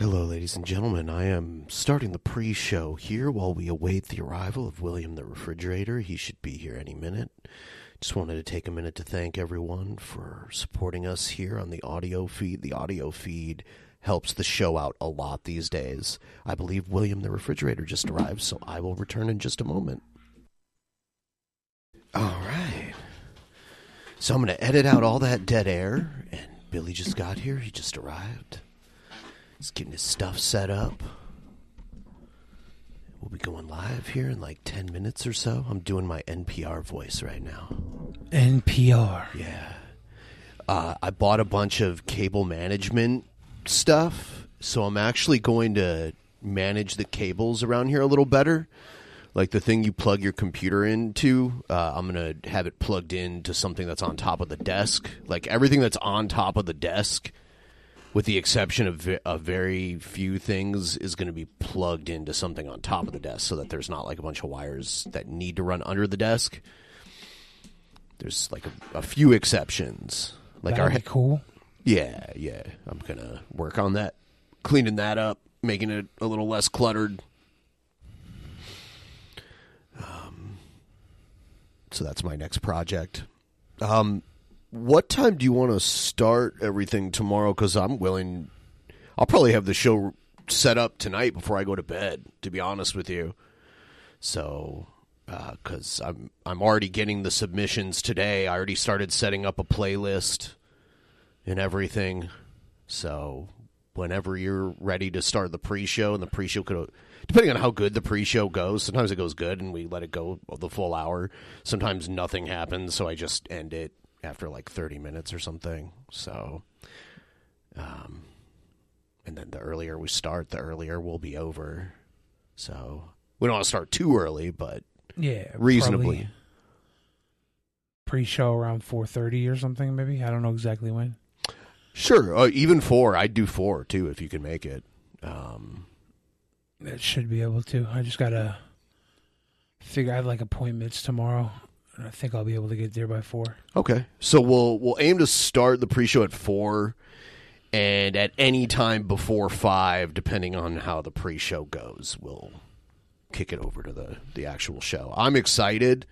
Hello, ladies and gentlemen. I am starting the pre show here while we await the arrival of William the Refrigerator. He should be here any minute. Just wanted to take a minute to thank everyone for supporting us here on the audio feed. The audio feed helps the show out a lot these days. I believe William the Refrigerator just arrived, so I will return in just a moment. All right. So I'm going to edit out all that dead air, and Billy just got here. He just arrived. He's getting his stuff set up. We'll be going live here in like 10 minutes or so. I'm doing my NPR voice right now. NPR. Yeah. Uh, I bought a bunch of cable management stuff, so I'm actually going to manage the cables around here a little better. Like the thing you plug your computer into, uh, I'm going to have it plugged into something that's on top of the desk. Like everything that's on top of the desk with the exception of a very few things, is going to be plugged into something on top of the desk so that there's not like a bunch of wires that need to run under the desk. There's like a, a few exceptions. Like That'd our be cool. yeah, yeah. I'm gonna work on that, cleaning that up, making it a little less cluttered. Um, so that's my next project. Um, what time do you want to start everything tomorrow? Because I'm willing. I'll probably have the show set up tonight before I go to bed. To be honest with you, so uh, because I'm I'm already getting the submissions today. I already started setting up a playlist and everything. So whenever you're ready to start the pre-show, and the pre-show could, depending on how good the pre-show goes, sometimes it goes good and we let it go the full hour. Sometimes nothing happens, so I just end it after like 30 minutes or something. So, um, and then the earlier we start, the earlier we'll be over. So we don't want to start too early, but Yeah, reasonably. Pre-show around four thirty or something, maybe. I don't know exactly when. Sure, uh, even four. I'd do four too if you can make it. Um, It should be able to. I just gotta figure. I have like appointments tomorrow, I think I'll be able to get there by four. okay, so we'll we'll aim to start the pre-show at four, and at any time before five, depending on how the pre-show goes, we'll kick it over to the the actual show. I'm excited.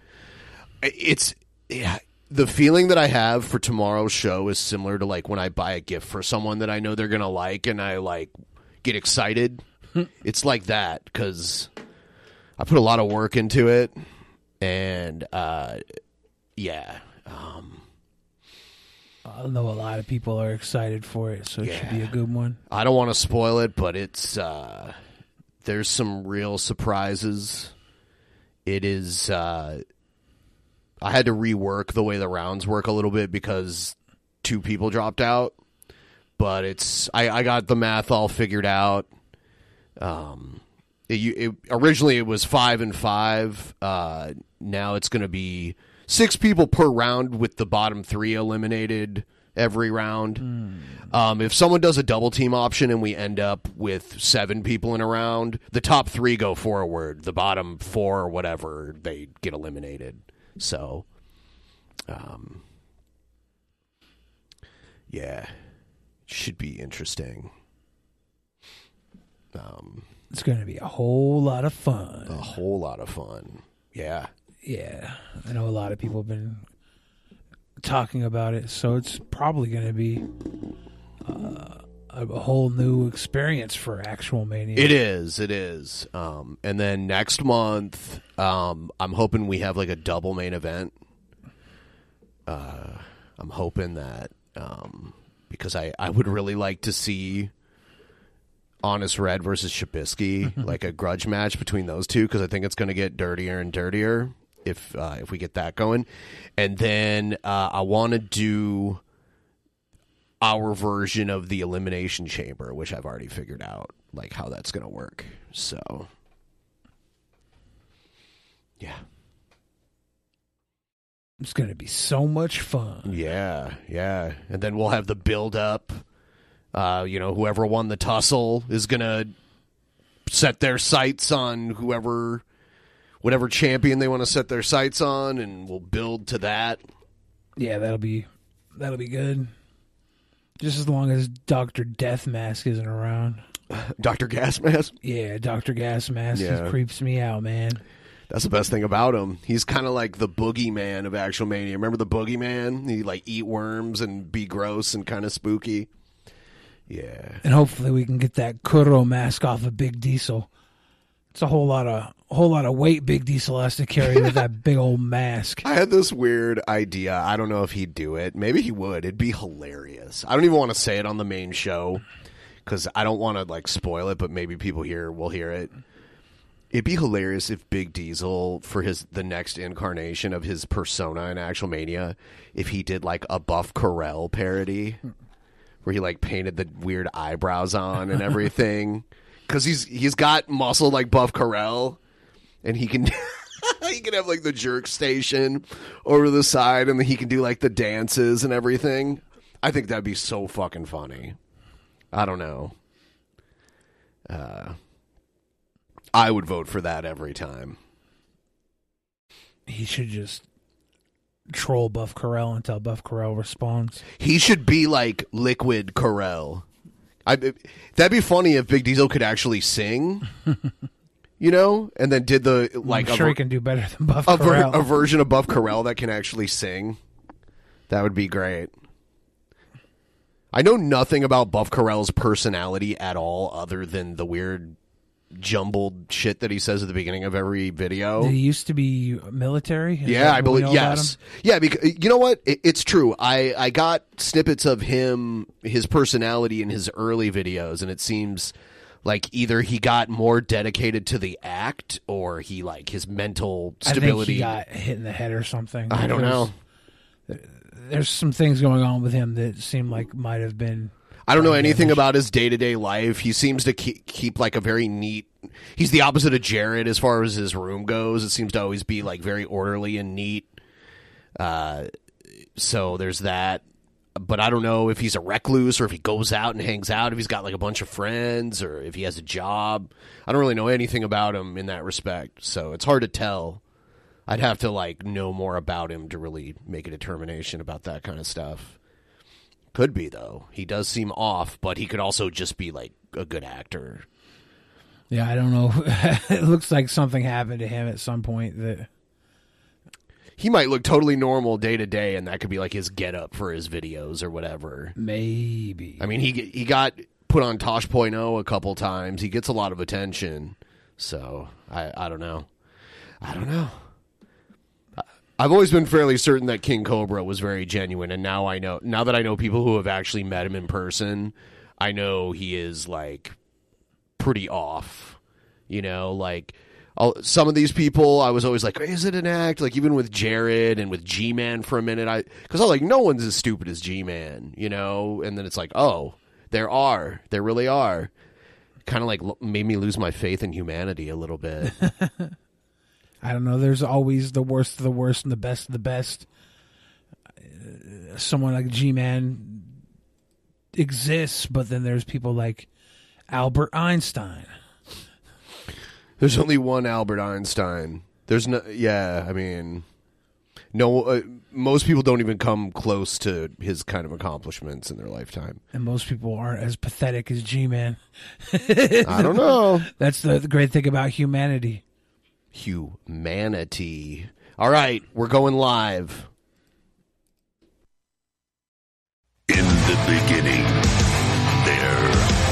It's yeah, the feeling that I have for tomorrow's show is similar to like when I buy a gift for someone that I know they're gonna like, and I like get excited. Hmm. it's like that because I put a lot of work into it, and uh, yeah, um, I know a lot of people are excited for it, so it should be a good one. I don't want to spoil it, but it's uh, there's some real surprises. It is. Uh, I had to rework the way the rounds work a little bit because two people dropped out, but it's I, I got the math all figured out. Um, it, you- it, originally it was five and five. Uh, now it's going to be six people per round with the bottom three eliminated every round. Um, if someone does a double team option and we end up with seven people in a round, the top three go forward. The bottom four or whatever they get eliminated. So, um, yeah, should be interesting. Um, It's going to be a whole lot of fun. a whole lot of fun. Yeah. Yeah, I know a lot of people have been talking about it, so it's probably going to be uh, a, whole new experience for actual mania. It is. It is. Um, and then next month, um, I'm hoping we have like a double main event. Uh, I'm hoping that um, because I, I would really like to see Honest Red versus Shabisky, like a grudge match between those two, because I think it's going to get dirtier and dirtier if uh, if we get that going. And then uh, I want to do our version of the elimination chamber, which I've already figured out like how that's going to work. So, yeah, It's going to be so much fun. yeah, yeah, and then we'll have the build up. Uh, you know, whoever won the tussle is going to set their sights on whoever, whatever champion they want to set their sights on, and we'll build to that. Yeah, that'll be that'll be good. Just as long as Doctor Death Mask isn't around. Doctor Gas Mask. Yeah, Doctor Gas Mask Yeah. he creeps me out, man. That's the best thing about him. He's kind of like the boogeyman of Actual Mania. Remember the boogeyman? He like eat worms and be gross and kind of spooky. Yeah. And hopefully we can get that Kuro mask off of Big Diesel. It's a whole lot of whole lot of weight Big Diesel has to carry with that big old mask. I had this weird idea. I don't know if he'd do it. Maybe he would. It'd be hilarious. I don't even want to say it on the main show because I don't want to like spoil it, but maybe people here will hear it. It'd be hilarious if Big Diesel, for his the next incarnation of his persona in Actual Mania, if he did like a Buff Correll parody, where he like painted the weird eyebrows on and everything, because he's he's got muscle like Buff Correll, and he can he can have like the jerk station over the side, and then he can do like the dances and everything. I think that'd be so fucking funny. I don't know. Uh, I would vote for that every time. He should just troll Buff Correll until Buff Correll responds. He should be like Liquid Carell. I that'd be funny if Big Diesel could actually sing. you know, and then did the like I'm sure ver- he can do better than Buff a, ver- a version of Buff Correll that can actually sing. That would be great. I know nothing about Buff Correll's personality at all, other than the weird jumbled shit that he says at the beginning of every video. He used to be military? Yeah, I believe yes. Yeah, because you know what? It, it's true. I I got snippets of him, his personality in his early videos, and it seems like either he got more dedicated to the act, or he like his mental stability. I think he got hit in the head or something. I don't know. There's some things going on with him that seem like might have been. I don't know anything about his day to day life. He seems to keep, keep like a very neat. He's the opposite of Jared as far as his room goes. It seems to always be like very orderly and neat. Uh, so there's that. But I don't know if he's a recluse or if he goes out and hangs out, if he's got like a bunch of friends or if he has a job. I don't really know anything about him in that respect. So it's hard to tell. I'd have to like know more about him to really make a determination about that kind of stuff. Could be though. He does seem off, but he could also just be like a good actor. Yeah, I don't know. it looks like something happened to him at some point that. He might look totally normal day to day, and that could be like his get up for his videos or whatever. Maybe. I mean, he he got put on Tosh.0 a couple times. He gets a lot of attention, so I I don't know. I don't know. I've always been fairly certain that King Cobra was very genuine, and now I know. Now that I know people who have actually met him in person, I know he is like pretty off. You know, like I'll, some of these people, I was always like, "Is it an act?" Like even with Jared and with G Man for a minute, I because I was like, no one's as stupid as G Man, you know. And then it's like, oh, there are, there really are. Kind of like l- made me lose my faith in humanity a little bit. I don't know. There's always the worst of the worst and the best of the best. Uh, Someone like G Man exists, but then there's people like Albert Einstein. There's only one Albert Einstein. There's no, yeah. I mean, no. Uh, most people don't even come close to his kind of accomplishments in their lifetime. And most people aren't as pathetic as G Man. I don't know. That's the, the great thing about humanity. Humanity. All right, we're going live. In the beginning, there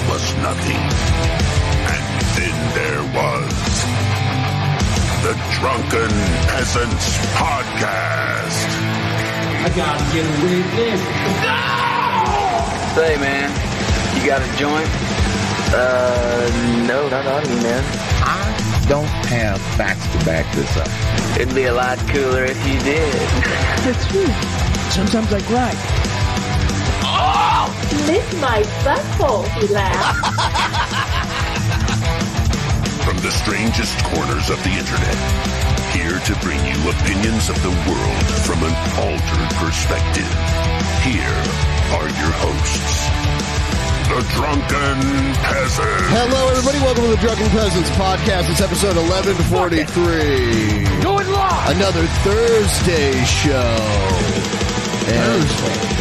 was nothing. The Drunken Peasants Podcast. I gotta get a witness. Say, man, you got a joint? Uh, no, not on me, man. I don't have facts to back this up. It'd be a lot cooler if you did. That's true. Sometimes I cry. Oh! Lick my butthole, he laughed. From the strangest corners of the internet, here to bring you opinions of the world from an altered perspective. Here are your hosts, the Drunken Peasants. Hello, everybody. Welcome to the Drunken Peasants Podcast. It's episode 1143. Going live. Another Thursday show. And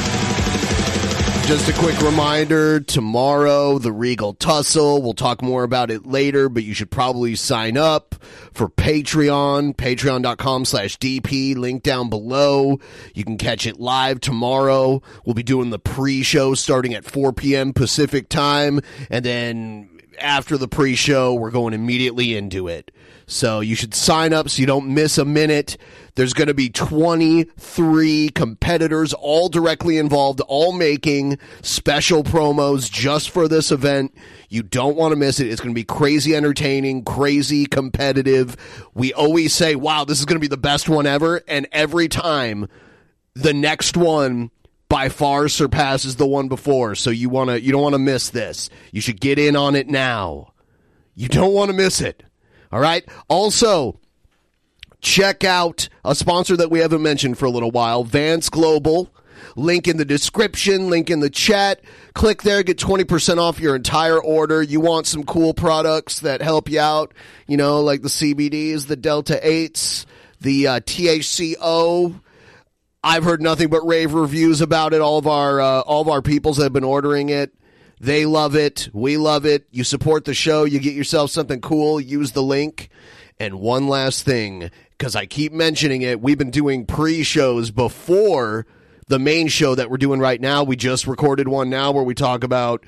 Just a quick reminder tomorrow, the Regal Tussle. We'll talk more about it later, but you should probably sign up for Patreon, patreon.com slash DP, link down below. You can catch it live tomorrow. We'll be doing the pre show starting at 4 p.m. Pacific time, and then after the pre show, we're going immediately into it. So you should sign up so you don't miss a minute. There's going to be 23 competitors, all directly involved, all making special promos just for this event. You don't want to miss it. It's going to be crazy entertaining, crazy competitive. We always say, wow, this is going to be the best one ever. And every time, the next one by far surpasses the one before. So you want to, you don't want to miss this. You should get in on it now. You don't want to miss it. All right. Also, check out a sponsor that we haven't mentioned for a little while, Vance Global. Link in the description, link in the chat. Click there, get 20% off your entire order. You want some cool products that help you out, you know, like the CBDs, the Delta 8s, the uh, THCO. I've heard nothing but rave reviews about it. All of our uh, all of our peoples have been ordering it. They love it. We love it. You support the show. You get yourself something cool. Use the link. And one last thing, because I keep mentioning it, we've been doing pre shows before the main show that we're doing right now. We just recorded one now where we talk about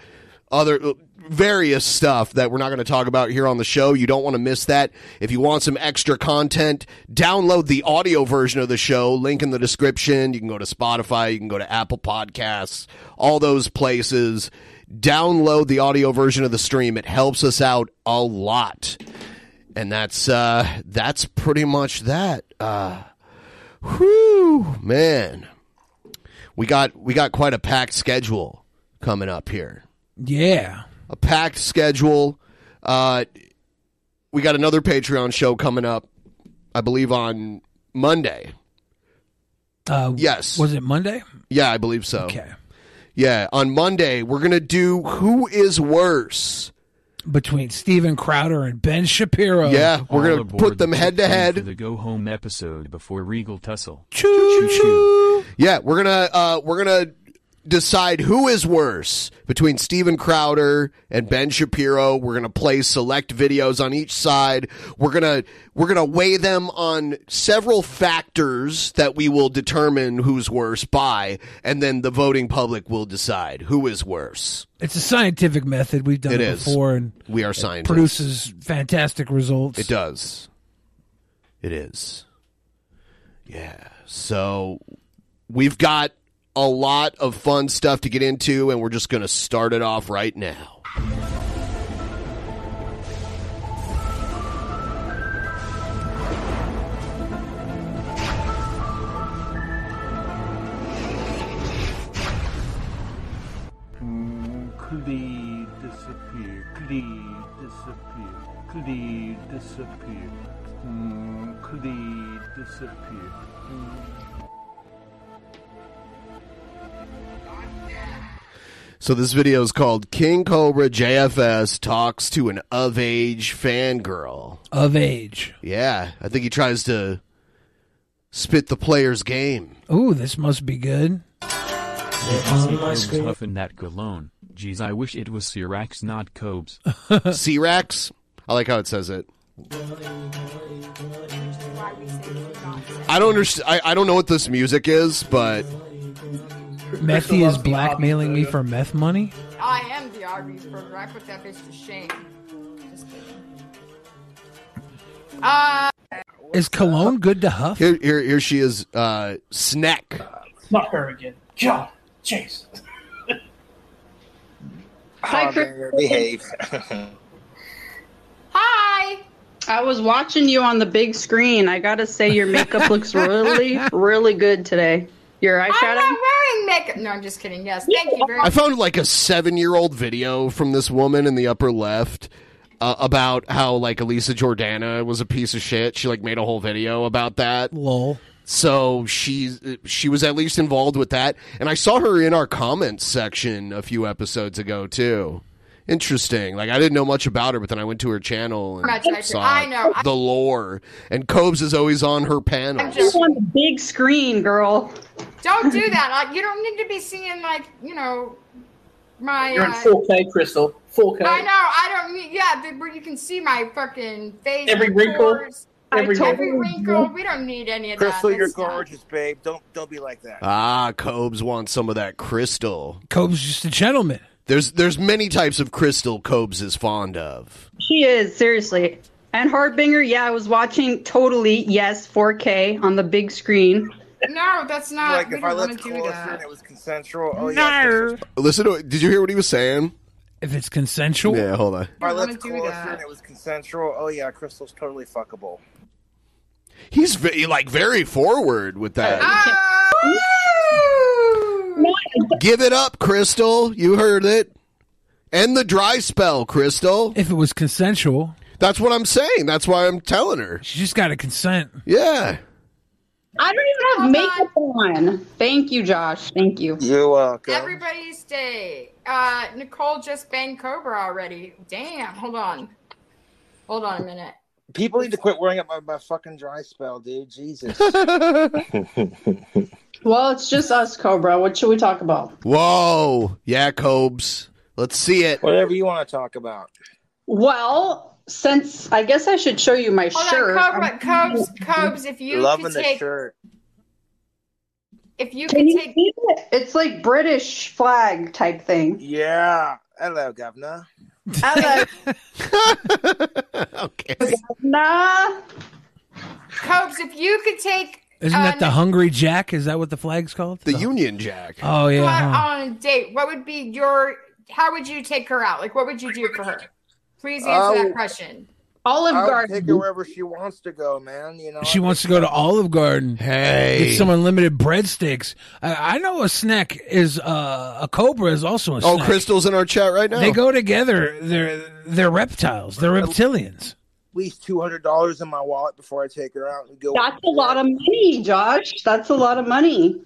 other various stuff that we're not going to talk about here on the show. You don't want to miss that. If you want some extra content, download the audio version of the show. Link in the description. You can go to Spotify, you can go to Apple Podcasts, all those places. Download the audio version of the stream. It helps us out a lot. And that's uh that's pretty much that. Uh whew, man. We got we got quite a packed schedule coming up here Yeah. a packed schedule. Uh, we got another Patreon show coming up, I believe on Monday. Uh, Yes. Was it Monday? Yeah, I believe so. Okay. Yeah, on Monday we're gonna do who is worse. Between Steven Crowder and Ben Shapiro. Yeah, we're All gonna put them head to head. for the go home episode before Regal Tussle. Choo choo. Yeah, we're gonna uh, we're gonna decide who is worse between Steven Crowder and Ben Shapiro. We're gonna play select videos on each side. We're gonna we're gonna weigh them on several factors that we will determine who's worse by, and then the voting public will decide who is worse. It's a scientific method. We've done It it, before and We are scientists. produces fantastic results. It does. It is. Yeah. So we've got a lot of fun stuff to get into, and we're just going to start it off right now. Clee disappear. Clee disappear. Clee disappear. So this video is called King Cobra JFS talks to an of age fangirl. Of age. Yeah, I think he tries to spit the player's game. Ooh, this must be good. Tough in that cologne. Geez, I wish it was Cyrax, not Cobes. C-Rex? I like how it says it. I don't understand. I, I don't know what this music is, but Methy is blackmailing me for meth money. I am the Arby's burger. I put that bitch to shame. Just kidding. Uh, Is cologne good to huff? Here, here, here she is. Uh, snack. Not her again. God, jeez. Hi, Chris. Behave. Hi. I was watching you on the big screen. I gotta say, your makeup looks really, really good today. Your eyeshadow? I'm not wearing makeup. No, I'm just kidding. Yes, thank you very much. I found like a seven-year-old video from this woman in the upper left uh, about how like Elisa Jordana was a piece of shit. She like made a whole video about that. Lol. So she's she was at least involved with that, and I saw her in our comments section a few episodes ago too. Interesting. Like I didn't know much about her, but then I went to her channel and I- saw I know. the lore. And Cobes is always on her panels. Just on the big screen, girl. Don't do that. Like, you don't need to be seeing like you know my. You're in uh, 4K, Crystal. 4K. I know. I don't need. Yeah, the, where you can see my fucking face. Every and wrinkle, pores. every every wrinkle. wrinkle. We don't need any of that. Crystal, you're That's not- gorgeous, babe. Don't don't be like that. Ah, Cobes wants some of that crystal. Cobes just a gentleman. There's there's many types of crystal Cobes is fond of. She is seriously. And Harbinger, yeah, I was watching totally. Yes, 4K on the big screen. No, that's not. like we if I don't want lived to do closer and that. it was consensual. Oh yeah. Crystal's- Listen to it. Did you hear what he was saying? If it's consensual. Yeah, hold on. If I don't lived do closer that. and it was consensual. Oh yeah, Crystal's totally fuckable. He's ve- like very forward with that. Ah! Give it up, Crystal. You heard it. End the dry spell, Crystal. If it was consensual. That's what I'm saying. That's why I'm telling her. She just got to consent. Yeah. I don't even have makeup on. Thank you, Josh. Thank you. You're welcome. Everybody stay. Uh, Nicole just banged Cobra already. Damn. Hold on. Hold on a minute. People need to quit worrying about my, my fucking dry spell, dude. Jesus. Well, it's just us, Cobra. What should we talk about? Whoa. Yeah, Cobes. Let's see it. Whatever you want to talk about. Well, since I guess I should show you my Hold shirt. on, Cobra, I'm- Cobes, Cobes. If you Loving could the take, shirt. if you Can could you take, it? It's like British flag type thing. Yeah. Hello, governor. Hello. okay. Nah. Cobes, if you could take, Isn't that the Hungry Jack? Is that what the flag's called? The Union Jack. Oh yeah. out huh. on a date, what would be your? How would you take her out? Like, what would you do for her? Please answer Oh. that question. Olive I would Garden. take her wherever she wants to go, man. You know. She wants to go to Olive Garden. Hey. Get some unlimited breadsticks. I, I know a snack is uh, a cobra is also a Oh, snack. Crystal's in our chat right now. They go together. They're they're reptiles. They're reptilians. At least two hundred dollars in my wallet before I take her out and go. That's a lot of money, Josh. That's a lot of money.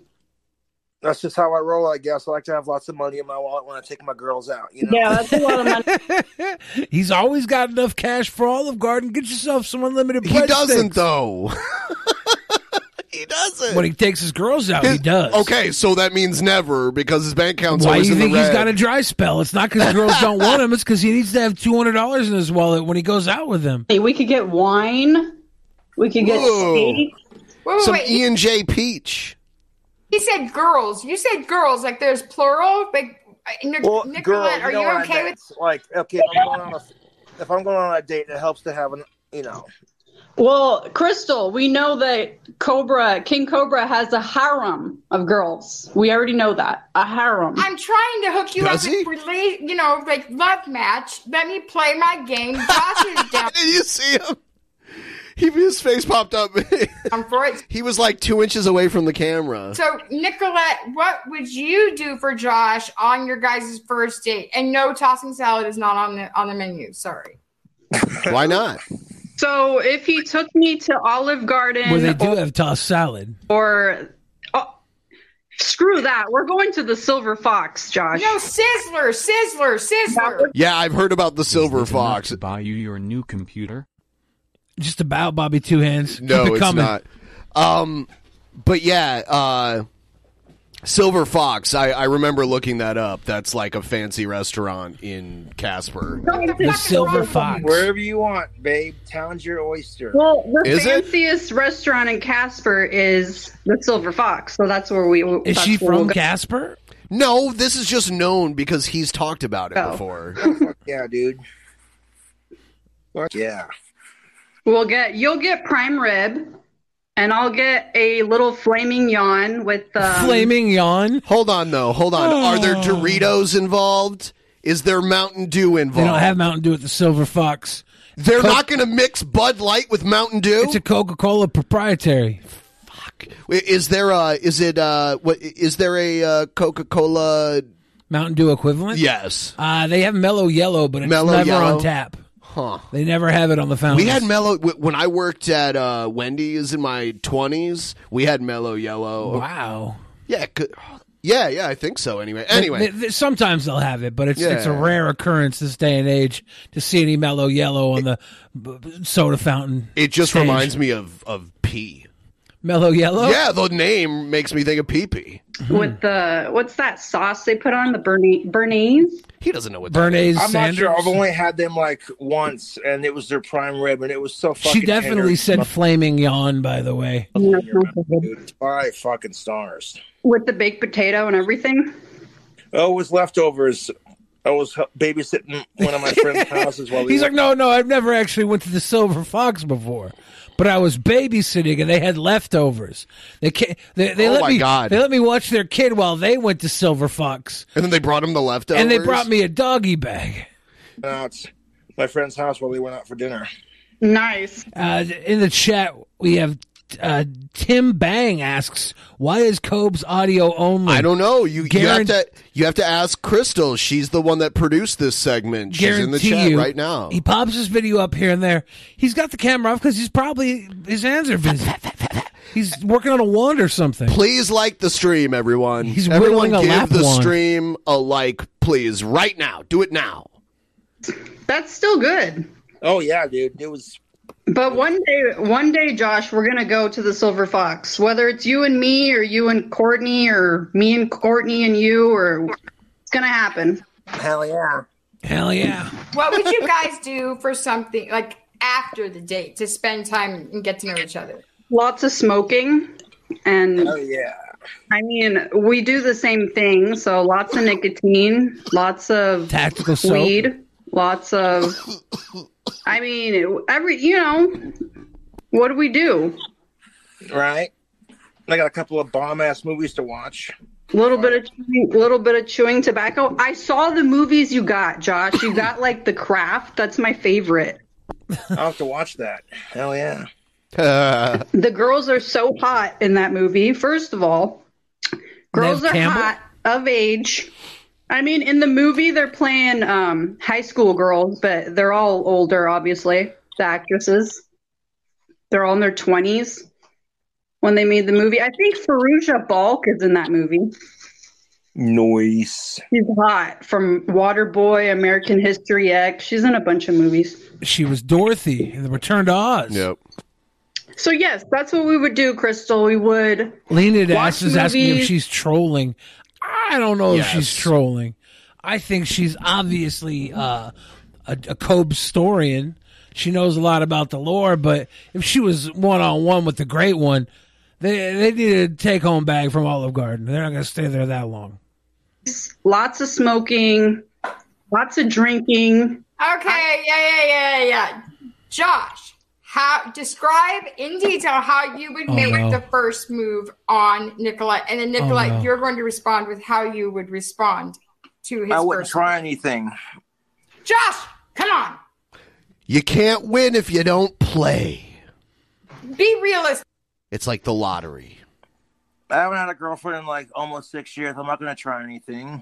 That's just how I roll, I guess. I like to have lots of money in my wallet when I take my girls out. You know. Yeah, that's a lot of money. He's always got enough cash for Olive Garden. Get yourself some unlimited He doesn't though. he doesn't. When he takes his girls out, he does. Okay, so that means never because his bank account's Why do always you in think the he's red. got a dry spell? It's not because girls don't want him. It's because he needs to have two hundred dollars in his wallet when he goes out with them. Hey, we could get wine. We could get Whoa. steak. Wait, wait, Some wait. E and J Peach. He said girls. You said girls. Like there's plural. Like uh, Nic- Well, Nicolette, girl, are you, know you what I okay meant. with? like okay? If I'm going on a if I'm going on a date, it helps to have an you know. Well, Crystal, we know that Cobra, King Cobra has a harem of girls. We already know that. A harem. I'm trying to hook you Does up he? with rela- you know, like love match. Let me play my game. Josh is Did you see him? He his face popped up. I'm for it. he was like two inches away from the camera. So, Nicolette, what would you do for Josh on your guys' first date? And no, tossing salad is not on the on the menu. Sorry. Why not? So if he took me to Olive Garden Where they do or, have tossed salad. or oh, screw that, we're going to the Silver Fox, Josh. No, Sizzler, Sizzler, Sizzler. Yeah, I've heard about the silver fox. To buy you your new computer. Just about Bobby Two Hands. No, Keep it it's coming. not. Um, but yeah, uh, Silver Fox. I, I remember looking that up. That's like a fancy restaurant in Casper. The Silver Fox. Wherever you want, babe. Town's your oyster. Well, the Is it? fanciest restaurant in Casper is the Silver Fox, so that's where we. Is that's she where we'll from go. Casper? No, this is just known because he's talked about it Oh. before. Oh, fuck yeah, dude. Fuck yeah. We'll get you'll get prime rib, and I'll get a little flaming yawn with um, Flaming yawn. Hold on, though. Hold on. Are there Oh. Doritos involved? Is there Mountain Dew involved? They involved? don't have Mountain Dew at the Silver Fox. They're Coke- not going to mix Bud Light with Mountain Dew. It's a Coca Cola proprietary. Fuck. Is there a? Is it? Uh, what is there a uh, Coca Cola? Mountain Dew equivalent? Yes. Uh, they have Mellow Yellow, but it's Mellow never Yellow? on tap. Huh. They never have it on the fountain. We had mellow when I worked at uh, Wendy's in my twenties. We had mellow yellow. Wow. Yeah. Good. Yeah. Yeah. I think so. Anyway. Anyway. They- they- sometimes they'll have it, but it's it's a rare occurrence this day and age to see any Mellow Yellow on the b- b- soda fountain. It just stage. reminds me of of pee. Mellow Yellow. Yeah, the name makes me think of pee pee. with the what's that sauce they put on the Bernie Béarnaise? He doesn't know what Béarnaise. I'm not sure. I've only had them like once, and it was their prime rib, and it was so fucking. She definitely tender. said flaming yawn. By the way, Dude, Five fucking stars. with the baked potato and everything. Oh, it was leftovers. I was babysitting one of my friends' houses while we he's were- like, no, no, I've never actually went to the Silver Fox before, but I was babysitting and they had leftovers. They ca- they, they Oh let my me God. they let me watch their kid while they went to Silver Fox, And then they brought him the leftovers. and they brought me a doggy bag. out my friend's house while we went out for dinner. Nice. Uh, in the chat, we have uh, Tim Bang asks, "Why is Cobe's audio only?" I don't know. You, you have to you have to ask Crystal. She's the one that produced this segment. She's in the chat you, right now. He pops his video up here and there. He's got the camera off because he's probably his hands are busy. he's working on a wand or something. Please like the stream, everyone. He's everyone whittling a give lap the wand. stream a like, please, right now. Do it now. That's still good. Oh yeah, dude. It was. But one day, one day, Josh, we're gonna go to the Silver Fox. Whether it's you and me, or you and Courtney, or me and Courtney and you, or it's gonna happen. Hell yeah. Hell yeah. What would you guys do for something like after the date to spend time and get to know each other? Lots of smoking, and Oh yeah. I mean, we do the same thing. So lots of nicotine, lots of Tactical soap. weed, lots of. I mean, every you know, what do we do? Right. I got a couple of bomb ass movies to watch. A little bit of chewing, little bit of chewing tobacco. I saw the movies you got, Josh. You got like The Craft. That's my favorite. I'll have to watch that. Hell yeah. The girls are so hot in that movie. First of all, girls Nev are Campbell? hot of age. I mean, in the movie, they're playing um, high school girls, but they're all older, obviously. The actresses, they're all in their twenties when they made the movie. I think Fairuza Balk is in that movie. Noise. She's hot from Waterboy, American History X. She's in a bunch of movies. She was Dorothy in the Return to Oz. Yep. So yes, that's what we would do, Crystal. We would Lena Watch Ass is asking if she's trolling. I don't know if she's trolling. I think she's obviously uh, a, a Cobe historian. She knows a lot about the lore, but if she was one on one with the great one, they they need a take home bag from Olive Garden. They're not going to stay there that long. lots of smoking, lots of drinking. Okay, yeah, yeah, yeah, yeah. Josh, how describe in detail how you would Oh, make no. the first move on Nicolette, and then Nicolette, Oh, no. you're going to respond with how you would respond to his I wouldn't first. try anything. Josh, come on, You can't win if you don't play. be realistic. It's like the lottery. I haven't had a girlfriend in like almost six years. I'm not going to try anything.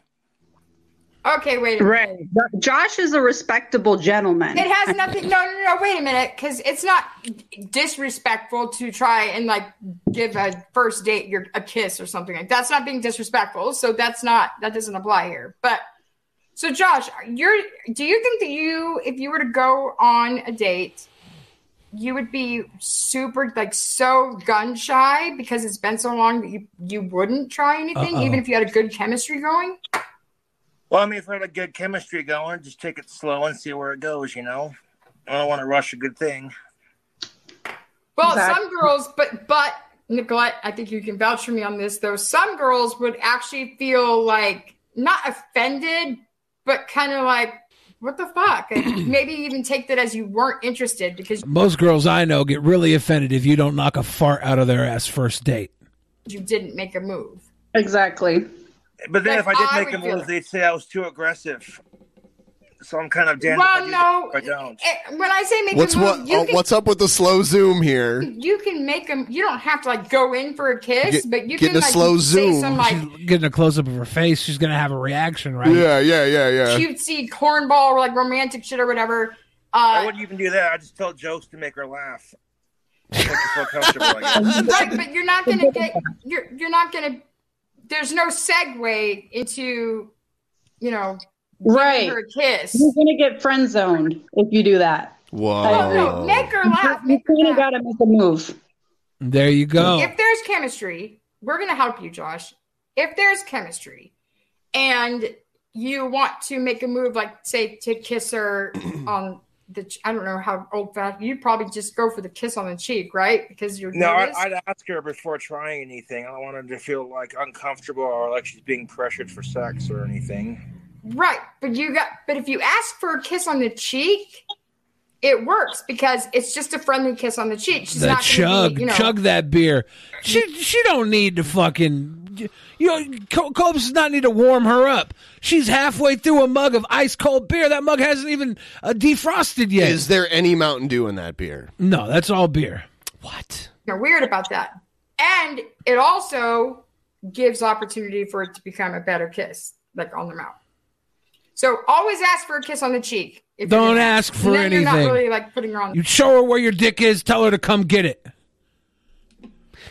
Okay, wait. A minute. Right. Josh is a respectable gentleman. It has nothing. No, no, no. Wait a minute, because it's not disrespectful to try and like give a first date your a kiss or something like that's not being disrespectful. So that's not that doesn't apply here. But so Josh, you're do you think that you if you were to go on a date you would be super like so gun shy because it's been so long that you you wouldn't try anything, Uh-oh. even if you had a good chemistry going. Well, I mean, if we had a good chemistry going, just take it slow and see where it goes. You know, I don't want to rush a good thing. Well, Exactly. some girls, but but Nicolette, I think you can vouch for me on this though. Some girls would actually feel like not offended, but kind of like, what the fuck? And maybe even take that as you weren't interested because Most girls I know get really offended if you don't knock a fart out of their ass first date. you didn't make a move. Exactly. But then Like, if I did I make a would move, they'd say I was too aggressive. So I'm kind of damned Well, I, no. I don't. Eh, When I say make What's a move, what? you oh, can what's up with the slow zoom here? you can make them. You don't have to like go in for a kiss, Get- but you getting can a like slow zoom. some like She's getting a close up of her face. She's gonna have a reaction, right? Yeah, yeah, yeah, yeah. cutesy cornball like romantic shit or whatever. I Uh, wouldn't even do that. I just tell jokes to make her laugh. Make her feel comfortable. I guess. right, but you're not gonna get you're you're not gonna. There's no segue into, you know, Right. her a kiss. You're gonna get friend zoned if you do that. No, oh, no, make her laugh. You kind of gotta make a move. There you go. If there's chemistry, we're going to help you, Josh. If there's chemistry and you want to make a move, like say to kiss her on the, I don't know how old fashioned, you'd probably just go for the kiss on the cheek, right? Because you're No, I, nervous. I'd ask her before trying anything. I don't want her to feel like uncomfortable or like she's being pressured for sex or anything. Right, but you got, but if you ask for a kiss on the cheek, it works because it's just a friendly kiss on the cheek. She's the not chug, be, you know, chug that beer. She she don't need to fucking. You know, Co- does not need to warm her up. She's halfway through a mug of ice cold beer. That mug hasn't even uh, defrosted yet. Is there any Mountain Dew in that beer? no, that's all beer. What? You're weird about that. And it also gives opportunity for it to become a better kiss, like on the mouth. So always ask for a kiss on the cheek. if Don't ask for then You're not really like putting her on. You show her where your dick is. Tell her to come get it.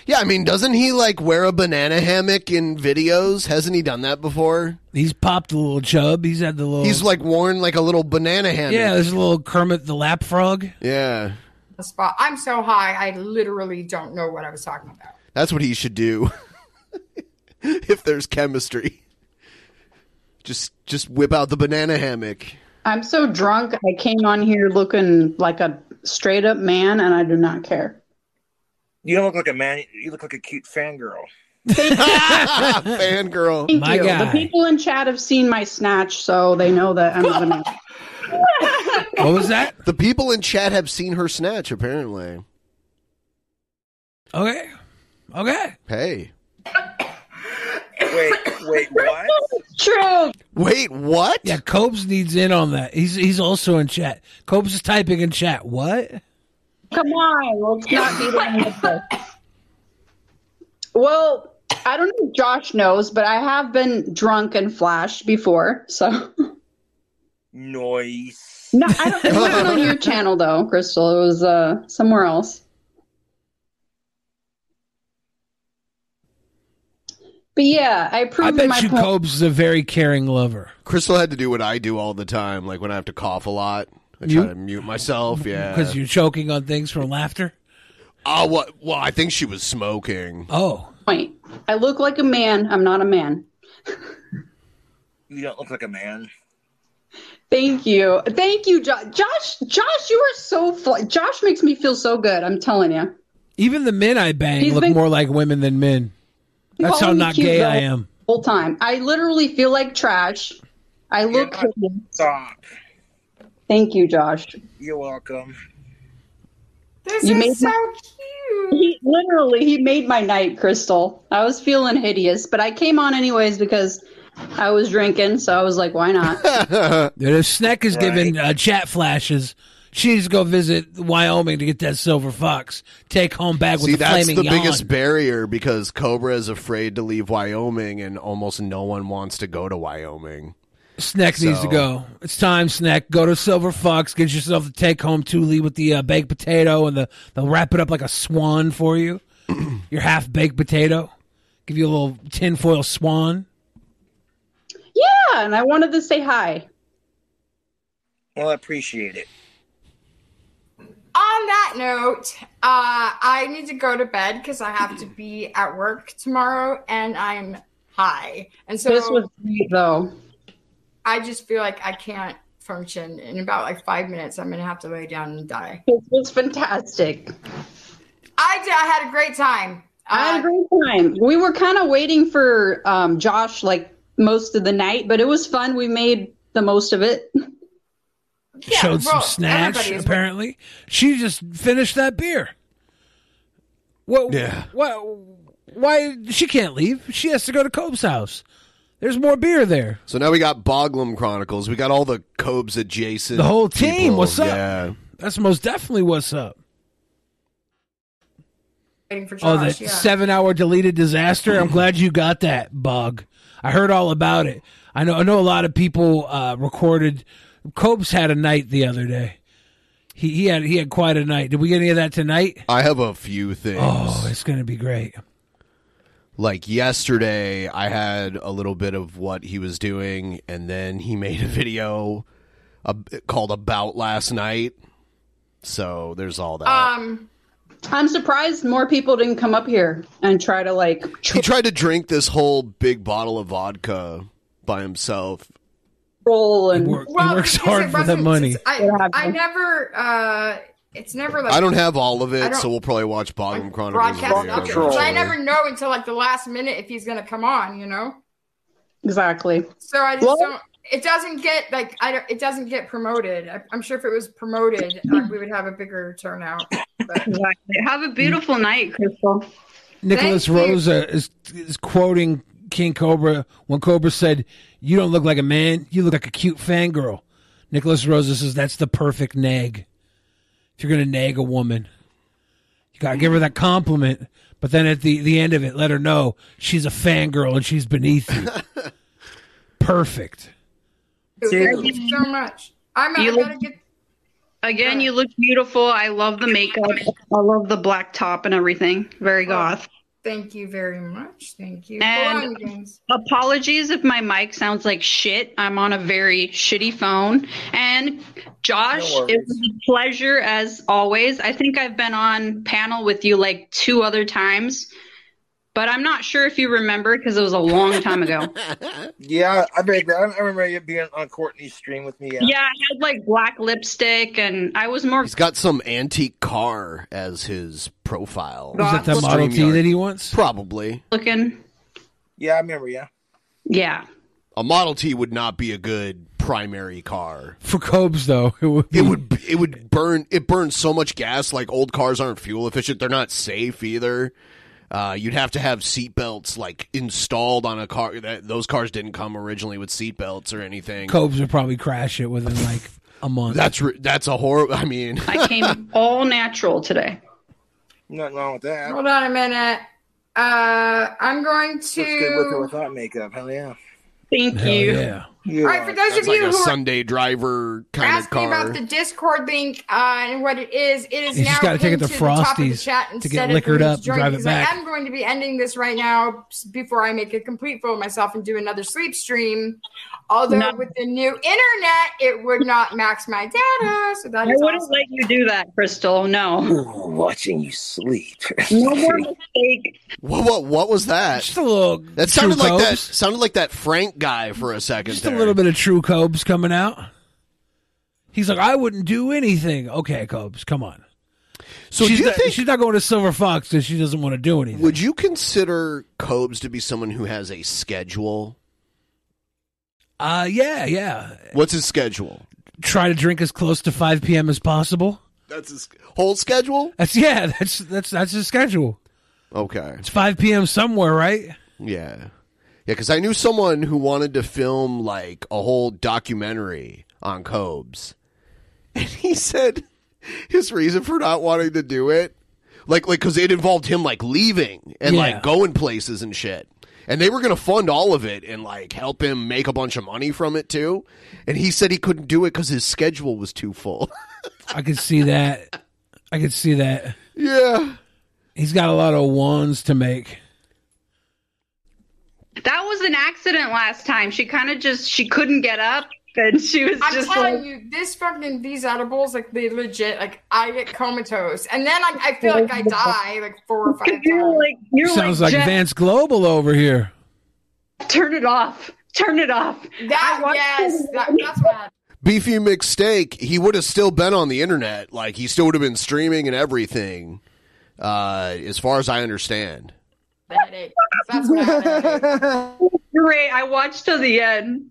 Yeah, I mean, doesn't he like wear a banana hammock in videos? Hasn't he done that before? He's popped a little chub. He's had the little. He's like worn like a little banana hammock. yeah. There's a little Kermit the Lap Frog. Yeah, the spot. I'm so high, I literally don't know what I was talking about. that's what he should do. if there's chemistry, just just whip out the banana hammock. I'm so drunk. I came on here looking like a straight up man, and I do not care. You don't look like a man. You look like a cute fangirl. Fangirl. Thank My you. guy. The people in chat have seen my snatch, so they know that I'm not a man. What was that? The people in chat have seen her snatch. Apparently. Okay. Okay. Hey. Wait, wait, what? True. Wait, what? Yeah, Cobes needs in on that. He's he's also in chat. Cobes is typing in chat. What? Come on, let's not beat around the. Well, I don't know if Josh knows, but I have been drunk and flashed before. So Noise. no, I don't. It wasn't on your channel though, Crystal. It was uh, somewhere else. But yeah, I I proved bet my you point. Cobes is a very caring lover. Crystal had to do what I do all the time, like when I have to cough a lot. I try You- to mute myself. Yeah, Because you're choking on things from laughter. Uh, oh, what? Well, I think she was smoking. Oh, point. I look like a man. I'm not a man. You don't look like a man. Thank you, thank you, Jo- Josh. Josh, you are so. Fl- Josh makes me feel so good. I'm telling you. even the men I bang He's look been- more like women than men. That's how Calling me not cute gay the I am. Whole time, I literally feel like trash. I look. Stop. Thank you, Josh. You're welcome. This You is made so my- cute. He literally he made my night, Crystal. I was feeling hideous, but I came on anyways because I was drinking. So I was like, why not? Dude, if Sneck is giving uh, chat flashes, she needs to go visit Wyoming to get that silver fox. Take home bag with See, the that's flaming the yawn. biggest barrier because Cobra is afraid to leave Wyoming, and almost no one wants to go to Wyoming. Snack needs to go. It's time, Snack. Go to Silver Fox. Get yourself the take home Thule with the uh, baked potato, and the they'll wrap it up like a swan for you. Your half baked potato. Give you a little tinfoil swan. yeah, and I wanted to say hi. Well, I appreciate it. on that note, uh, I need to go to bed because I have to be at work tomorrow, and I'm high. And so this was great, though. I just feel like I can't function. In about like five minutes, I'm gonna have to lay down and die. This was fantastic. I did. I had a great time. I had a great time. We were kind of waiting for um, Josh like most of the night, but it was fun. We made the most of it. Showed some well, snatch. everybody is- Apparently, she just finished that beer. What? Yeah. What? Why? She can't leave. She has to go to Cobe's house. There's more beer there. So now we got Boglum Chronicles. We got all the Cobes adjacent. The whole team. people. What's up? Yeah. That's most definitely what's up. Waiting for Oh, Josh. that yeah. seven hour deleted disaster. I'm glad you got that bug. I heard all about it. I know I know a lot of people uh, recorded Cobes had a night the other day. He he had he had quite a night. Did we get any of that tonight? I have a few things. Oh, it's gonna be great. Like yesterday, I had a little bit of what he was doing, and then he made a video uh, called "About Last Night." So there's all that. Um, I'm surprised more people didn't come up here and try to like. he tried to drink this whole big bottle of vodka by himself. Roll and Work, well, works hard it for the money. I, I never. Uh, it's never like I don't have all of it, so we'll probably watch Boglum Chronicles. broadcast on the it air because I never know until like the last minute if he's gonna come on. You know. Exactly. So I just Well- don't. It doesn't get like I don't. It doesn't get promoted. I, I'm sure if it was promoted, uh, we would have a bigger turnout. Exactly. Have a beautiful night, Crystal. Nicholas Thank you. Rosa is is quoting King Cobra when Cobra said, "You don't look like a man. You look like a cute fangirl." Nicholas Rosa says that's the perfect nag. If you're gonna nag a woman, you gotta give her that compliment, but then at the the end of it, let her know she's a fangirl and she's beneath you. Perfect. Thank you so much. I'm. I You gotta get. Again, you look beautiful. I love the makeup. I love the black top and everything. Very goth. Thank you very much. Thank you. And- on, Apologies if my mic sounds like shit. I'm on a very shitty phone. And Josh, No it was a pleasure as always. I think I've been on panel with you like two other times, but I'm not sure if you remember because it was a long time ago. Yeah, I bet. I remember you being on Courtney's stream with me. Yeah. yeah, I had like black lipstick and I was more He's got some antique car as his profile. Is that the Model T that he wants? Probably. looking. Yeah, I remember. Yeah. Yeah. A Model T would not be a good primary car. For Cobes though, it would be, It would it would burn it burns so much gas like old cars aren't fuel efficient. They're not safe either. Uh, you'd have to have seatbelts like installed on a car. That those cars didn't come originally with seatbelts or anything. Cobes would probably crash it within like a month. That's re- that's a horror. I mean, I came all natural today. Nothing wrong with that. Hold on a minute. Uh, I'm going Looks good with or to. without makeup. Hell yeah. Thank Hell you. yeah. Yeah. All right, for those of like you a who are Sunday driver kind of asking car. about the Discord link uh, and what it is, it is You now just gotta take it pinned to the top of the chat to instead get liquored up and drive it back. I am going to be ending this right now before I make a complete fool of myself and do another sleep stream. Although No. with the new internet, it would not max my data, so that I is wouldn't awesome. let you do that, Crystal. No. Ooh, watching you sleep. No more mistake. What, what what was that? Just a little. That sounded True like that Cobes. sounded like that Frank guy for a second. Just there. A little bit of true Cobes coming out. He's like, I wouldn't do anything. Okay, Cobes, come on. So she's do you not, think she's not going to Silver Fox because she doesn't want to do anything. would you consider Cobes to be someone who has a schedule? Uh, yeah, yeah. What's his schedule? Try to drink as close to 5 p.m. as possible. That's his whole schedule. That's yeah. That's that's that's his schedule. Okay. It's 5 p.m. somewhere, right? Yeah. Yeah, because I knew someone who wanted to film like a whole documentary on Cobes. And he said his reason for not wanting to do it, like like because it involved him like leaving and Yeah. like going places and shit. And they were going to fund all of it and like help him make a bunch of money from it too. And he said he couldn't do it because his schedule was too full. I could see that. I could see that. yeah. He's got a lot of wands to make. That was an accident last time. She kind of just she couldn't get up and She was I'm just telling like, you, this fucking these edibles, like they legit, like I get comatose, and then I, I feel like I die like four or five times. you're like, you're Sounds like, like Vance Global over here. turn it off. Turn it off. That yes, that, that's what happened. Beefy McSteak, he would have still been on the internet. Like he still would have been streaming and everything. Uh, as far as I understand. The headache. That's what happened. Great. I watched to the end.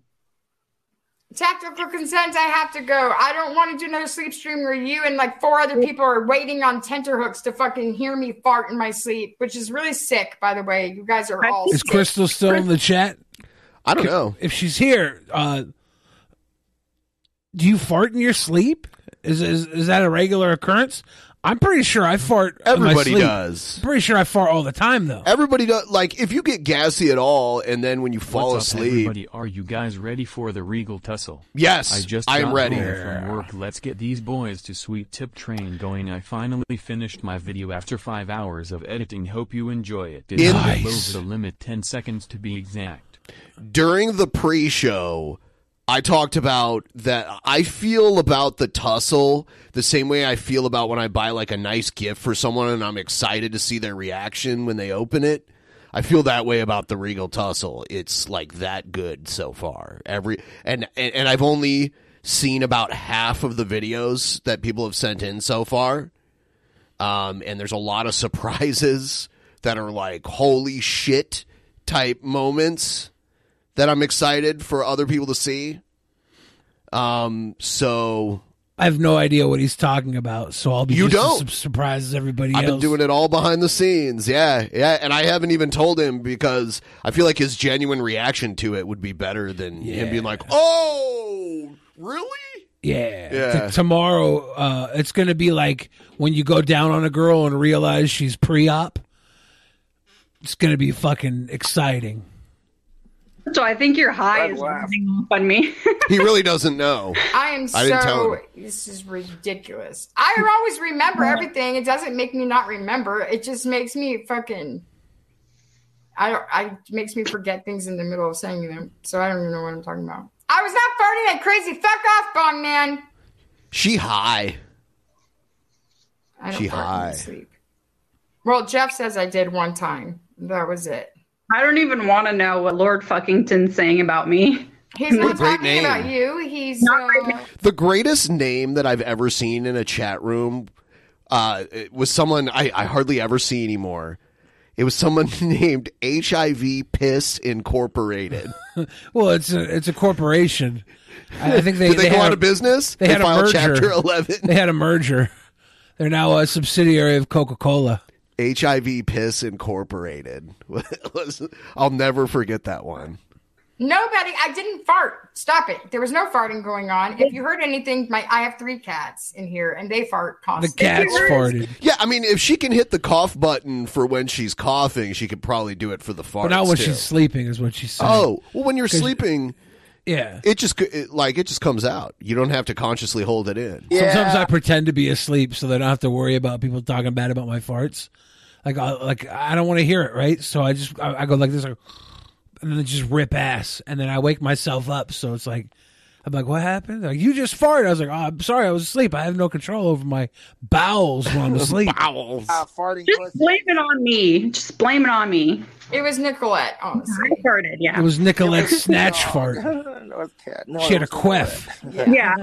Tactical consent. I have to go. I don't want to do another sleep stream where you and like four other people are waiting on tenterhooks to fucking hear me fart in my sleep, which is really sick. By the way, you guys are all. Is sick. Crystal still in the chat? I don't know. If she's here, uh, do you fart in your sleep? Is, is is that a regular occurrence? I'm pretty sure I fart. in my Everybody sleep. does. I'm pretty sure I fart all the time though. Everybody does. Like if you get gassy at all, and then when you fall What's up, asleep, everybody? Are you guys ready for the Regal Tussle? Yes, I just I am got ready. home from work. Let's get these boys to Sweet Tip Train going. I finally finished my video after five hours of editing. Hope you enjoy it. Did not go Nice. over the limit, ten seconds to be exact. during the pre-show i talked about that i feel about the tussle the same way i feel about when i buy like a nice gift for someone and i'm excited to see their reaction when they open it. I feel that way about the regal tussle. It's like that good so far. Every and and, and i've only seen about half of the videos that people have sent in so far. Um, and there's a lot of surprises that are like holy shit type moments that I'm excited for other people to see. Um, so I have no idea what he's talking about, so I'll be You don't? as su- surprised everybody I've else. been doing it all behind the scenes. Yeah, yeah, and I haven't even told him because I feel like his genuine reaction to it would be better than him being like, "Oh, really?" Yeah. Yeah. T- tomorrow, uh, it's going to be like when you go down on a girl and realize she's pre-op. It's going to be fucking exciting. So I think your high is rubbing off on me. He really doesn't know. I am I didn't tell so. him. This is ridiculous. I always remember everything. It doesn't make me not remember. It just makes me fucking. I don't. I it makes me forget things in the middle of saying them. So I don't even know what I'm talking about. I was not farting that crazy. Fuck off, bong man. She high. I don't She fart in my high. sleep. Well, Jeff says I did one time. That was it. I don't even want to know what Lord Fuckington's saying about me. He's not Great talking name. about you. He's uh, The greatest name that I've ever seen in a chat room uh, it was someone I, I hardly ever see anymore. It was someone named HIV Piss Incorporated. Well, it's a it's a corporation. I I think they Did they, they go out a- of business? They, had a filed merger. Chapter 11. They had a merger. They're now a subsidiary of Coca Cola. HIV Piss Incorporated. I'll never forget that one. nobody. I didn't fart. Stop it. There was no farting going on. If you heard anything, my I have three cats in here, and they fart constantly. The cats farted, Yeah, I mean, if she can hit the cough button for when she's coughing, she could probably do it for the fart. but not when too. she's sleeping, is what she's saying. Oh, well, when you're sleeping, yeah. it just it, like it just comes out. You don't have to consciously hold it in. Sometimes I pretend to be asleep so that I don't have to worry about people talking bad about my farts. Like, I, like I don't want to hear it, right? So I just I, I go like this, like, and then just rip ass, and then I wake myself up. So it's like I'm like, what happened? Like you just farted. I was like, oh, I'm sorry, I was asleep. I have no control over my bowels when I'm asleep. bowels. farting Just blame it on me. Just blame it on me. It was Nicolette, honestly. I farted, yeah. It was Nicolette's snatch fart. no, it's cat. No, She had a it was queff. Yeah.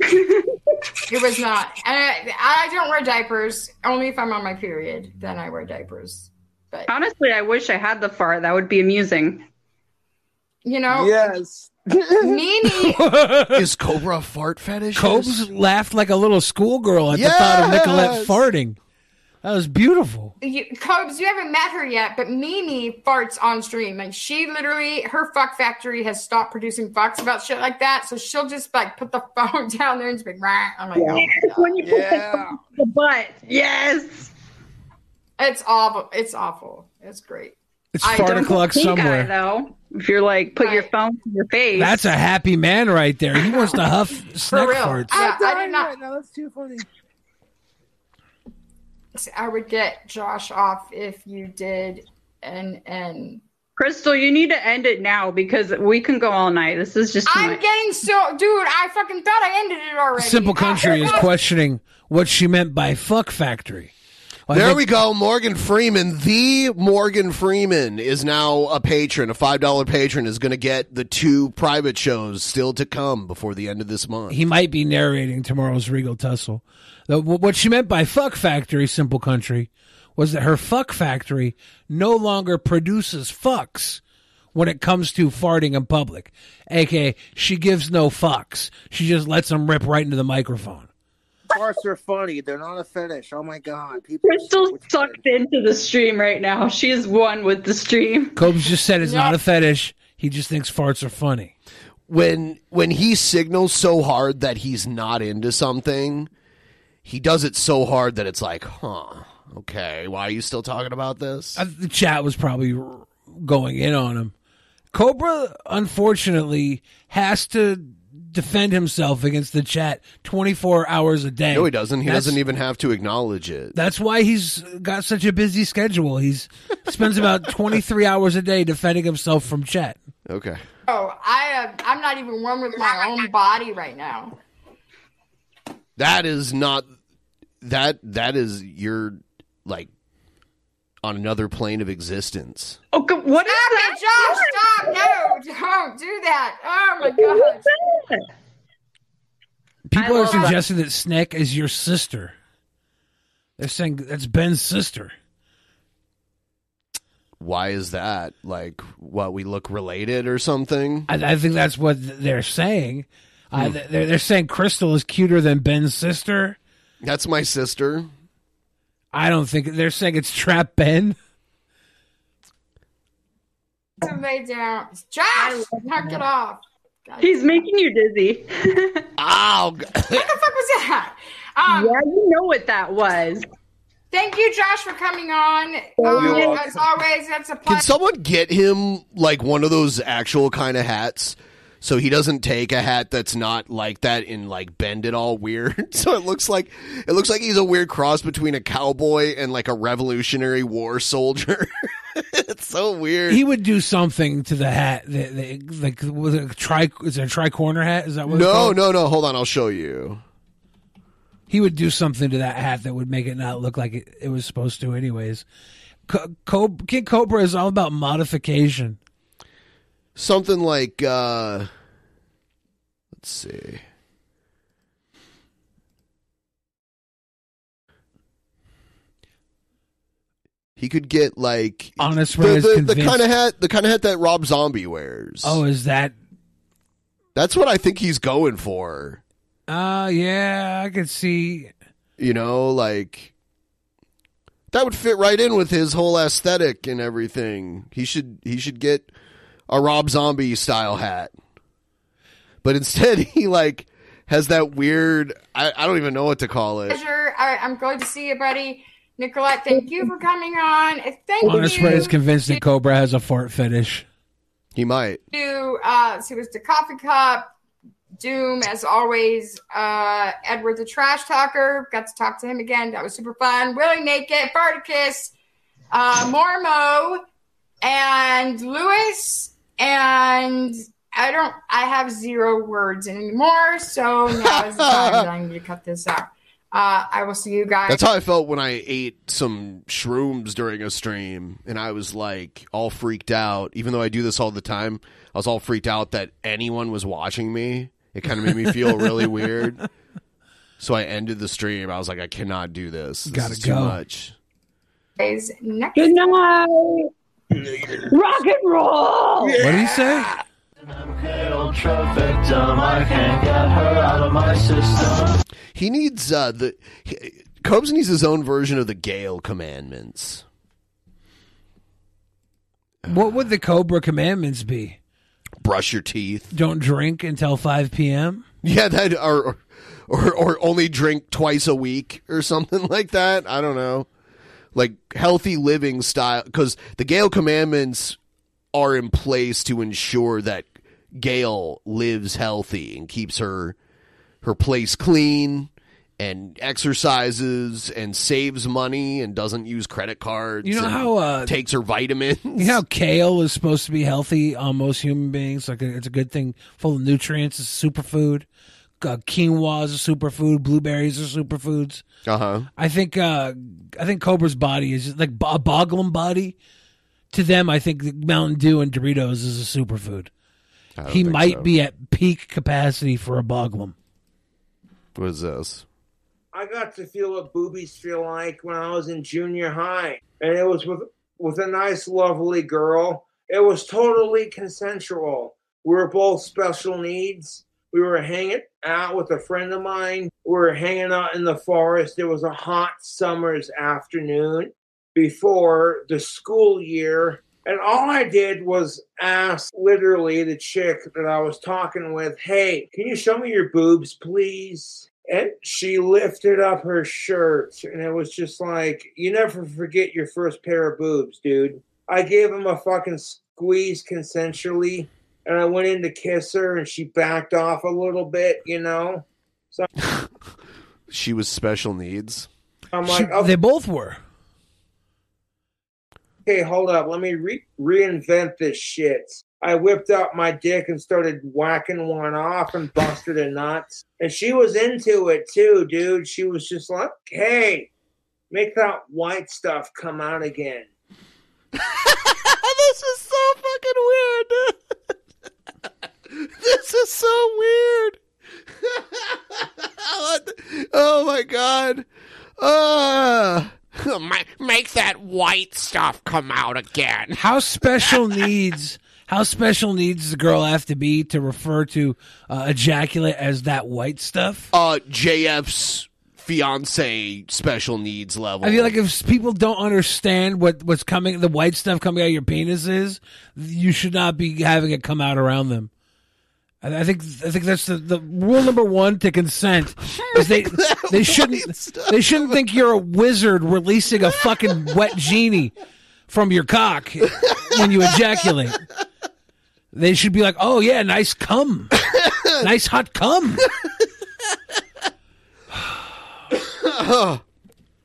It was not. And I, I don't wear diapers. Only if I'm on my period, then I wear diapers. But Honestly, I wish I had the fart. That would be amusing. you know, Yes. Nene. Is Cobra a fart fetish? Cobes laughed like a little schoolgirl at the thought of Nicolette Yes! farting. That was beautiful. You, Cobes, you haven't met her yet, but Mimi farts on stream. Like she literally, her fuck factory has stopped producing fucks about shit like that. So she'll just like put the phone down there and just be. "Rah." I'm like, oh my God. When you put Yeah. the, the butt. Yes. it's awful. It's awful. It's great. It's I fart don't o'clock Pink eye, somewhere. though. If you're like, put your phone to your face. That's a happy man right there. He wants to huff For snack real. farts. Yeah, I'm I oh, did not. right now. That's too funny. I would get Josh off if you did an N Crystal, you need to end it now because we can go all night. This is just I'm much. getting so, dude. I fucking thought I ended it already. Simple Country is questioning what she meant by fuck factory. Well, there think- we go. Morgan Freeman, the Morgan Freeman, is now a patron. A five dollar patron is going to get the two private shows still to come before the end of this month. He might be narrating tomorrow's Regal Tussle. What she meant by fuck factory, Simple Country, was that her fuck factory no longer produces fucks when it comes to farting in public. AKA, she gives no fucks. She just lets them rip right into the microphone. Farts are funny. They're not a fetish. Oh my god. People Crystal's sucked into the stream right now. She's one with the stream. Cobes just said it's not a fetish. He just thinks farts are funny. when when he signals so hard that he's not into something, he does it so hard that it's like, huh, okay, why are you still talking about this? Uh, the chat was probably going in on him. Cobra, unfortunately, has to defend himself against the chat 24 hours a day. No, he doesn't. He That's- doesn't even have to acknowledge it. That's why he's got such a busy schedule. He's spends about 23 hours a day defending himself from chat. Okay. Oh, I uh, I'm not even one with my own body right now. That is not that that is your like on another plane of existence. Oh, go- what is Stop that? it, Josh! Stop! No, don't do that. Oh my god. People are love that. suggesting that Snick is your sister. They're saying that's Ben's sister. Why is that? Like what we look related or something? I, I think that's what they're saying. Uh, they're, they're saying Crystal is cuter than Ben's sister. That's my sister. I don't think they're saying it's Trap Ben. Lay down. Josh, knock it off. He's making you dizzy. Ow! What the fuck was that? Um, yeah, you know what that was. Thank you, Josh, for coming on. You're Um, as always, that's a Can someone get him like one of those actual kind of hats? So he doesn't take a hat that's not like that and like bend it all weird. so it looks like it looks like he's a weird cross between a cowboy and like a Revolutionary War soldier. it's so weird. He would do something to the hat. That, that, like was it a tri? Is it a tri corner hat? Is that what? no, no, no. Hold on, I'll show you. He would do something to that hat that would make it not look like it, it was supposed to, anyways. Co- Kid Cobra is all about modification. Something like uh let's see. He could get like Honest the, the, the kind of hat the kind of hat that Rob Zombie wears. Oh, is that? That's what I think he's going for. Uh yeah, I could see. You know, like that would fit right in with his whole aesthetic and everything. He should he should get a Rob Zombie style hat. But instead he like has that weird I, I don't even know what to call it. pleasure. I, I'm glad to see you, buddy. Nicolette, thank you for coming on. And Thank Honest you Ray is convinced that Cobra has a fart fetish. He might. to uh so it was the coffee cup doom as always uh edward the trash talker got to talk to him again that was super fun willie naked Spartacus, uh mormo and lewis and i don't i have zero words anymore so now is the time that i need to cut this out uh i will see you guys That's how I felt when I ate some shrooms during a stream, and I was like all freaked out. Even though I do this all the time, I was all freaked out that anyone was watching me. It kind of made me feel really weird. So I ended the stream. I was like, I cannot do this. This Gotta is too go. much. guys next Good night. Rock and roll. What do you say? Ultra victim, I can't get her out of my system. He needs uh the he, Cobes needs his own version of the Gail commandments. What would the Cobra commandments be? Brush your teeth. Don't drink until 5 p.m. Yeah, that or or or only drink twice a week or something like that. I don't know. Like healthy living style cuz the Gail commandments are in place to ensure that Gail lives healthy and keeps her her place clean and exercises and saves money and doesn't use credit cards. You know and how, uh, takes her vitamins. You know how kale is supposed to be healthy on most human beings? Like it's a good thing, full of nutrients. It's a superfood. Uh, quinoa is a superfood. Blueberries are superfoods. Uh huh. I think uh, I think Cobra's body is like a Boglum body. To them, I think Mountain Dew and Doritos is a superfood. He might so. be at peak capacity for a Boglum. What is this? I got to feel what boobies feel like when I was in junior high, and it was with with a nice, lovely girl. It was totally consensual. We were both special needs. We were hanging out with a friend of mine. We were hanging out in the forest. It was a hot summer's afternoon before the school year. And all I did was ask literally the chick that I was talking with, Hey, can you show me your boobs, please? And she lifted up her shirt, and it was just like, You never forget your first pair of boobs, dude. I gave him a fucking squeeze consensually, and I went in to kiss her, and she backed off a little bit, you know? So She was special needs. I'm She- like, oh, they both were. okay, hold up. Let me re- reinvent this shit. I whipped out my dick and started whacking one off and busted a nuts. And she was into it too, dude. She was just like, hey, make that white stuff come out again. this is so fucking weird. this is so weird. Oh my god. Uh, make that white stuff come out again. How special needs? How special needs does the girl have to be to refer to uh, ejaculate as that white stuff? Uh, JF's fiance special needs level. I feel like if people don't understand what what's coming, the white stuff coming out of your penis is, you should not be having it come out around them. I I think I think that's the, the rule number one to consent is they they shouldn't they shouldn't think you're a wizard releasing a fucking wet genie from your cock when you ejaculate. They should be like, oh yeah, nice cum, nice hot cum.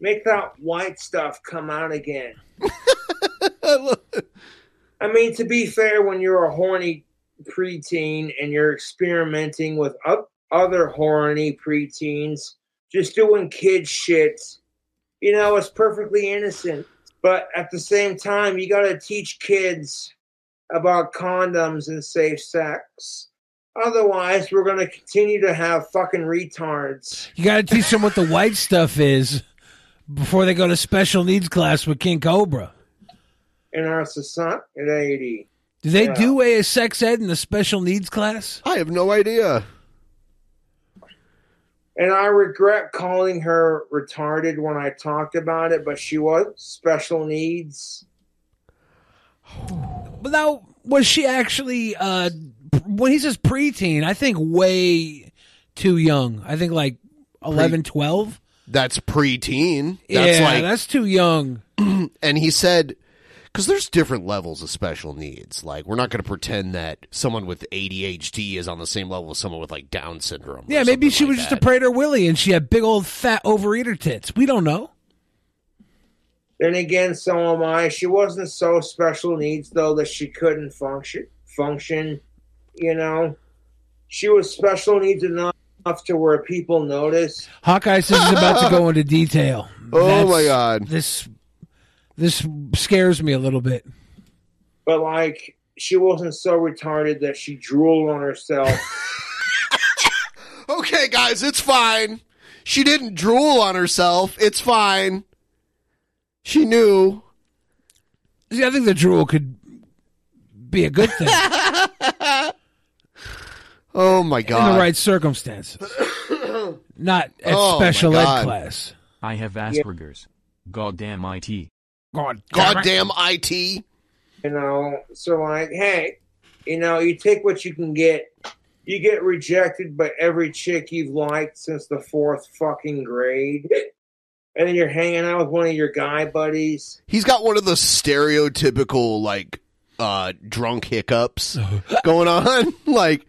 Make that white stuff come out again. I mean, to be fair, when you're a horny preteen and you're experimenting with other horny preteens, just doing kid shit, you know, it's perfectly innocent. But at the same time, you got to teach kids about condoms and safe sex. Otherwise, we're going to continue to have fucking retards. You got to teach them what the white stuff is before they go to special needs class with King Cobra. in our society. Do they Yeah. do a sex ed in the special needs class? I have no idea. And I regret calling her retarded when I talked about it, but she was special needs. But now, was she actually? uh When he says preteen, I think way too young. I think like 11, 12. That's preteen. That's yeah, like that's too young. and he said because there's different levels of special needs like we're not going to pretend that someone with adhd is on the same level as someone with like down syndrome Yeah, maybe she like was just a that. Prader-Willi and she had big old fat overeater tits. We don't know. Then again, so am I. She wasn't so special needs though that she couldn't function. Function, you know. She was special needs enough to where people notice. Hawkeye says he's about to go into detail. Oh, my God. This this scares me a little bit. But like, she wasn't so retarded that she drooled on herself. okay guys it's fine she didn't drool on herself it's fine she knew See, I think the drool could be a good thing oh my god in the right circumstances, not at Oh, special ed class. I have Asperger's. Goddamn IT. God, goddamn it. You know so like hey you know you take what you can get. You get rejected by every chick you've liked since the fourth fucking grade. And then you're hanging out with one of your guy buddies. He's got one of the stereotypical like uh drunk hiccups going on like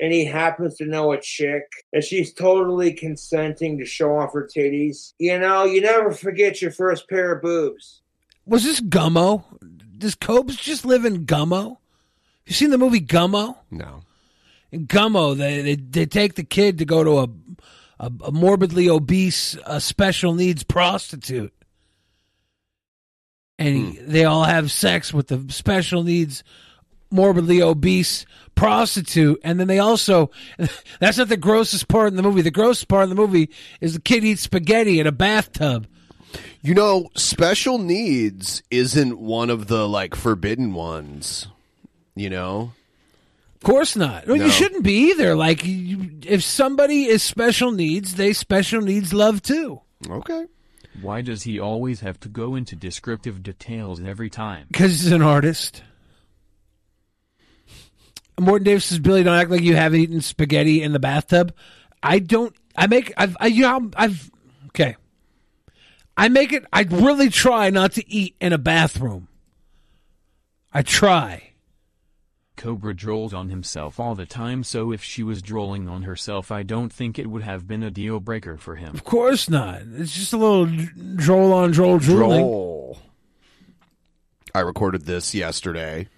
and he happens to know a chick, and she's totally consenting to show off her titties. You know, you never forget your first pair of boobs. Was this Gummo? Does Cobes just live in Gummo? You seen the movie Gummo? No. In Gummo, they they, they take the kid to go to a a, a morbidly obese, uh, special needs prostitute, and he- they all have sex with the special needs, morbidly obese prostitute, and then they also that's not the grossest part in the movie. The grossest part in the movie is the kid eats spaghetti in a bathtub. You know, special needs isn't one of the like forbidden ones. You know, Of course not. Well, No. You shouldn't be either. Like, you, if somebody is special needs, they special needs love too. Okay. Why does he always have to go into descriptive details every time? Because he's an artist. Morton Davis says, "Billy, don't act like you haven't eaten spaghetti in the bathtub." I don't. I make. I've. I, you know. I've. Okay. I make it. I really try not to eat in a bathroom. I try. Cobra drolls on himself all the time, so if she was drolling on herself, I don't think it would have been a deal breaker for him. Of course not. It's just a little d- droll on droll drooling. Droll. I recorded this yesterday.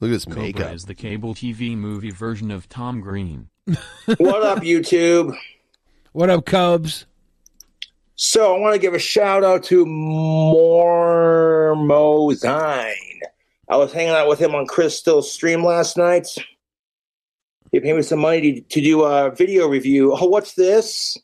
Look at this Cobra makeup. is the cable TV movie version of Tom Green. What up, YouTube? What up, Cubs? So I want to give a shout out to Mormozine. I was hanging out with him on Crystal's stream last night. He paid me some money to, to do a video review. Oh, what's this?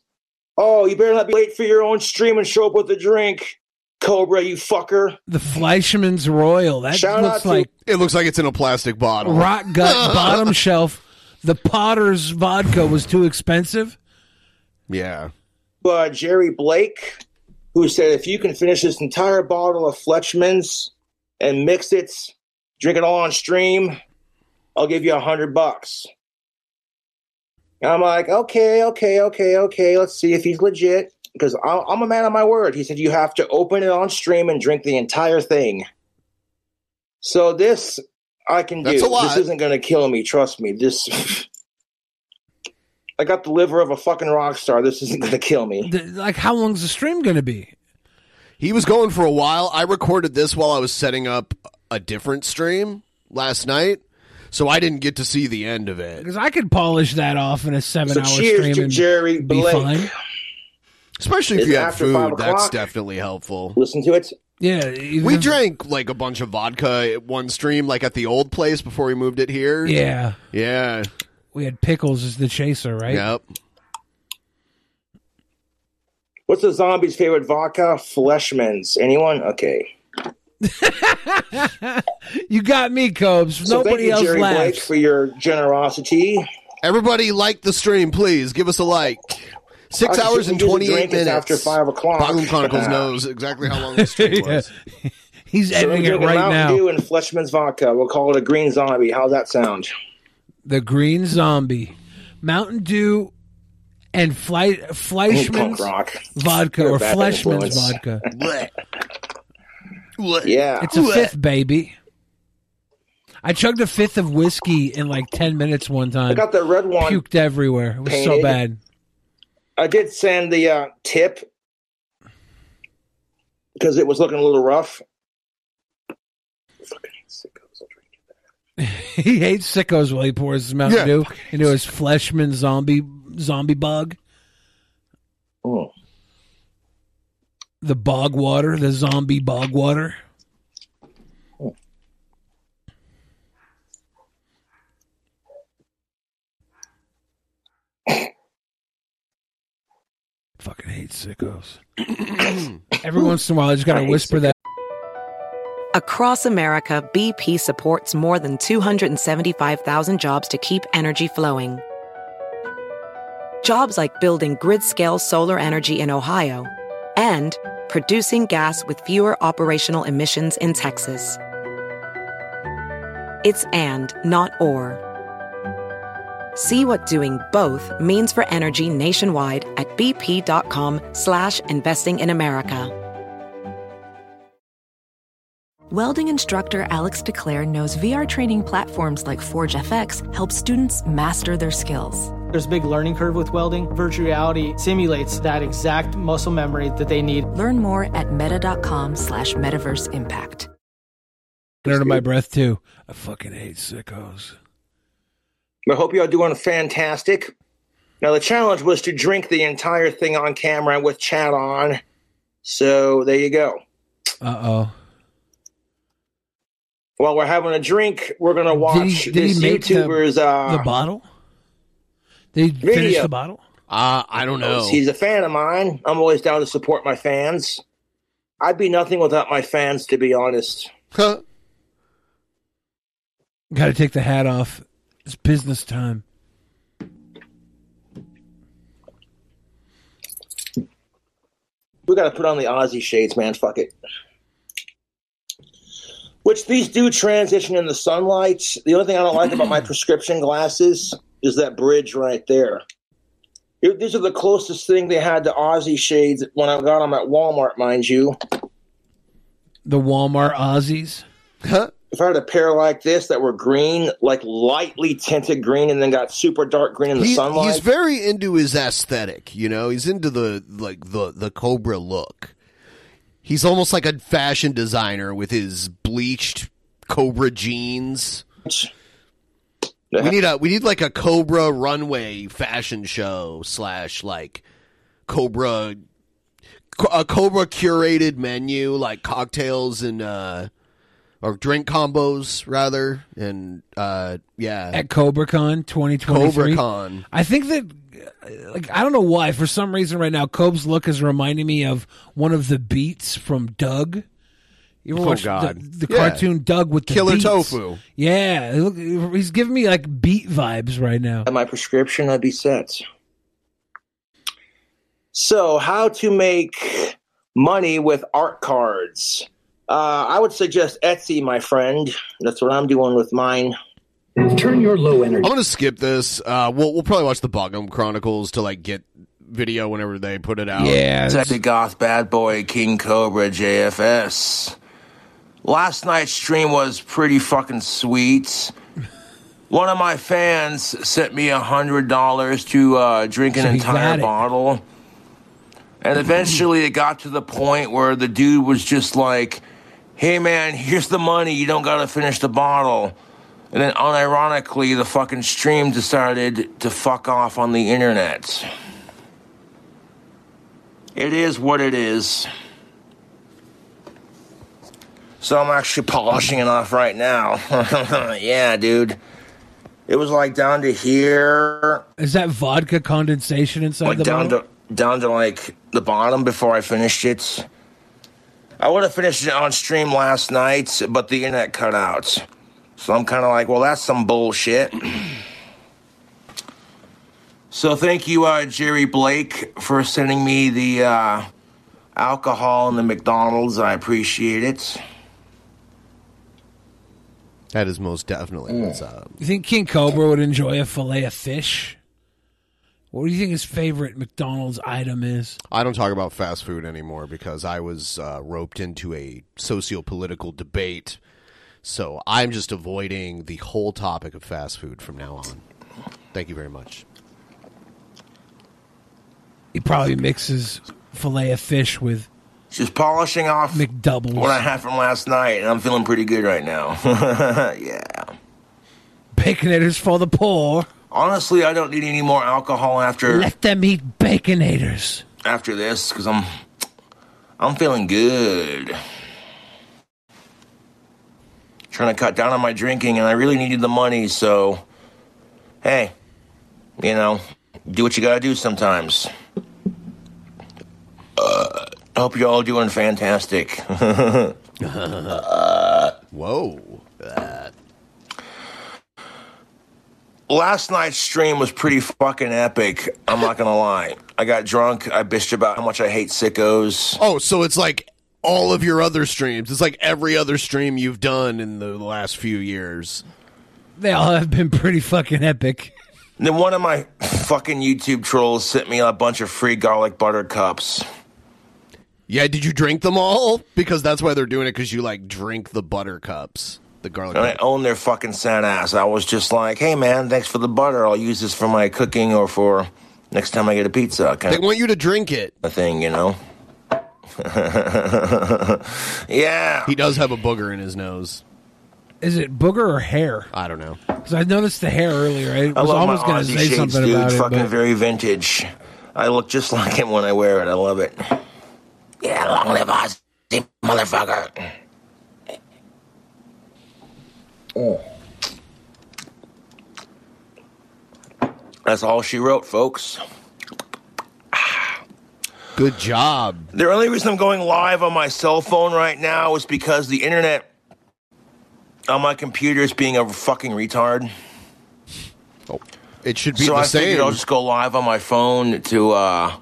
Oh, you better not be late for your own stream and show up with a drink, Cobra, you fucker. The Fleischmann's Royal. That Shout looks out to- like It looks like it's in a plastic bottle. Rock gut bottom shelf. The Potter's vodka was too expensive. Yeah. uh, Jerry Blake, who said if you can finish this entire bottle of Fleischmann's and mix it, drink it all on stream, I'll give you a hundred bucks. And I'm like, okay, okay, okay, okay. Let's see if he's legit because I'm a man of my word. He said you have to open it on stream and drink the entire thing. So this I can That's do. a lot. This isn't going to kill me. Trust me. This. I got the liver of a fucking rock star. This isn't going to kill me. Like, how long's the stream going to be? He was going for a while. I recorded this while I was setting up a different stream last night, so I didn't get to see the end of it. Because I could polish that off in a seven-hour So cheers stream to and Jerry be Blake. fine. Especially if you have food, that's definitely helpful. Listen to it. Yeah, We drank like a bunch of vodka at one stream, like at the old place before we moved it here. Yeah. Yeah. We had pickles as the chaser, right? Yep. What's the zombie's favorite vodka? Fleshman's. Anyone? Okay. You got me, Cobes. So thank Nobody you, else Jerry Blake, for your generosity. Everybody like the stream, please. Give us a like. Six I should hours and 28 minutes. after five o'clock. Boggle Chronicles knows exactly how long the stream was. He's So I'm editing it drinking right Mountain now. Dew and Fleshman's vodka. We'll call it a green zombie. How's that sound? The Green Zombie, Mountain Dew, and Fle- Punk Fleischmann's vodka You're or bad Fleischmann's influence. vodka. Yeah. It's a fifth, baby. I chugged a fifth of whiskey in like ten minutes one time. I got the red one. Puked everywhere. It was so bad. I did send the uh, tip because it was looking a little rough. he hates sickos while he pours his Mountain Yeah. Dew into his Fleshman zombie zombie bug. Oh. The bog water, the zombie bog water. Fucking hate sickos. Every once in a while, I just gotta whisper that. Across America, BP supports more than 275,000 jobs to keep energy flowing. Jobs like building grid scale solar energy in Ohio and producing gas with fewer operational emissions in Texas. It's and, not or. See what doing both means for energy nationwide at bp.com slash investing in America. Welding instructor Alex DeClaire knows VR training platforms like Forge FX help students master their skills. There's a big learning curve with welding. Virtual reality simulates that exact muscle memory that they need. Learn more at meta.com slash metaverse impact. Under my breath too. I fucking hate sickos. I hope y'all doing fantastic. Now, the challenge was to drink the entire thing on camera with chat on. So there you go. Uh oh. While we're having a drink, we're going to watch Did he, did this he make the, YouTuber's uh, the bottle? Did he finish the bottle? Uh, I don't know. He's a fan of mine. I'm always down to support my fans. I'd be nothing without my fans, to be honest. Got to take the hat off. It's business time. We got to put on the Ozzy shades, man. Fuck it. Which these do transition in the sunlight. The only thing I don't like about my prescription glasses is that bridge right there. It- These are the closest thing they had to Ozzy shades when I got them at Walmart, mind you. The Walmart Ozzys. Huh? If I had a pair like this that were green, like lightly tinted green, and then got super dark green in the He- sunlight, he's very into his aesthetic. You know, he's into the like the the Cobra look. He's almost like a fashion designer with his bleached Cobra jeans. We need a we need like a Cobra runway fashion show slash like Cobra a Cobra curated menu like cocktails and uh or drink combos rather and uh yeah At CobraCon 2023. CobraCon. I think that, uh, like, I don't know why. For some reason, right now, Cobe's look is reminding me of one of the Beets from Doug. You ever Oh, watch God. the, the Yeah. cartoon Doug with the Killer Beets? Tofu. Yeah, look, he's giving me like beat vibes right now. At my prescription, I'd be set. So, how to make money with art cards? Uh, I would suggest Etsy, my friend. That's what I'm doing with mine. Turn your low energy. I'm gonna skip this. Uh, we'll we'll probably watch the Bogum Chronicles to like get video whenever they put it out. Yeah, sexy goth bad boy King Cobra JFS. Last night's stream was pretty fucking sweet. One of my fans sent me a hundred dollars to uh, drink an So entire bottle, and eventually it got to the point where the dude was just like, "Hey man, here's the money. You don't gotta finish the bottle." And then, unironically, the fucking stream decided to fuck off on the internet. It is what it is. So I'm actually polishing it off right now. yeah, dude. It was like down to here, Is that vodka condensation inside like the down bottle? to down to like the bottom before I finished it. I would have finished it on stream last night, but the internet cut out. So I'm kind of like, well, that's some bullshit. so thank you, uh, Jerry Blake, for sending me the uh, alcohol and the McDonald's. I appreciate it. That is most definitely what's up. You think King Cobra would enjoy a fillet of fish? What do you think his favorite McDonald's item is? I don't talk about fast food anymore because I was uh, roped into a socio-political debate. So I'm just avoiding the whole topic of fast food from now on. Thank you very much. He probably mixes fillet of fish with Just polishing off McDoubles. what I had from last night, and I'm feeling pretty good right now. yeah. Baconators for the poor. Honestly, I don't need any more alcohol after Let them eat baconators. after this because I'm I'm feeling good. Trying to cut down on my drinking, and I really needed the money. So, hey, you know, do what you gotta do sometimes. Uh, I hope you're all doing fantastic. Whoa. Uh, Last night's stream was pretty fucking epic. I'm not gonna lie. I got drunk. I bitched about how much I hate sickos. oh, so it's like all of your other streams. It's like every other stream you've done in the last few years. They all have been pretty fucking epic. And then one of my fucking YouTube trolls sent me a bunch of free garlic butter cups. Yeah, did you drink them all? Because that's why they're doing it. Because you like drink the butter cups, the garlic. And I own their fucking sad ass. I was just like, hey man, thanks for the butter. I'll use this for my cooking or for next time I get a pizza. Kind They want you to drink it. A thing, you know? yeah. He does have a booger in his nose. Is it booger or hair? I don't know. Because I noticed the hair earlier. I I was love almost my going to say shades, something dude. about it. Fucking but- very vintage. I look just like him when I wear it. I love it. Yeah, long live Ozzy, motherfucker. Oh. That's all she wrote, folks. Good job. The only reason I'm going live on my cell phone right now is because the internet on my computer is being a fucking retard. Oh, it should be so the I figured same. I'll just go live on my phone to uh,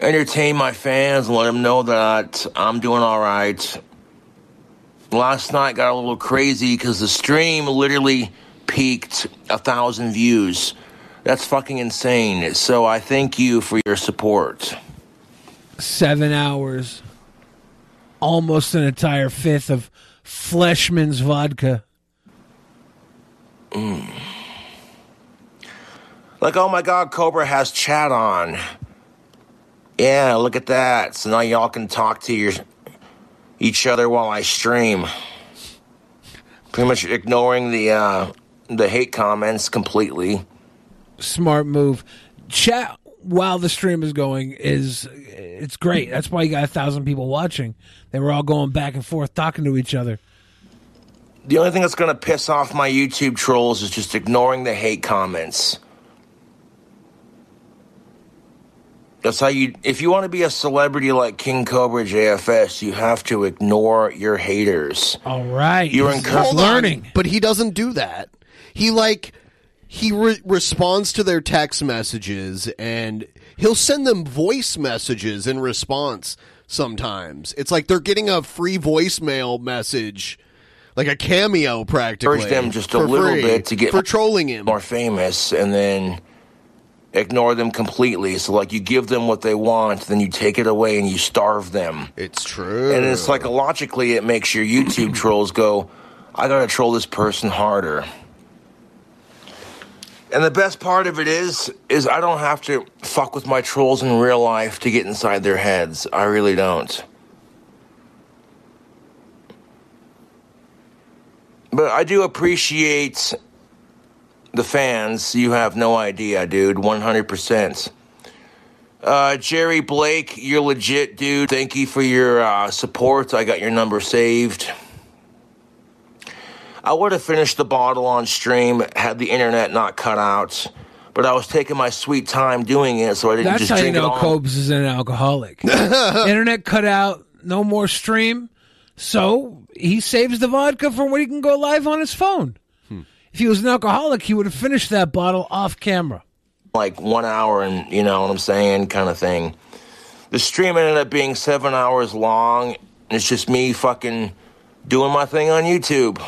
entertain my fans and let them know that I'm doing all right. Last night got a little crazy because the stream literally peaked a thousand views. That's fucking insane. So I thank you for your support. seven hours, almost an entire fifth of Fleischmann's vodka. Mm. Like, oh my god, Cobra has chat on. Yeah, look at that. So now y'all can talk to your each other while I stream. Pretty much ignoring the uh the hate comments completely. Smart move. Chat while the stream is going is it's great. That's why you got a thousand people watching. They were all going back and forth talking to each other. The only thing that's gonna piss off my YouTube trolls is just ignoring the hate comments. That's how you. If you want to be a celebrity like King Cobra JFS, you have to ignore your haters. All right, You're He's encouraged. learning. but he doesn't do that. He like he re- responds to their text messages and he'll send them voice messages in response sometimes. It's like they're getting a free voicemail message like a cameo practically. Encourage them just a little free bit to get for trolling him. more famous, and then ignore them completely. So, like, you give them what they want, then you take it away and you starve them. It's true, and it's psychologically, it makes your YouTube trolls go, "I gotta troll this person harder." And the best part of it is, is I don't have to fuck with my trolls in real life to get inside their heads. I really don't. But I do appreciate the fans. You have no idea, dude. 100%. Uh, Jerry Blake, you're legit, dude. Thank you for your uh, support. I got your number saved. I would have finished the bottle on stream had the internet not cut out, but I was taking my sweet time doing it, so I didn't That's just how you drink it know all. Cobes is an alcoholic. Internet cut out, no more stream. So he saves the vodka for when he can go live on his phone. If he was an alcoholic, he would have finished that bottle off camera. like one hour and you know what I'm saying, kind of thing. The stream ended up being seven hours long. And it's just me fucking doing my thing on YouTube.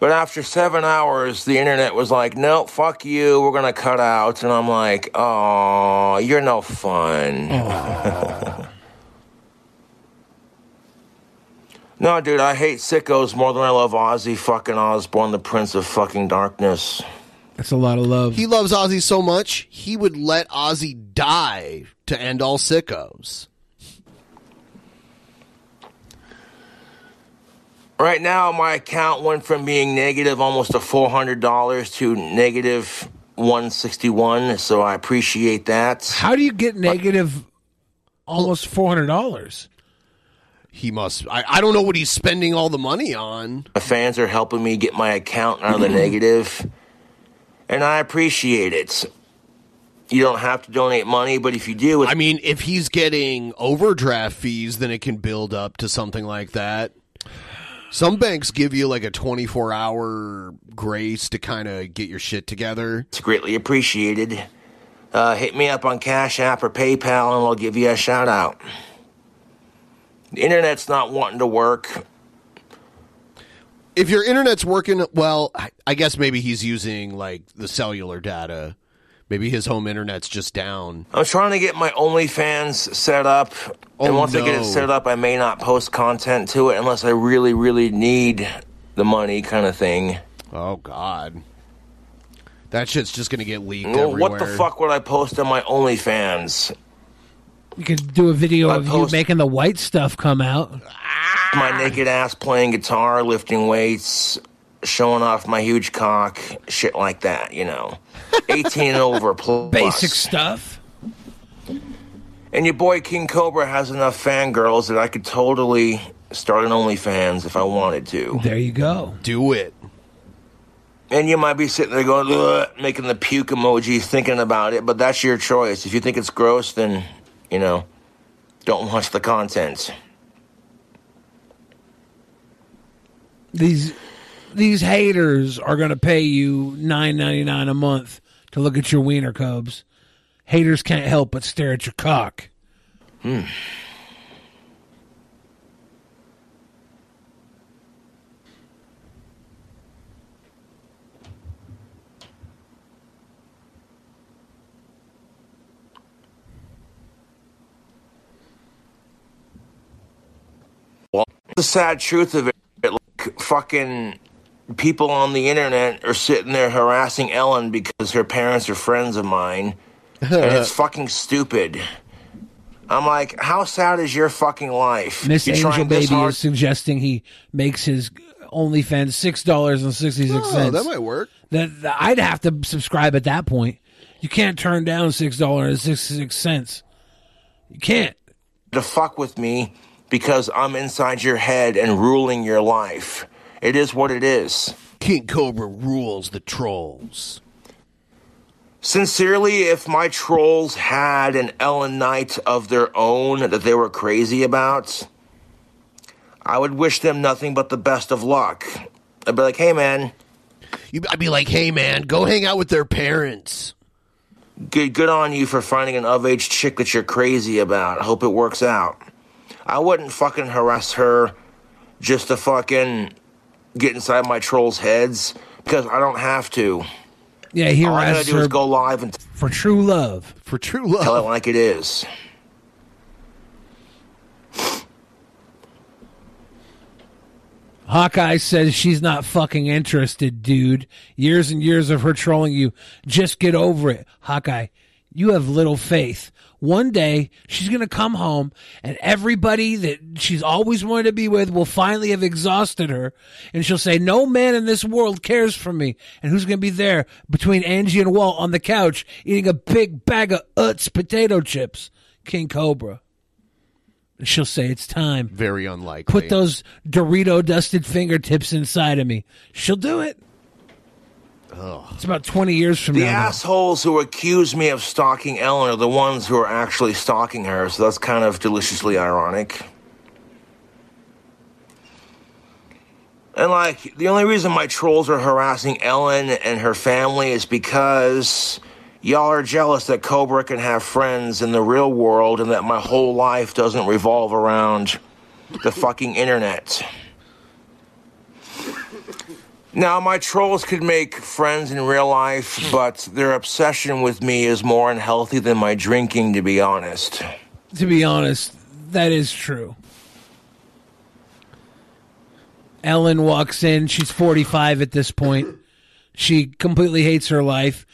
But after seven hours, the internet was like, "No, fuck you. We're gonna cut out." And I'm like, "Oh, you're no fun." no, dude, I hate sickos more than I love Ozzy fucking Osbourne, the Prince of fucking Darkness. That's a lot of love. He loves Ozzy so much, he would let Ozzy die to end all sickos. Right now, my account went from being negative almost a four hundred dollars to negative one sixty one. So I appreciate that. How do you get negative almost four hundred dollars? He must. I, I don't know what he's spending all the money on. the fans are helping me get my account out of the negative, and I appreciate it. You don't have to donate money, but if you do, I mean, if he's getting overdraft fees, then it can build up to something like that. Some banks give you like a 24 hour grace to kind of get your shit together. it's greatly appreciated. Uh, hit me up on Cash App or PayPal, and I'll give you a shout out. The internet's not wanting to work. If your internet's working well, I- I guess maybe he's using like the cellular data. Maybe his home internet's just down. I'm trying to get my OnlyFans set up. Oh, and once I get it set up, I may not post content to it unless I really, really need the money kind of thing. Oh, God. That shit's just going to get leaked Well, what the fuck would I post on my OnlyFans? You could do a video I of you making the white stuff come out. My naked ass playing guitar, lifting weights, showing off my huge cock, shit like that, you know. 18 and over plus. Basic stuff. And your boy King Cobra has enough fangirls that I could totally start an OnlyFans if I wanted to. There you go. Do it. And you might be sitting there going, making the puke emoji, thinking about it, but that's your choice. If you think it's gross, then, you know, don't watch the contents. These these haters are going to pay you nine ninety nine a month to look at your wiener cubs. Haters can't help but stare at your cock. Hmm. Well, the sad truth of it, like fucking people on the internet are sitting there harassing Ellen because her parents are friends of mine, and it's fucking stupid. I'm like, how sad is your fucking life? Miss You're Angel Baby hard- is suggesting he makes his OnlyFans six dollars and sixty six cents. sixty six Oh, cents. that might work. That, that- I'd have to subscribe at that point. You can't turn down six dollars and sixty six cents. You can't. to fuck with me because I'm inside your head and ruling your life. It is what it is. King Cobra rules the trolls. Sincerely, if my trolls had an Ellen Knight of their own that they were crazy about, I would wish them nothing but the best of luck. I'd be like, hey man, You, I'd be like, hey man, go hang out with their parents. good good on you for finding an of age chick that you're crazy about. I hope it works out. I wouldn't fucking harass her just to fucking get inside my trolls' heads because I don't have to. Yeah, he All I gotta harasses do is her go live and for true love. For true love. tell it like it is. Hawkeye says she's not fucking interested, dude. Years and years of her trolling you. Just get over it. Hawkeye, you have little faith. One day she's going to come home and everybody that she's always wanted to be with will finally have exhausted her. And she'll say, no man in this world cares for me. And who's going to be there between Angie and Walt on the couch eating a big bag of Utz potato chips? King Cobra. And she'll say, it's time. Very unlikely. Put those Dorito dusted fingertips inside of me. She'll do it. It's about 20 years from The now. The assholes who accuse me of stalking Ellen are the ones who are actually stalking her, so that's kind of deliciously ironic. And like, the only reason my trolls are harassing Ellen and her family is because y'all are jealous that Cobra can have friends in the real world and that my whole life doesn't revolve around the fucking internet. Now, my trolls could make friends in real life, but their obsession with me is more unhealthy than my drinking, to be honest. To be honest, that is true. Ellen walks in. She's 45 at this point. She completely hates her life.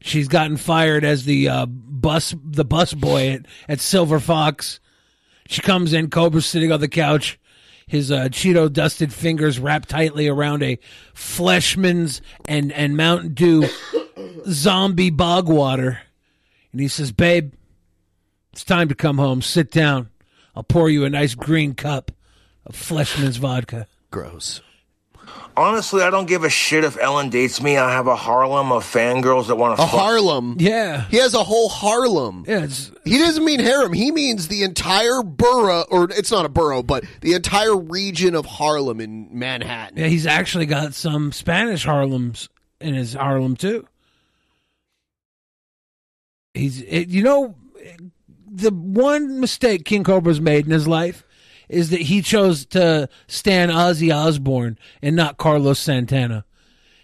She's gotten fired as the uh, bus the bus boy at, at Silver Fox. She comes in. Cobra's sitting on the couch. His uh, Cheeto dusted fingers wrapped tightly around a Fleischmann's and and Mountain Dew zombie bog water, and he says, "Babe, it's time to come home. Sit down. I'll pour you a nice green cup of Fleischmann's vodka." Gross. Honestly, I don't give a shit if Ellen dates me. I have a Harlem of fangirls that want to A fuck. Harlem. Yeah. He has a whole Harlem. Yeah, it's, He doesn't mean harem. He means the entire borough, or it's not a borough, but the entire region of Harlem in Manhattan. Yeah, he's actually got some Spanish Harlems in his Harlem too. He's, it, you know, the one mistake King Cobra's made in his life is that he chose to stand Ozzy Osbourne and not Carlos Santana.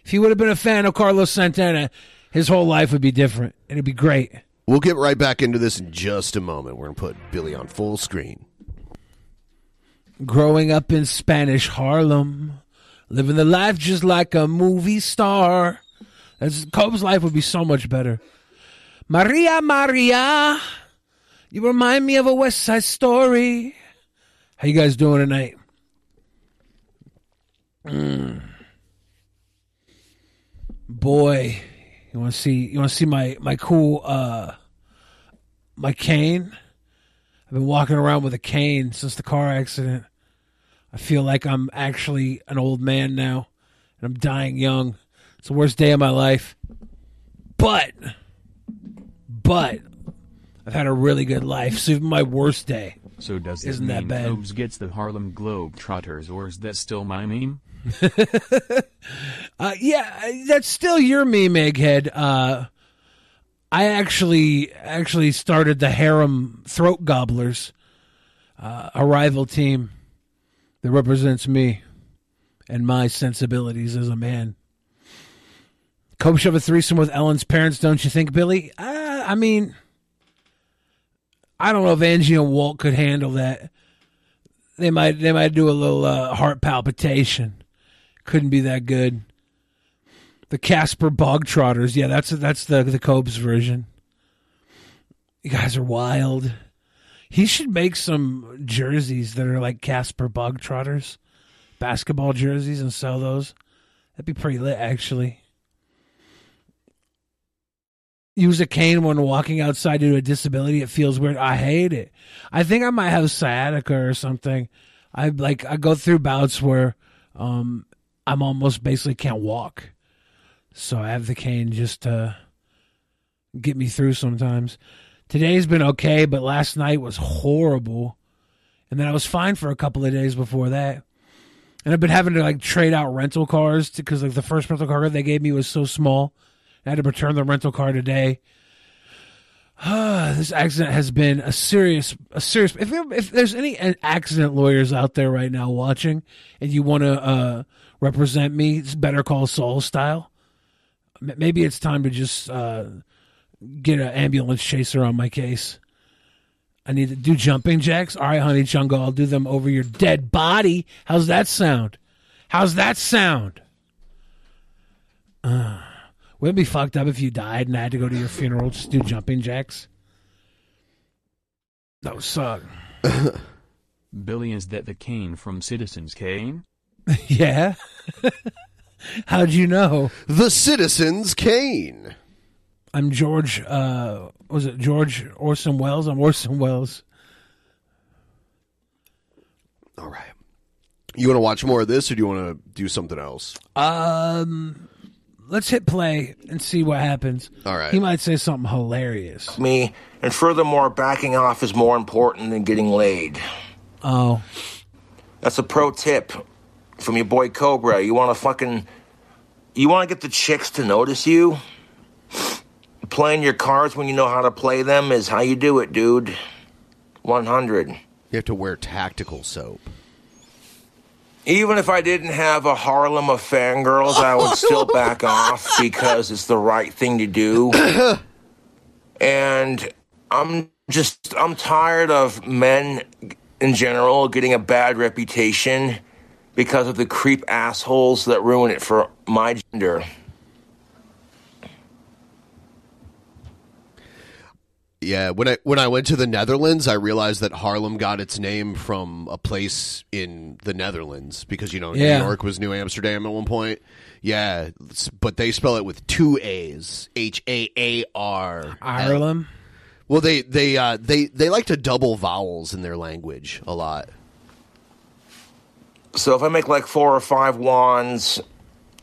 If he would have been a fan of Carlos Santana, his whole life would be different. and It'd be great. We'll get right back into this in just a moment. We're going to put Billy on full screen. Growing up in Spanish Harlem, living the life just like a movie star. That's, Cobb's life would be so much better. Maria, Maria, you remind me of a West Side Story. How you guys doing tonight? Mm. Boy, you want to see? You want to see my my cool uh my cane? I've been walking around with a cane since the car accident. I feel like I'm actually an old man now, and I'm dying young. It's the worst day of my life. But, but, I've had a really good life. So even my worst day. So does Isn't mean that bad? Gets the Harlem Globetrotters, or is that still my meme? Uh, yeah, that's still your meme, Egghead. Uh, I actually actually started the Harem Throat Gobblers, uh, a rival team that represents me and my sensibilities as a man. Cope should have a threesome with Ellen's parents, don't you think, Billy? Uh, I mean, I don't know if Angie and Walt could handle that. They might they might do a little uh, heart palpitation. Couldn't be that good. The Casper Bog Trotters, yeah, that's that's the the Cobes version. You guys are wild. He should make some jerseys that are like Casper Bog Trotters, basketball jerseys, and sell those. That'd be pretty lit, actually. Use a cane when walking outside due to a disability. It feels weird. I hate it. I think I might have sciatica or something. I like I go through bouts where um I'm almost basically can't walk. So I have the cane just to get me through sometimes. Today's been okay, but last night was horrible. And then I was fine for a couple of days before that. And I've been having to like trade out rental cars because like the first rental car they gave me was so small. I had to return the rental car today. this accident has been a serious, a serious. If if there's any accident lawyers out there right now watching, and you want to uh, represent me, it's Better Call Saul style. Maybe it's time to just uh, get an ambulance chaser on my case. I need to do jumping jacks. All right, honey jungle, I'll do them over your dead body. How's that sound? How's that sound? Uh, wouldn't it be fucked up if you died and I had to go to your funeral just do jumping jacks? That would suck. Billy, is that the cane from Citizens Kane? yeah. How'd you know? The Citizens Kane. I'm George. Uh, was it George Orson Welles? I'm Orson Welles. All right. You want to watch more of this, or do you want to do something else? Um, let's hit play and see what happens. All right. He might say something hilarious. Me, and furthermore, backing off is more important than getting laid. Oh. That's a pro tip from your boy Cobra. You want to fucking. You want to get the chicks to notice you? Playing your cards when you know how to play them is how you do it, dude. 100. You have to wear tactical soap. Even if I didn't have a Harlem of fangirls, I would still back off because it's the right thing to do. and I'm just, I'm tired of men in general getting a bad reputation because of the creep assholes that ruin it for my gender. Yeah, when I when I went to the Netherlands, I realized that Harlem got its name from a place in the Netherlands because you know Yeah. New York was New Amsterdam at one point. Yeah, but they spell it with two A's, H A A R. Ireland. Well, they they uh, they they like to double vowels in their language a lot. So if I make like four or five wands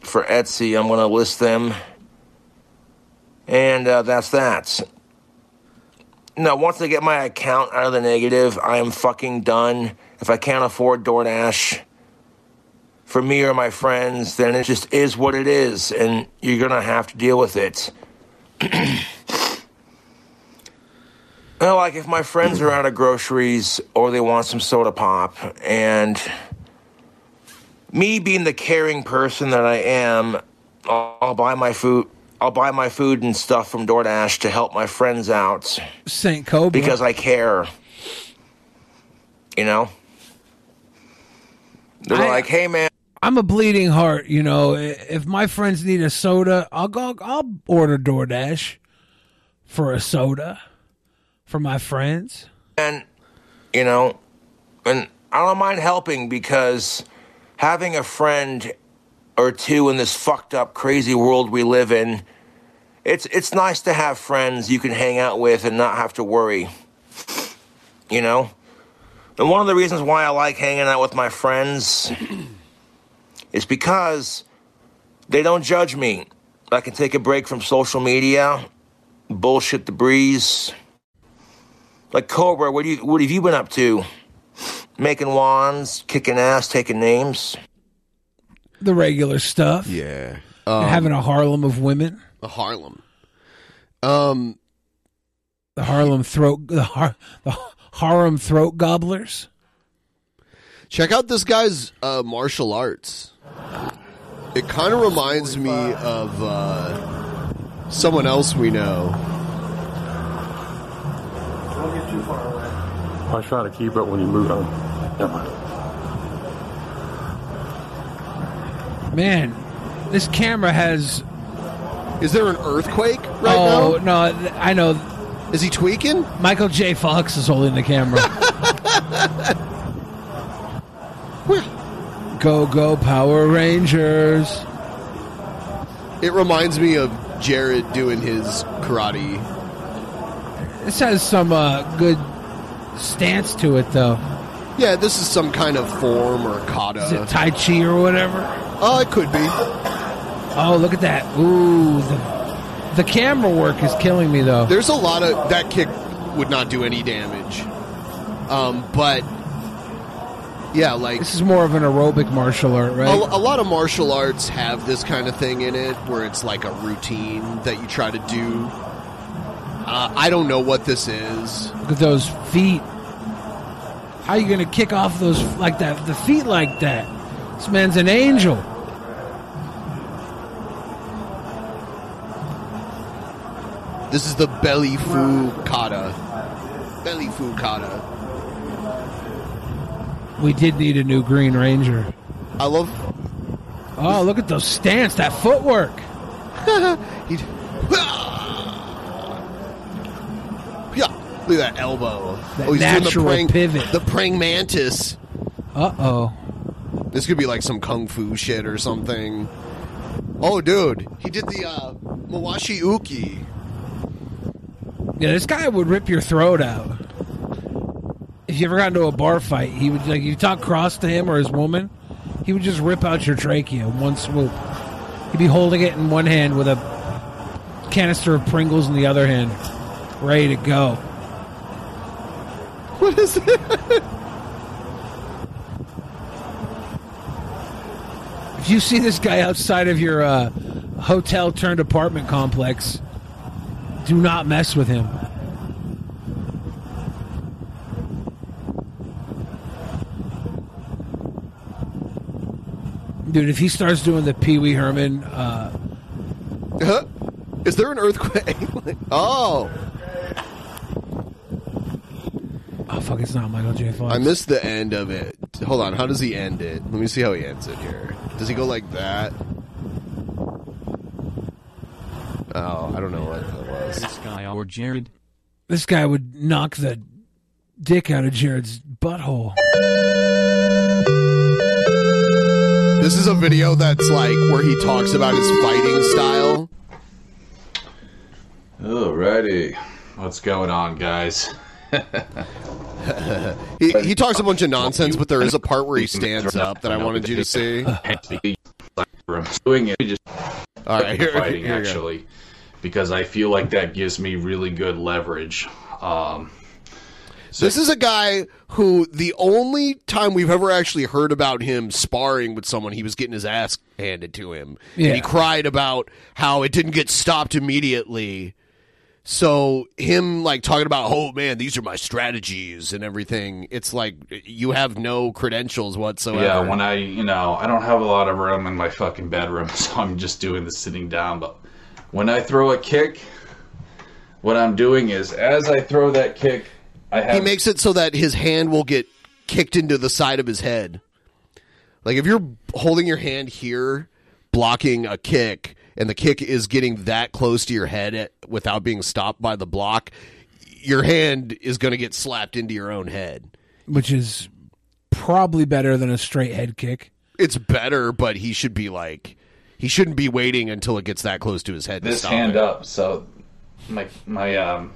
for Etsy, I'm going to list them. And uh, that's that. No, once I get my account out of the negative, I am fucking done. If I can't afford DoorDash for me or my friends, then it just is what it is, and you're to have to deal with it. Well, like if my friends are out of groceries or they want some soda pop, and me being the caring person that I am, I'll, I'll buy my food I'll buy my food and stuff from DoorDash to help my friends out Saint Cobra. because I care. You know? They're I- like, hey, man. I'm a bleeding heart, you know. If my friends need a soda, I'll go. I'll order DoorDash for a soda for my friends. And, you know, and I don't mind helping because having a friend or two in this fucked up, crazy world we live in, it's it's nice to have friends you can hang out with and not have to worry. You know? And one of the reasons why I like hanging out with my friends is because they don't judge me. I can take a break from social media, bullshit the breeze. Like Cobra, what do you what have you been up to? Making wands, kicking ass, taking names. The regular stuff. Yeah. having a Harlem of women. A Harlem. Um, the Harlem throat. The, Har, the Harlem throat gobblers. Check out this guy's uh, martial arts. It kind of reminds me of uh, someone else we know. Don't get too far away. I try to keep it when you move on. Never mind. Man, this camera has. Is there an earthquake right oh, now? no, I know. Is he tweaking? Michael J. Fox is holding the camera. go, go, Power Rangers. It reminds me of Jared doing his karate. This has some uh, good stance to it, though. Yeah, this is some kind of form or kata. Is it Tai Chi or whatever? Oh, it could be. Oh, look at that. Ooh, the, the camera work is killing me, though. There's a lot of that kick would not do any damage. Um, but yeah, like This is more of an aerobic martial art, a, right? a lot of martial arts have this kind of thing in it where it's like a routine that you try to do. Uh, I don't know what this is. Look at those feet. How you going to kick off those like that? The feet like that. This man's an angel. This is the belly fu kata. Belly fu kata. We did need a new Green Ranger. I love. Oh, look at those stance, that footwork. He- ah Yeah, look at that elbow. That oh, he's doing the natural praying pivot. The praying mantis. Uh oh. This could be like some kung fu shit or something. Oh, dude, he did the uh, Mawashi Uki. Yeah, this guy would rip your throat out. If you ever got into a bar fight, he would like you talk cross to him or his woman, he would just rip out your trachea in one swoop. He'd be holding it in one hand with a canister of Pringles in the other hand, ready to go. What is it? If you see this guy outside of your uh, hotel turned apartment complex, do not mess with him. Dude, if he starts doing the Pee Wee Herman, uh, Huh? Is there an earthquake? oh, oh fuck, it's not Michael J. Fox. I missed the end of it. Hold on, how does he end it? Let me see how he ends it here. Does he go like that? Oh, I don't know what that was. This guy or Jared. This guy would knock the dick out of Jared's butthole. This is a video that's like where he talks about his fighting style. Alrighty. What's going on, guys? He, he talks a bunch of nonsense, but there is a part where he stands up that I wanted you to see. I'm doing it just All right, here- fighting here actually because I feel like that gives me really good leverage. Um, This is a guy who the only time we've ever actually heard about him sparring with someone, he was getting his ass handed to him. Yeah. And he cried about how it didn't get stopped immediately. So him like talking about, oh man, these are my strategies and everything. It's like you have no credentials whatsoever. yeah, when I, you know, I don't have a lot of room in my fucking bedroom, so I'm just doing the sitting down. But when I throw a kick, what I'm doing is as I throw that kick, I have He makes it so that his hand will get kicked into the side of his head. Like if you're holding your hand here, blocking a kick, and the kick is getting that close to your head at, without being stopped by the block, your hand is going to get slapped into your own head. which is probably better than a straight head kick. It's better, but he should be like he shouldn't be waiting until it gets that close to his head. to this stop hand it. up. So my my um.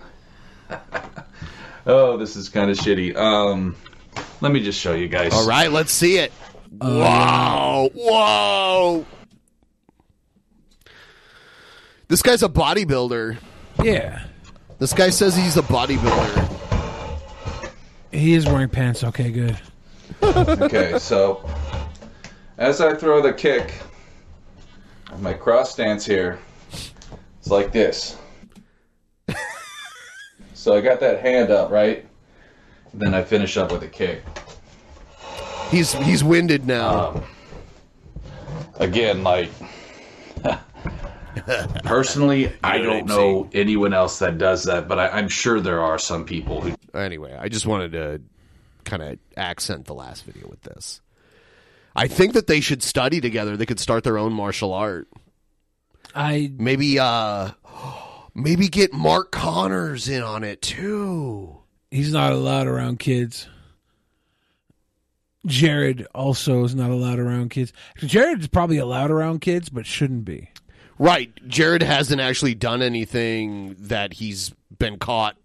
oh, this is kind of shitty. Um, let me just show you guys. All right, let's see it. wow! Whoa! This guy's a bodybuilder. Yeah. This guy says he's a bodybuilder. He is wearing pants. Okay, good. okay, so as I throw the kick, my cross stance here is like this. so I got that hand up, right? Then I finish up with a kick. He's he's winded now. Um, again, like personally, I don't know anyone else that does that, but I, I'm sure there are some people who. Anyway, I just wanted to kind of accent the last video with this. I think that they should study together. They could start their own martial art. I maybe uh maybe get Mark Connors in on it too. He's not allowed around kids. Jared also is not allowed around kids. Jared's probably allowed around kids, but shouldn't be. Right. Jared hasn't actually done anything that he's been caught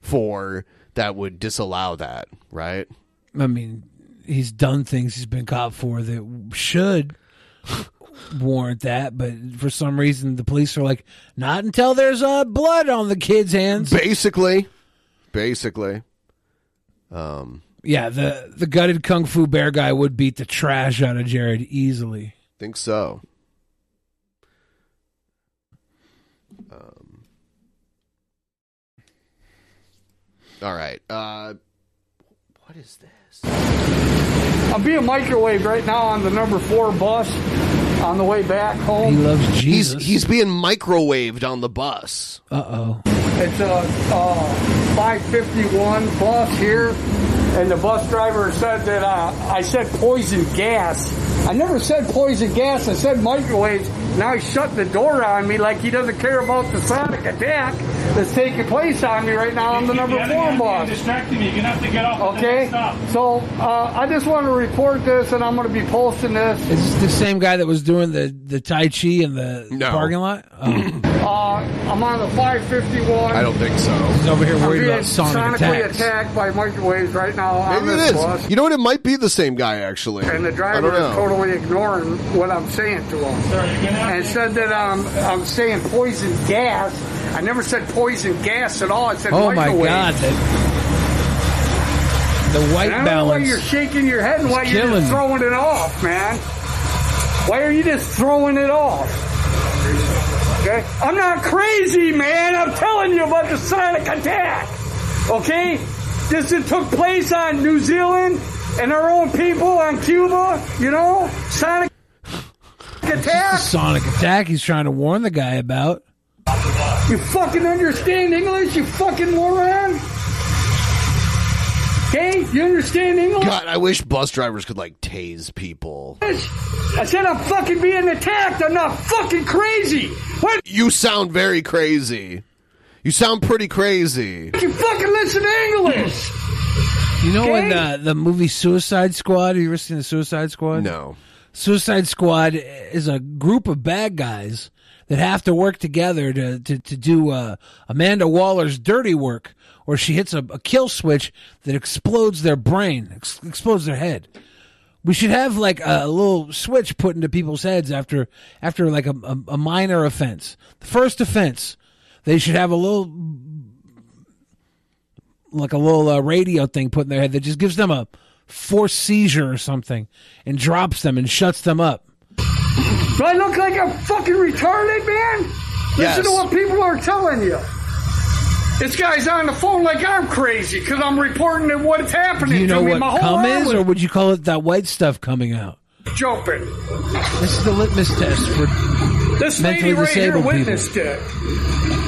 for that would disallow that, right? I mean, he's done things he's been caught for that should warrant that, but for some reason the police are like, not until there's uh, blood on the kid's hands. Basically. Basically. Um Yeah, the the gutted kung fu bear guy would beat the trash out of Jared easily. think so. All right. Uh what is this? I'm being microwaved right now on the number four bus on the way back home. He loves He's he's being microwaved on the bus. Uh oh. It's a uh, 551 bus here, and the bus driver said that uh, I said poison gas. I never said poison gas. I said microwaves. Now he's shutting the door on me like he doesn't care about the sonic attack that's taking place on me right now on the number four bus. distracting me. You're gonna have to get off. Okay, so uh, I just want to report this, and I'm going to be posting this. Is this the same guy that was doing the, the Tai Chi in the parking lot? Oh. Uh, I'm on the 551. I don't think so. He's over here I'm worried being about sonic sonically attacks. attacked by microwaves right now on Maybe it this is. bus. You know what? It might be the same guy actually. And the driver is totally ignoring what I'm saying to him. And said that um, I'm saying poison gas. I never said poison gas at all. I said Oh my god, the, the white And I don't know why balance. you're shaking your head and why is you're just throwing it off, man. Why are you just throwing it off? Okay? I'm not crazy, man. I'm telling you about the sonic attack. Okay? This it took place on New Zealand and our own people on Cuba, you know? Sonic attack. Sonic attack. He's trying to warn the guy about. You fucking understand English, you fucking moron? Okay? You understand English? God, I wish bus drivers could like tase people. I said I'm fucking being attacked. I'm not fucking crazy. What? You sound very crazy. You sound pretty crazy. You fucking listen to English. You know Okay. when the the movie Suicide Squad? Have you ever seen the Suicide Squad? No. Suicide Squad is a group of bad guys that have to work together to to, to do uh, Amanda Waller's dirty work, where she hits a, a kill switch that explodes their brain, ex- explodes their head. We should have like a, little switch put into people's heads after after like a, a, a minor offense. The first offense, they should have a little like a little uh, radio thing put in their head that just gives them a forced seizure or something and drops them and shuts them up. Do I look like I'm fucking retarded, man? Listen Yes. to what people are telling you. This guy's on the phone like I'm crazy because I'm reporting that what's happening Do you know to me. what My whole cum arm is, or would you call it that white stuff coming out? jumping. This is the litmus test for This Mentally lady right here disabled people. it.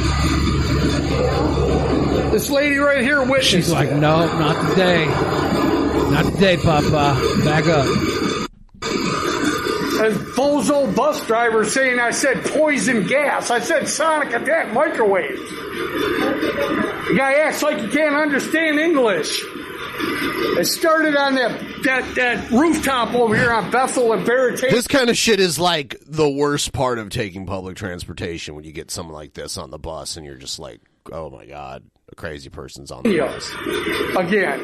This lady right here witnessed She's like, it. no, not today. Not today, Papa. Back up. A bozo bus driver saying I said poison gas. I said sonic attack microwaves. The guy acts like he can't understand English. It started on that that, that rooftop over here on Bethel and Barrett. This kind of shit is like the worst part of taking public transportation when you get someone like this on the bus and you're just like, oh my god, a crazy person's on the Yes. bus. Again.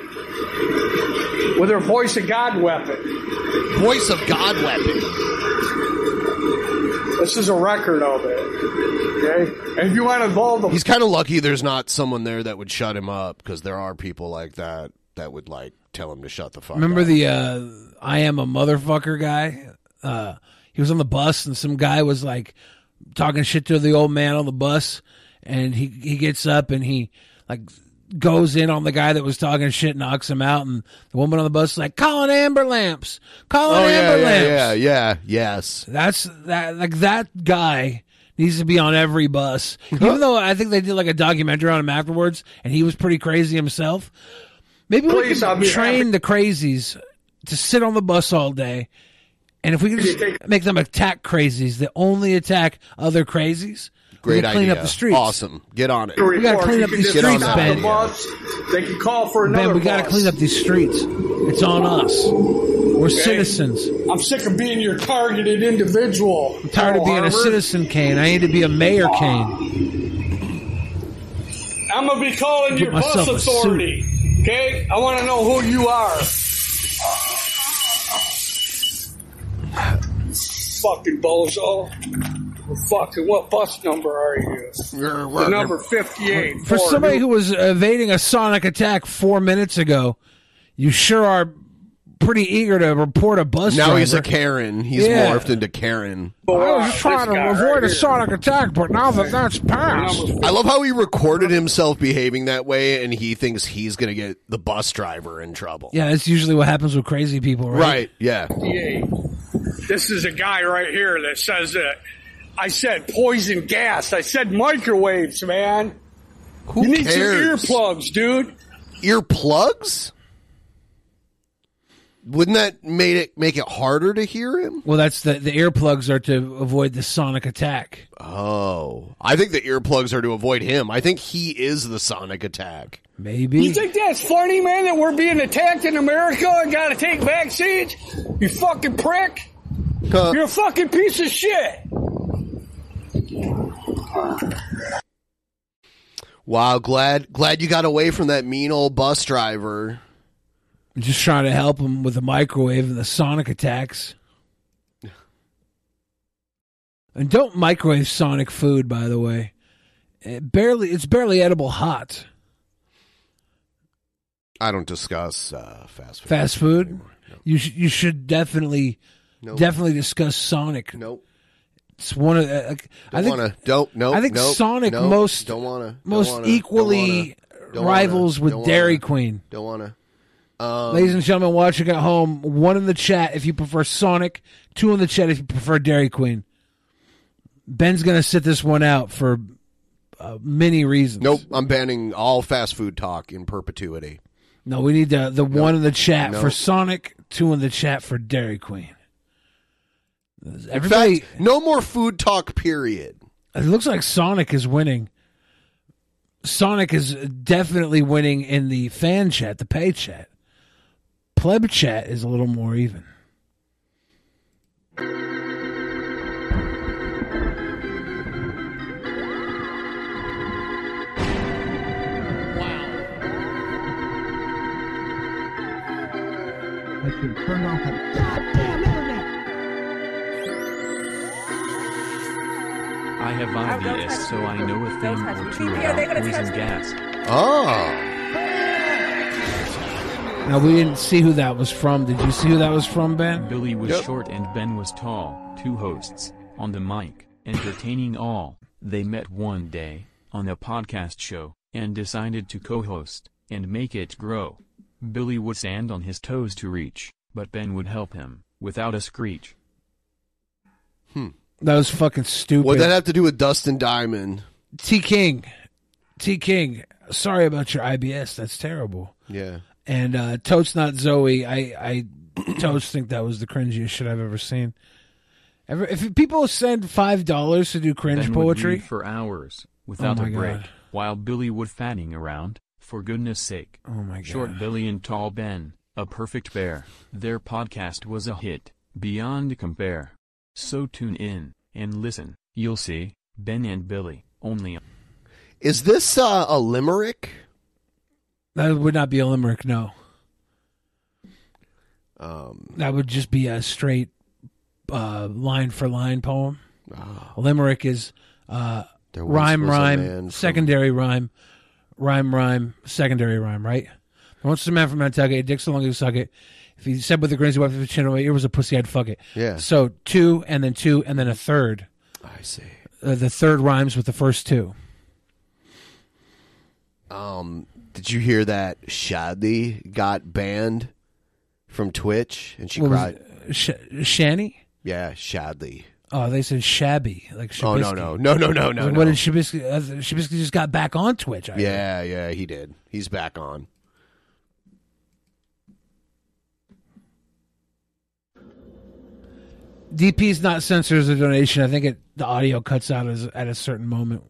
With her voice of God weapon. Voice of God weapon. This is a record of it. Okay? And if you want to involve the He's kind of lucky there's not someone there that would shut him up because there are people like that that would like tell him to shut the fuck Remember up. the uh, I am a motherfucker guy? Uh, he was on the bus and some guy was like talking shit to the old man on the bus and he, he gets up and he like goes in on the guy that was talking shit, knocks him out, and the woman on the bus is like, calling amber lamps, calling Oh yeah, amber yeah, lamps. yeah, yeah, yes. That's that like that guy needs to be on every bus. Even though I think they did like a documentary on him afterwards, and he was pretty crazy himself. Maybe we Please, could I'll be train the crazies to sit on the bus all day, and if we can just make them attack crazies that only attack other crazies, we Great could clean idea. up the streets. Awesome. Get on it. We gotta clean up these streets, that. Ben. the bus, they can call for another Ben, we got to clean up these streets. It's on us. We're Okay? citizens. I'm sick of being your targeted individual. I'm tired of being a citizen, Kane. I need to be a mayor, Kane. I'm gonna be calling Get your bus authority. Okay, I want to know who you are. Fucking bozo. Fucking what bus number are you? The number fifty-eight. For Ford. somebody who was evading a sonic attack four minutes ago, you sure are pretty eager to report a bus Now he's a. Karen. He's Yeah. morphed into Karen. Oh, I was trying to avoid a sonic attack, but now that that's passed, I love how he recorded himself behaving that way, and he thinks he's going to get the bus driver in trouble. yeah, that's usually what happens with crazy people, right? Right. Yeah. 58. This is a guy right here that says that I said poison gas. I said microwaves, man. Who you need cares? some earplugs, dude. Earplugs? Wouldn't that made it make it harder to hear him? Well, that's the the earplugs are to avoid the sonic attack. Oh, I think the earplugs are to avoid him. I think he is the sonic attack. Maybe. You think that's funny, man, that we're being attacked in America and gotta take back seats? You fucking prick. You're a fucking piece of shit. Wow, glad glad you got away from that mean old bus driver. I'm just trying to help him with the microwave and the sonic attacks. And don't microwave sonic food, by the way. It barely, it's barely edible hot. I don't discuss uh, fast food. Fast food. You sh- you should definitely, Nope. definitely discuss Sonic. Nope. It's one of the. I Don't think. wanna. Don't. No. I think nope, Sonic nope, most Don't wanna. don't most wanna, don't equally wanna, don't rivals wanna, with don't Dairy wanna, Queen. Don't want to. Um, Ladies and gentlemen, watching at home, one in the chat if you prefer Sonic, two in the chat if you prefer Dairy Queen. Ben's gonna sit this one out for uh, many reasons. Nope. I'm banning all fast food talk in perpetuity. No, we need the the one in the chat for Sonic, two in the chat for Dairy Queen. In Everybody, fact, no more food talk. Period. it looks like Sonic is winning. Sonic is definitely winning in the fan chat, the pay chat. Pleb chat is a little more even. Wow. I should turn off I have IBS, so I know a thing or two about poison gas. Oh. Now we didn't see who that was from. Did you see who that was from, Ben? Billy was Yep. short and Ben was tall, two hosts, on the mic, entertaining all. They met one day, on a podcast show, and decided to co-host, and make it grow. Billy would stand on his toes to reach, but Ben would help him, without a screech. Hmm. That was fucking stupid. What that have to do with Dustin Diamond? T King, T King. Sorry about your IBS. That's terrible. Yeah. And uh, Toast Not Zoe. I I Toast think that was the cringiest shit I've ever seen. Ever, if people send five dollars to do cringe Ben would poetry read for hours without Oh a break, God. while Billy would fatting around. For goodness sake! Oh my God. Short Billy and Tall Ben, a perfect pair. Their podcast was a hit, beyond compare. So tune in and listen. You'll see Ben and Billy only. on- Is this uh, a limerick? that would not be a limerick. No, Um, that would just be a straight uh, line for line poem. Ah. A limerick is uh, rhyme, rhyme, man from- secondary rhyme, rhyme, rhyme, secondary rhyme. Right. There once was a man from Nantucket, dick so long he could suck it. If he said with a wiped his chin away, it was a pussy, I'd fuck it. Yeah. So two, and then two, and then a third. I see. Uh, the third rhymes with the first two. Um, did you hear that Shadi got banned from Twitch and she What cried? Sh- Shani? Yeah, Shadley. Oh, they said shabby, like Oh, no, no. No, no, no, no, What no. did Shabisky? Uh, Shabisky just got back on Twitch. I heard. Yeah, yeah, he did. He's back on. DP's not censored as a donation. I think it the audio cuts out as, at a certain moment.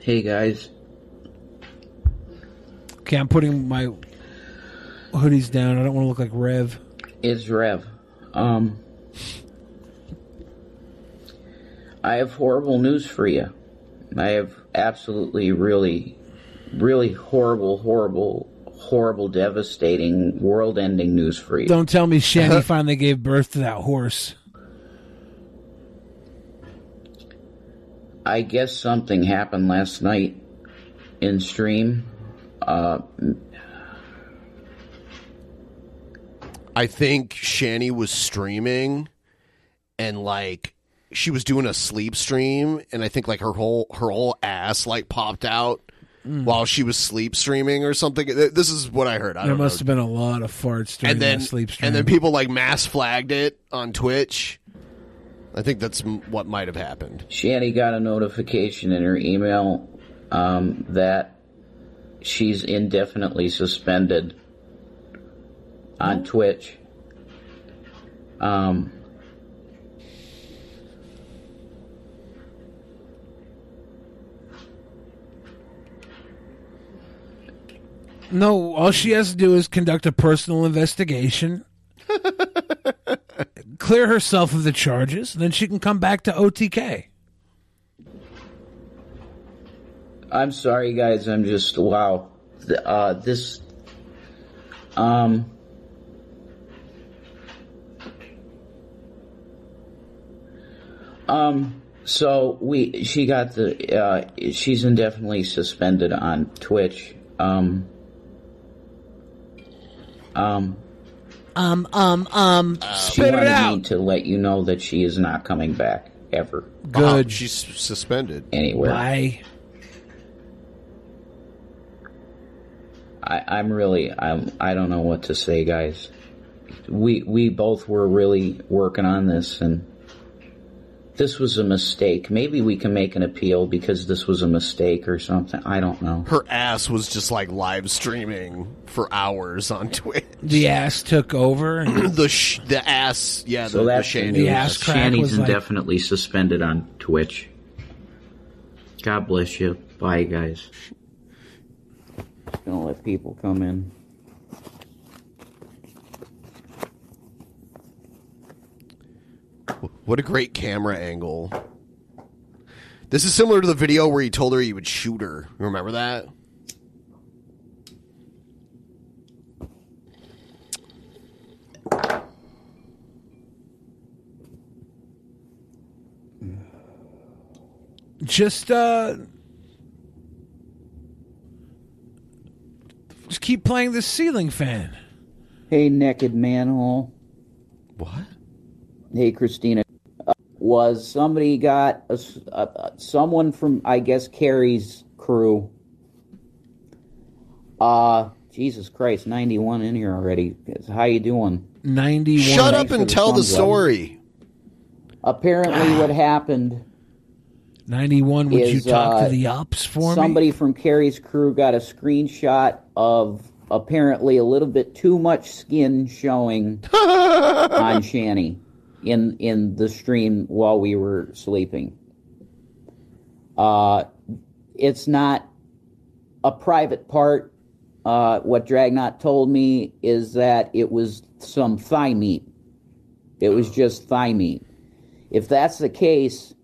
Hey guys, Okay, I'm putting my hoodies down. I don't want to look like Rev. it's Rev. Um, I have horrible news for you. I have absolutely, really, really horrible, horrible, horrible, devastating, world-ending news for you. Don't tell me Shanny finally gave birth to that horse. I guess something happened last night in stream. Uh, I think Shani was streaming and like she was doing a sleep stream and I think like her whole her whole ass like popped out Mm. while she was sleep streaming or something. This is what I heard. I There don't must know. have been a lot of farts during and then that sleep stream. and then people like mass flagged it on Twitch. I think that's m- what might have happened. Shanny got a notification in her email um, that she's indefinitely suspended on Twitch. Um, No, all she has to do is conduct a personal investigation, clear herself of the charges, and then she can come back to OTK. I'm sorry, guys. I'm just wow. Th- Uh, this. Um. Um. So we she got the uh she's indefinitely suspended on Twitch. Um. Um. Um, um, um, She spit it wanted out. me to let you know that she is not coming back ever. Good. she's suspended. Anywhere. Bye. I, I'm really I'm I don't know what to say, guys. We we both were really working on this, and this was a mistake. Maybe we can make an appeal because this was a mistake or something. I don't know. Her ass was just like live streaming for hours on Twitch. The ass took over. The sh- the ass, yeah, so the, the that's Shani. the ass crack Shanny's was like- indefinitely suspended on Twitch. God bless you. Bye, guys. Gonna let people come in. What a great camera angle. This is similar to the video where he told her he would shoot her. Remember that? Just uh just keep playing the ceiling fan. Hey, naked manhole. What? Hey, Christina. Uh, was somebody got a, uh, uh, someone from I guess Carrie's crew? Uh, Jesus Christ, ninety one in here already. How you doing? Ninety one. Shut up and tell the story. apparently, what happened 91, would you talk uh, to the ops for me? somebody from Carrie's crew got a screenshot of apparently a little bit too much skin showing on Shanny in in the stream while we were sleeping. Uh, it's not a private part. Uh, what Dragnot told me is that it was some thigh meat. It was just thigh meat. If that's the case,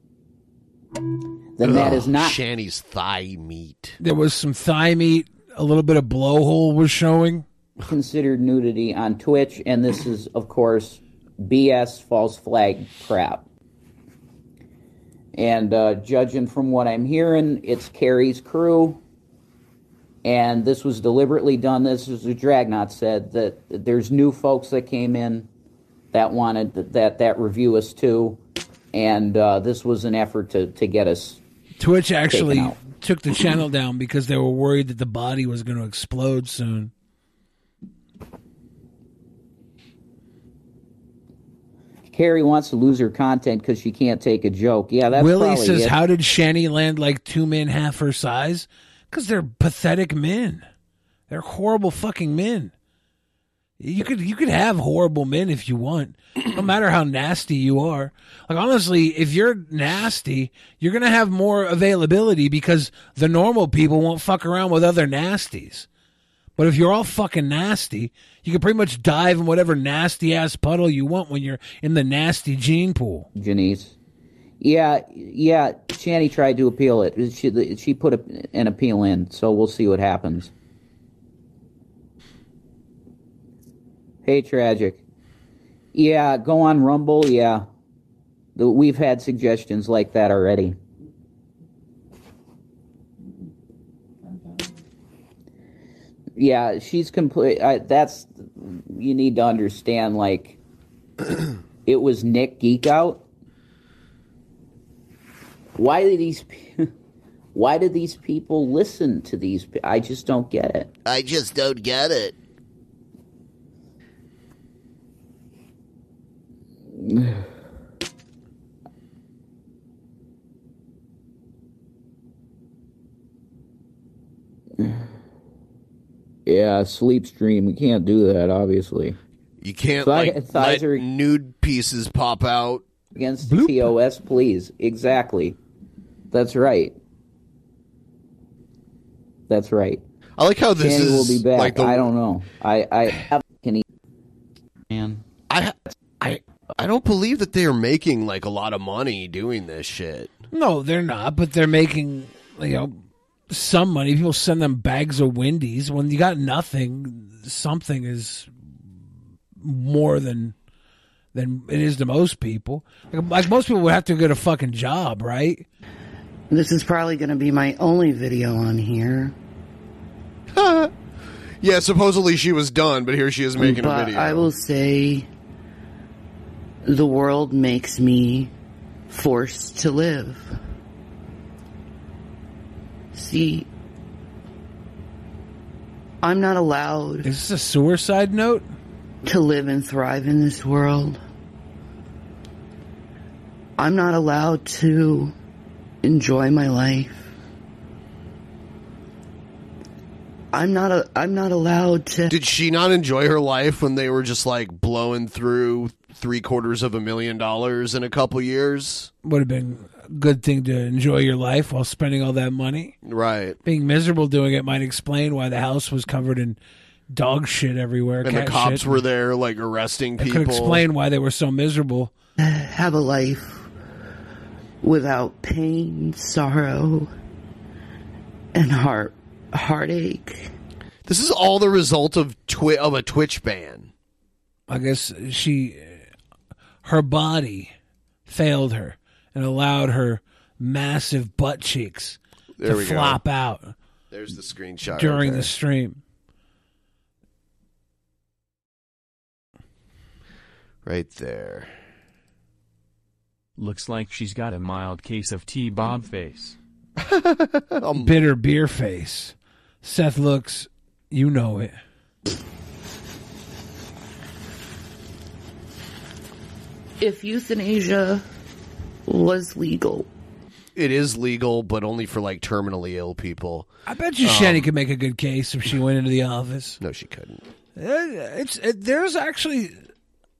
then that is not Shanny's thigh meat. There was some thigh meat, a little bit of blowhole was showing. considered nudity on Twitch, and this is, of course, BS false flag crap. And uh, judging from what I'm hearing, it's Carrie's crew, and this was deliberately done. This is what Dragnot said that there's new folks that came in that wanted that that, that review us too, and uh, this was an effort to to get us. Twitch actually took the channel down because they were worried that the body was going to explode soon. Carrie wants to lose her content because she can't take a joke. Yeah, that's Willie says, it. "How did Shanny land like two men half her size? Because they're pathetic men. They're horrible fucking men. You could you could have horrible men if you want, no matter how nasty you are. Like honestly, if you're nasty, you're gonna have more availability because the normal people won't fuck around with other nasties. But if you're all fucking nasty, you can pretty much dive in whatever nasty ass puddle you want when you're in the nasty gene pool. Janice. Yeah, yeah. Shanny tried to appeal it. She she put a, an appeal in, so we'll see what happens. Hey, tragic. Yeah, go on Rumble. Yeah, we've had suggestions like that already. Yeah, she's complete. I, that's you need to understand. Like, it was Nick Geek Out. Why did these? Why did these people listen to these? I just don't get it. I just don't get it. Yeah, sleep stream. We can't do that, obviously. You can't Thigh- like thighs let are- nude pieces pop out. Against TOS, please. Exactly. That's right. That's right. I like how this Shanny will is be back. like the- I don't know. I I have can he man. I I I don't believe that they are making like a lot of money doing this shit. No, they're not, but they're making you know some money. People send them bags of Wendy's. When you got nothing, something is more than than it is to most people. Like, like most people would have to get a fucking job, right? This is probably going to be my only video on here. Yeah, supposedly she was done, but here she is making but a video. I will say the world makes me forced to live. See, I'm not allowed. Is this a suicide note? To live and thrive in this world. I'm not allowed to enjoy my life. I'm not a, I'm not allowed to Did she not enjoy her life when they were just like blowing through three quarters of a million dollars in a couple years? Would have been a good thing to enjoy your life while spending all that money. Right. Being miserable doing it might explain why the house was covered in dog shit everywhere. And the cops shit. were there, like arresting That people. could explain why they were so miserable. have a life without pain, sorrow, and heart heartache. This is all the result of twi- of a Twitch ban. I guess she, her body failed her and allowed her massive butt cheeks There to we go. flop out There's the screenshot during right the stream. right there. Looks like she's got a mild case of T-Bob face. Um, Bitter beer face. Seth looks, you know it. If euthanasia was legal. It is legal, but only for like terminally ill people. I bet you Um, Shani could make a good case if she went into the office. No, she couldn't. Uh, It's it, there's actually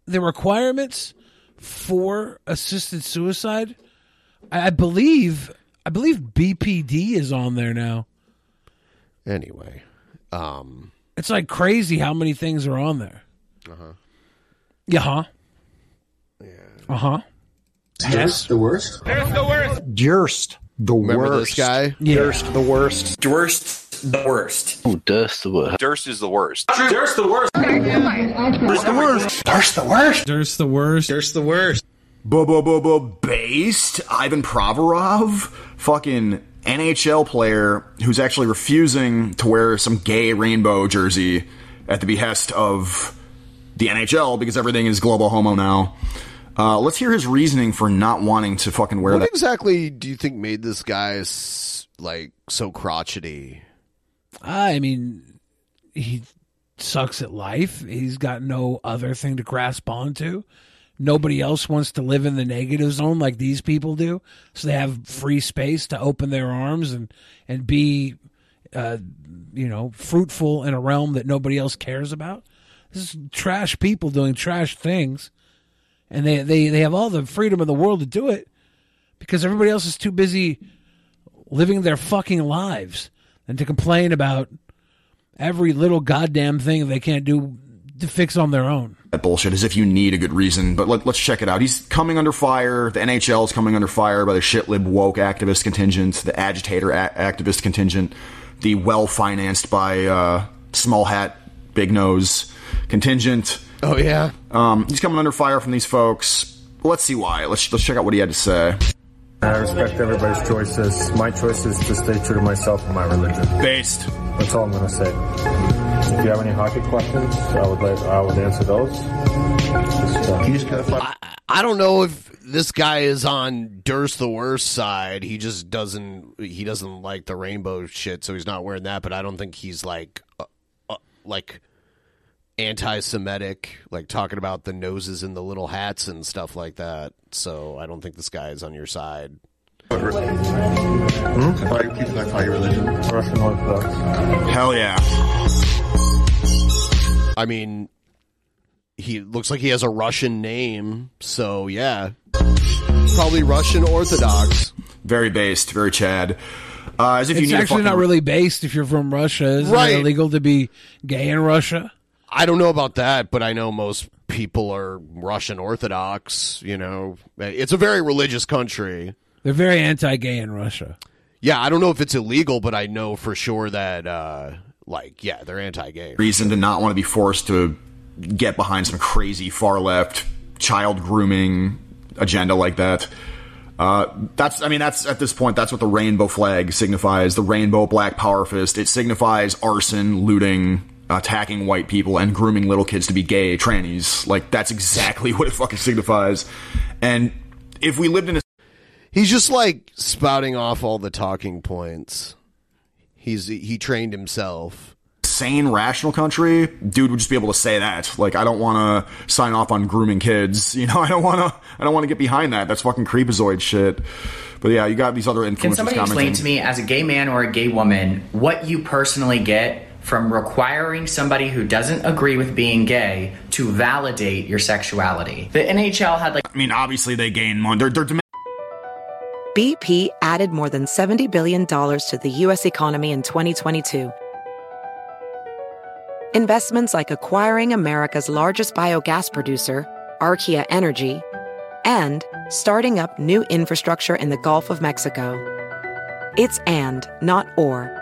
the requirements for assisted suicide. I, I believe I believe BPD is on there now. Anyway, um, It's like crazy how many things are on there. uh-huh. Yeah, huh? Yeah. Uh huh. Durst the worst? Durst the worst. Durst the Remember worst. this guy? Yeah. Durst the worst. Durst the worst. Oh, Durst the worst. Durst is the worst. Durst the worst. Durst the worst. Durst the worst. Durst the worst. Durst the worst. Based Ivan Provorov, fucking NHL player who's actually refusing to wear some gay rainbow jersey at the behest of the NHL because everything is global homo now. Uh, let's hear his reasoning for not wanting to fucking wear What that. exactly do you think made this guy like so crotchety? I mean, he sucks at life. He's got no other thing to grasp onto. Nobody else wants to live in the negative zone like these people do. So they have free space to open their arms and and be, uh, you know, fruitful in a realm that nobody else cares about. This is trash people doing trash things, and they they they have all the freedom in the world to do it because everybody else is too busy living their fucking lives and to complain about every little goddamn thing they can't do to fix on their own. that bullshit as if you need a good reason. But let, let's check it out. He's coming under fire. The NHL is coming under fire by the shitlib woke activist contingent, the agitator a- activist contingent, the well financed by uh, small hat, big nose contingent. Oh yeah. Um, he's coming under fire from these folks. Let's see why. Let's let's check out what he had to say. I respect everybody's choices. My choice is to stay true to myself and my religion. Based. That's all I'm going to say. If you have any hockey questions, I would like I would answer those. Just, uh, I, I don't know if this guy is on Durst the worst side. He just doesn't. He doesn't like the rainbow shit, so he's not wearing that. But I don't think he's like, uh, uh, like anti-Semitic, like talking about the noses and the little hats and stuff like that. So I don't think this guy is on your side. Hmm? People that call religion. Russian Orthodox. Hell yeah. I mean, he looks like he has a Russian name, so yeah, probably Russian Orthodox. Very based, very Chad. Uh, as if you it's need actually fucking not really based if you're from Russia. Isn't Right. it illegal to be gay in Russia? I don't know about that, but I know most people are Russian Orthodox. You know, it's a very religious country. They're very anti-gay in Russia. Yeah, I don't know if it's illegal, but I know for sure that, uh, like, yeah, they're anti-gay. reason to not want to be forced to get behind some crazy far left child grooming agenda like that. Uh, that's, I mean, that's at this point, that's what the rainbow flag signifies. The rainbow black power fist. It signifies arson, looting, attacking white people, and grooming little kids to be gay, trannies. Like, that's exactly what it fucking signifies. And if we lived in a He's just like spouting off all the talking points. He's he trained himself. sane, rational country, dude would just be able to say that. Like, I don't want to sign off on grooming kids. You know, I don't want to. I don't want to get behind that. That's fucking creepazoid shit. But yeah, you got these other Can somebody commenting. explain to me, as a gay man or a gay woman, what you personally get from requiring somebody who doesn't agree with being gay to validate your sexuality? The NHL had like. I mean, obviously they gain money. They're, they're BP added more than $70 billion to the U.S. economy in 2022. Investments like acquiring America's largest biogas producer, Archaea Energy, and starting up new infrastructure in the Gulf of Mexico. It's and, not or.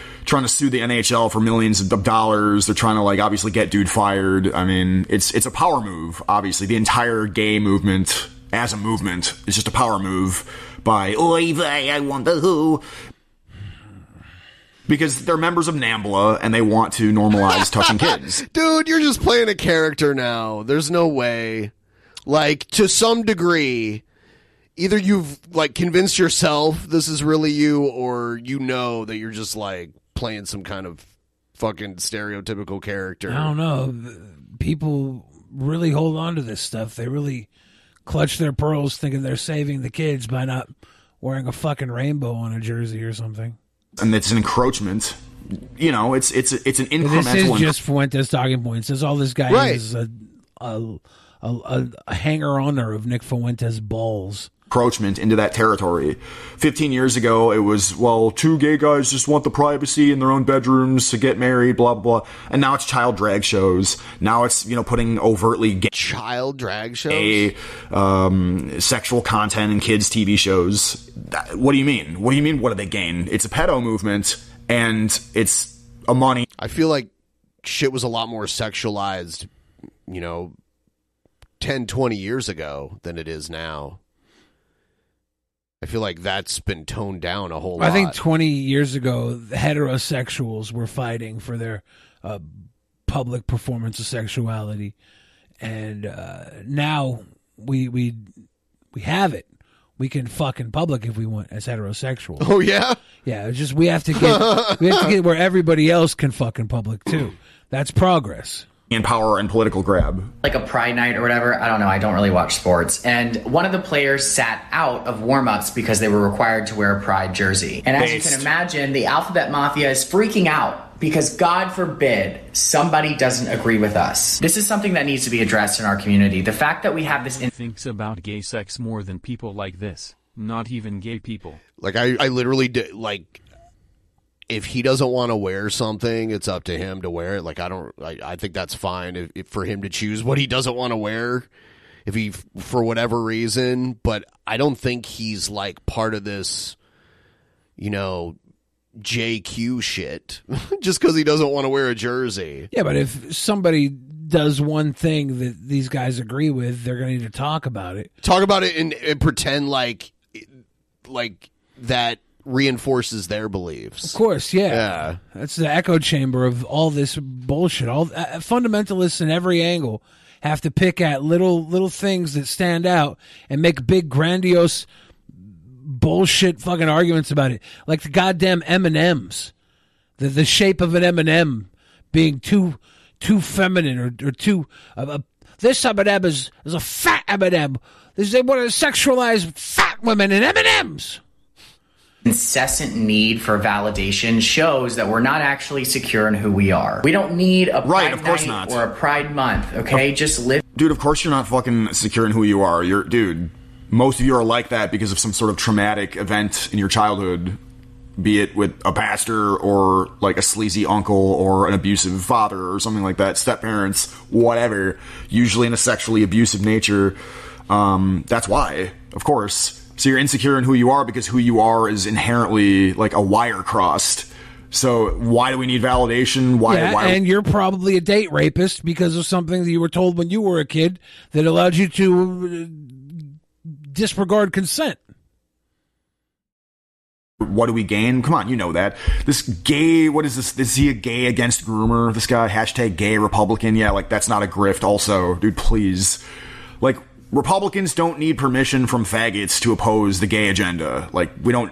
trying to sue the NHL for millions of dollars. They're trying to like obviously get dude fired. I mean, it's it's a power move. Obviously, the entire gay movement as a movement. is just a power move by Oy vey, I want the who. Because they're members of NAMBLA and they want to normalize touching kids. Dude, you're just playing a character now. There's no way. Like, to some degree, either you've, like, convinced yourself this is really you, or you know that you're just, like, playing some kind of fucking stereotypical character. I don't know. People really hold on to this stuff. They really clutch their pearls thinking they're saving the kids by not wearing a fucking rainbow on a jersey or something. And it's an encroachment. You know, it's it's it's an incremental. This is just Fuentes talking points. Says all this guy Right. is a a, a, a, a hanger oner of Nick Fuentes balls. Encroachment into that territory. 15 years ago, it was, well, two gay guys just want the privacy in their own bedrooms to get married, blah, blah, blah. And now it's child drag shows. Now it's, you know, putting overtly gay. Child drag shows? Gay, um, sexual content in kids' TV shows. That- What do you mean? What do you mean, what do they gain? It's a pedo movement, and it's a money. I feel like shit was a lot more sexualized, you know, 10, 20 years ago than it is now. I feel like that's been toned down a whole lot. I think 20 years ago, the heterosexuals were fighting for their uh, public performance of sexuality, and uh, now we we we have it. We can fuck in public if we want as heterosexuals. Oh, yeah? yeah. It's just we have to get we have to get where everybody else can fuck in public too. That's progress. And power and political grab. like a pride night or whatever. I don't know. I don't really watch sports. And one of the players sat out of warm-ups because they were required to wear a pride jersey. And as you can imagine, the alphabet mafia is freaking out because God forbid somebody doesn't agree with us. This is something that needs to be addressed in our community. The fact that we have this in- Thinks about gay sex more than people like this. Not even gay people. Like I, I literally did like if he doesn't want to wear something, it's up to him to wear it. Like I don't, I, I think that's fine if, if for him to choose what he doesn't want to wear, if he for whatever reason. But I don't think he's like part of this, you know, JQ shit just because he doesn't want to wear a jersey. Yeah, but if somebody does one thing that these guys agree with, they're going to need to talk about it. Talk about it and, and pretend like, like that reinforces their beliefs. Of course, yeah. Yeah. That's the echo chamber of all this bullshit. All uh, fundamentalists in every angle have to pick at little little things that stand out and make big grandiose bullshit fucking arguments about it. Like the goddamn M&Ms. The the shape of an M&M being too too feminine or, or too uh, uh, this M&M is, is a fat M&M. This they want to sexualize fat women and M&Ms. Incessant need for validation shows that we're not actually secure in who we are. We don't need a Right, pride of course not. or a pride month, okay? Just live Dude, of course you're not fucking secure in who you are. You're, dude, most of you are like that because of some sort of traumatic event in your childhood, be it with a pastor or like a sleazy uncle or an abusive father or something like that, step parents, whatever, usually in a sexually abusive nature. Um, that's why, of course. So you're insecure in who you are because who you are is inherently like a wire crossed. So why do we need validation? Why? yeah, why and you're probably a date rapist because of something that you were told when you were a kid that allowed you to uh, disregard consent. what do we gain? Come on, you know that. This gay, what is this? Is he a gay against groomer? This guy, hashtag gay Republican. Yeah, like that's not a grift, also. Dude, please. Like, Republicans don't need permission from faggots to oppose the gay agenda. Like, we don't.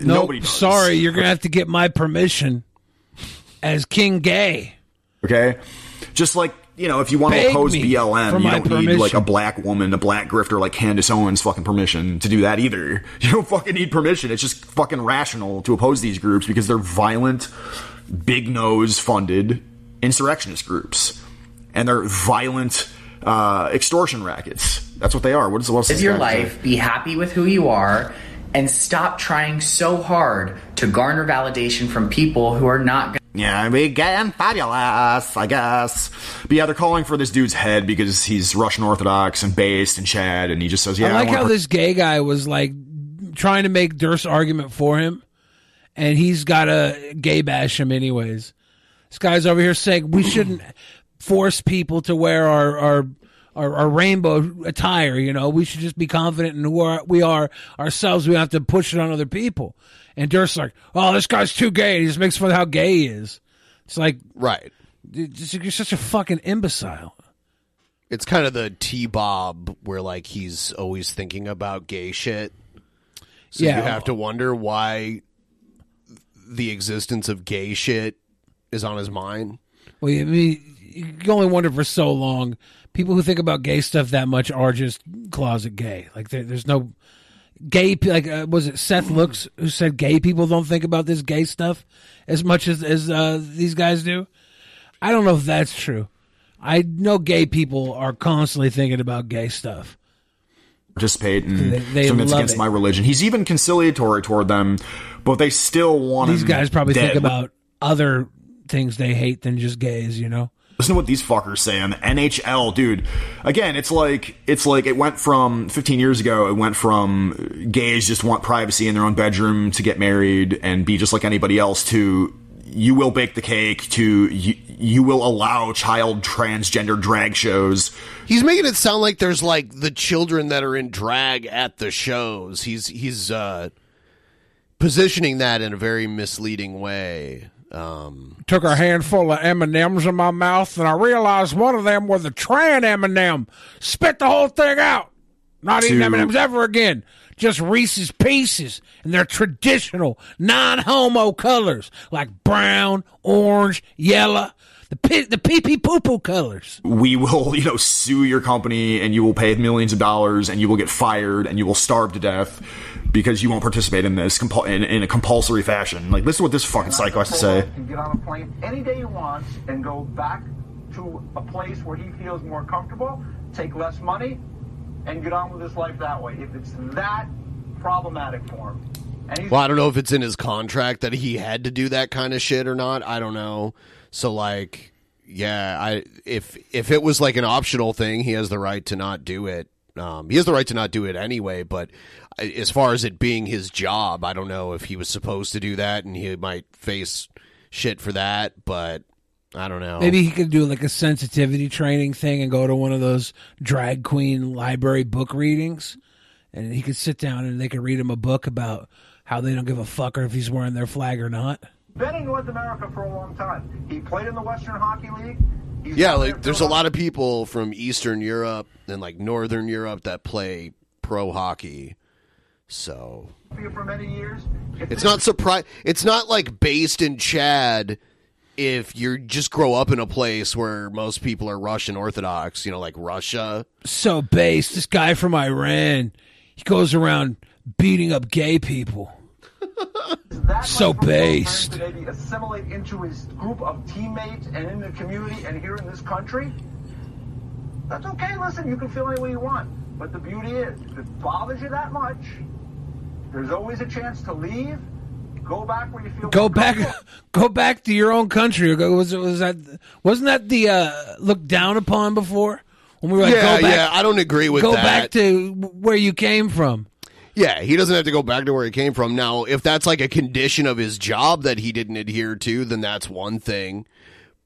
No, nobody does. sorry, you're gonna have to get my permission as King Gay. Okay? Just like, you know, if you want to oppose BLM, you don't need like a black woman, a black grifter like Candace Owens fucking permission to do that either. You don't fucking need permission. It's just fucking rational to oppose these groups because they're violent, big nose funded insurrectionist groups. And they're violent uh, extortion rackets. That's what they are. What is the what's live your guy say? life, be happy with who you are, and stop trying so hard to garner validation from people who are not gonna Yeah, we getting fabulous, I guess. But yeah, they're calling for this dude's head because he's Russian Orthodox and based in Chad, and he just says, "Yeah." I like wanna how per- this gay guy was like trying to make Durst's argument for him, and he's got to gay bash him anyways. This guy's over here saying we shouldn't force people to wear our our our, our rainbow attire. You know, we should just be confident in who are, we are ourselves. We don't have to push it on other people. And Durst's like, oh, this guy's too gay. He just makes fun of how gay he is. It's like, right. You're such a fucking imbecile. It's kind of the T Bob where like he's always thinking about gay shit. So Yeah. you have to wonder why the existence of gay shit is on his mind. Well, I mean, you can only wonder for so long. People who think about gay stuff that much are just closet gay. Like there, there's no gay. Like uh, was it Seth Looks who said gay people don't think about this gay stuff as much as as uh, these guys do? I don't know if that's true. I know gay people are constantly thinking about gay stuff. participate in They- they something that's against it. my religion. He's even conciliatory toward them, but they still want These guys probably dead. think about other things they hate than just gays. You know. Listen to what these fuckers say on the NHL, dude. Again, it's like it's like it went from 15 years ago. It went from gays just want privacy in their own bedroom to get married and be just like anybody else to you will bake the cake to you, you will allow child transgender drag shows. He's making it sound like there's like the children that are in drag at the shows. He's he's uh positioning that in a very misleading way. Um took a handful of M and M's in my mouth, and I realized one of them was a tran M and M. Spit the whole thing out. Not eating M and M's ever again. Just Reese's Pieces, and they're traditional, non-homo colors like brown, orange, yellow, the pee the pee pee poo poo colors. we will, you know, sue your company and you will pay millions of dollars and you will get fired and you will starve to death because you won't participate in this compul- in, in a compulsory fashion. Like, listen to what this fucking psycho has to say. can get on a plane any day he wants and go back to a place where he feels more comfortable, take less money, and get on with his life that way. If it's that problematic for him. Well, I don't know if it's in his contract that he had to do that kind of shit or not. I don't know. So like, yeah, I if if it was like an optional thing, he has the right to not do it. Um, he has the right to not do it anyway. But as far as it being his job, I don't know if he was supposed to do that, and he might face shit for that. But I don't know. Maybe he could do like a sensitivity training thing and go to one of those drag queen library book readings, and he could sit down and they could read him a book about how they don't give a fucker if he's wearing their flag or not. Been in North America for a long time. He played in the Western Hockey League. He's Yeah, like there's a lot of people from Eastern Europe and like Northern Europe that play pro hockey. So for many years. If it's not surprise. It's not like based in Chad. If you just grow up in a place where most people are Russian Orthodox, you know, like Russia. So base, this guy from Iran, he goes around beating up gay people. So based. to maybe assimilate into his group of teammates and in the community and here in this country, that's okay. Listen, you can feel any way you want. But the beauty is, if it bothers you that much, there's always a chance to leave, go back where you feel Go back, go back to your own country. Was was that wasn't that the uh, looked down upon before? When we were like, Yeah, go back, yeah, I don't agree with go that. back to where you came from. Yeah, he doesn't have to go back to where he came from. Now, if that's like a condition of his job that he didn't adhere to, then that's one thing.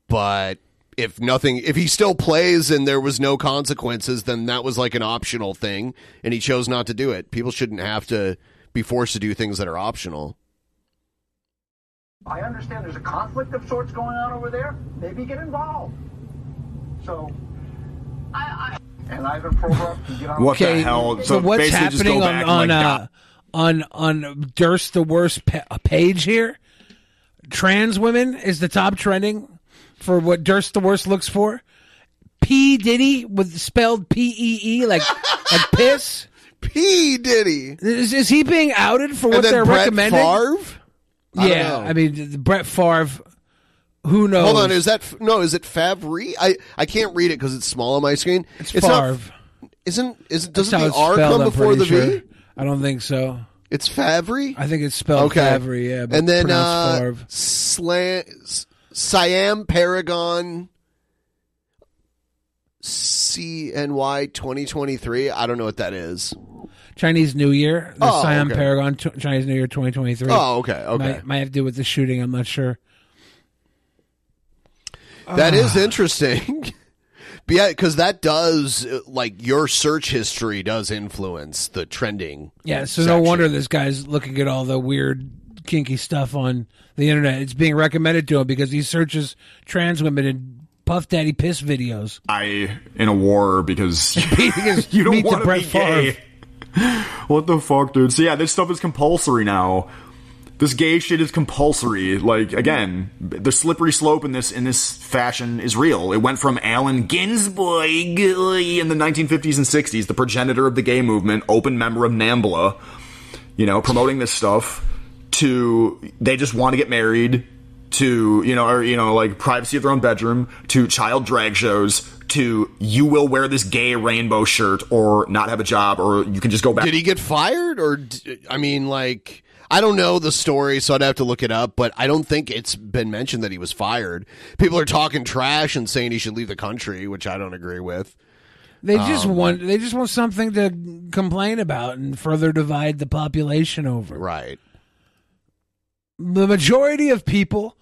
But if nothing, if he still plays and there was no consequences, then that was like an optional thing, and he chose not to do it. People shouldn't have to be forced to do things that are optional. I understand there's a conflict of sorts going on over there. Maybe get involved. So, I, I and Ivan Provorov can get on. What the hell? So, So what's basically just happening go on back and, on like, uh, on on Durst the worst pa- page here? Trans women is the top trending for what Durst the worst looks for. P Diddy with spelled P E E like like piss. P Diddy is, is he being outed for And what then they're Brett recommending? Favre? I don't Yeah, know. I mean Brett Favre. Who knows? Hold on, is that no? Is it Favre? I I can't read it because it's small on my screen. It's not- Favre. isn't is That's doesn't the R come before the pretty V? sure. I don't think so. It's Favre. I think it's spelled okay. Favre. Yeah, but and then uh. Slam, Siam Paragon CNY 2023. I don't know what that is. Chinese New Year. The Oh, Siam okay. Paragon Ch- Chinese New Year 2023. Oh, okay, okay. Might, might have to do with the shooting. I'm not sure. That is Ah. interesting. But yeah, because that does uh, like your search history does influence the trending. Yeah, so no wonder this guy's looking at all the weird, kinky stuff on the internet. It's being recommended to him because he searches trans women in Puff Daddy piss videos. I in a war because Because you don't want to be gay. what the fuck, dude? So yeah, this stuff is compulsory now. This gay shit is compulsory. Like again, the slippery slope in this in this fashion is real. It went from Allen Ginsberg in the 1950s and 60s, the progenitor of the gay movement, open member of NAMBLA, you know, promoting this stuff, to they just want to get married, to you know, or you know, like privacy of their own bedroom, to child drag shows, to you will wear this gay rainbow shirt or not have a job, or you can just go back. Did he get fired, or I mean, like I don't know the story, so I'd have to look it up. But I don't think it's been mentioned that he was fired. People are talking trash and saying he should leave the country, which I don't agree with. They just Um, want they just want something to complain about and further divide the population over. Right. The majority of people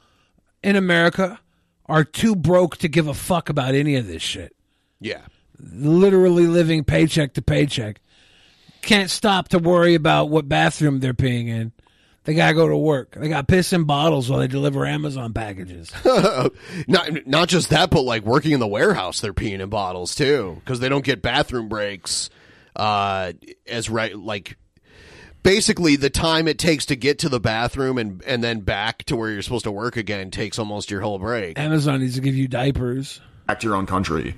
in America are too broke to give a fuck about any of this shit. Yeah. Literally living paycheck to paycheck. Can't stop to worry about what bathroom they're peeing in. They gotta go to work. They got piss in bottles while they deliver Amazon packages. not not just that, but like working in the warehouse, they're peeing in bottles too because they don't get bathroom breaks. Uh, as right, like basically the time it takes to get to the bathroom and and then back to where you're supposed to work again takes almost your whole break. Amazon needs to give you diapers. back to your own country.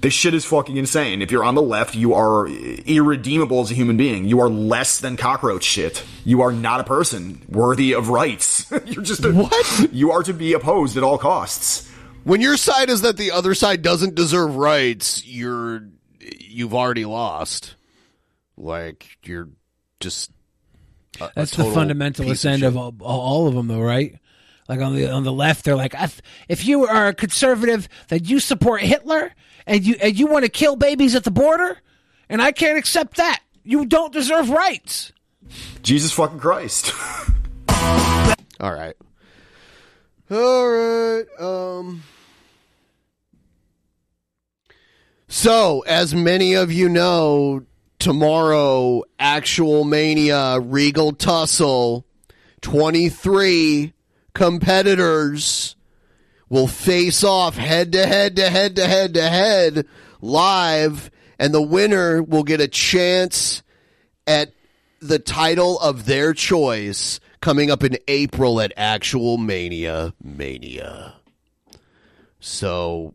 This shit is fucking insane. If you're on the left, you are irredeemable as a human being. You are less than cockroach shit. You are not a person worthy of rights. you're just a, what? You are to be opposed at all costs. When your side is that the other side doesn't deserve rights, you're you've already lost. Like you're just a- a That's the fundamentalist end shit. of all, all of them, though, right? Like on the on the left, they're like, "If- if you are a conservative, that you support Hitler and you and you want to kill babies at the border, and I can't accept that. You don't deserve rights. Jesus fucking Christ. All right. All right. Um. So, as many of you know, tomorrow, Actual Mania Regal Tussle, 23 competitors will face off head to head to head to head to head live, and the winner will get a chance at the title of their choice coming up in April at Actual Mania Mania. So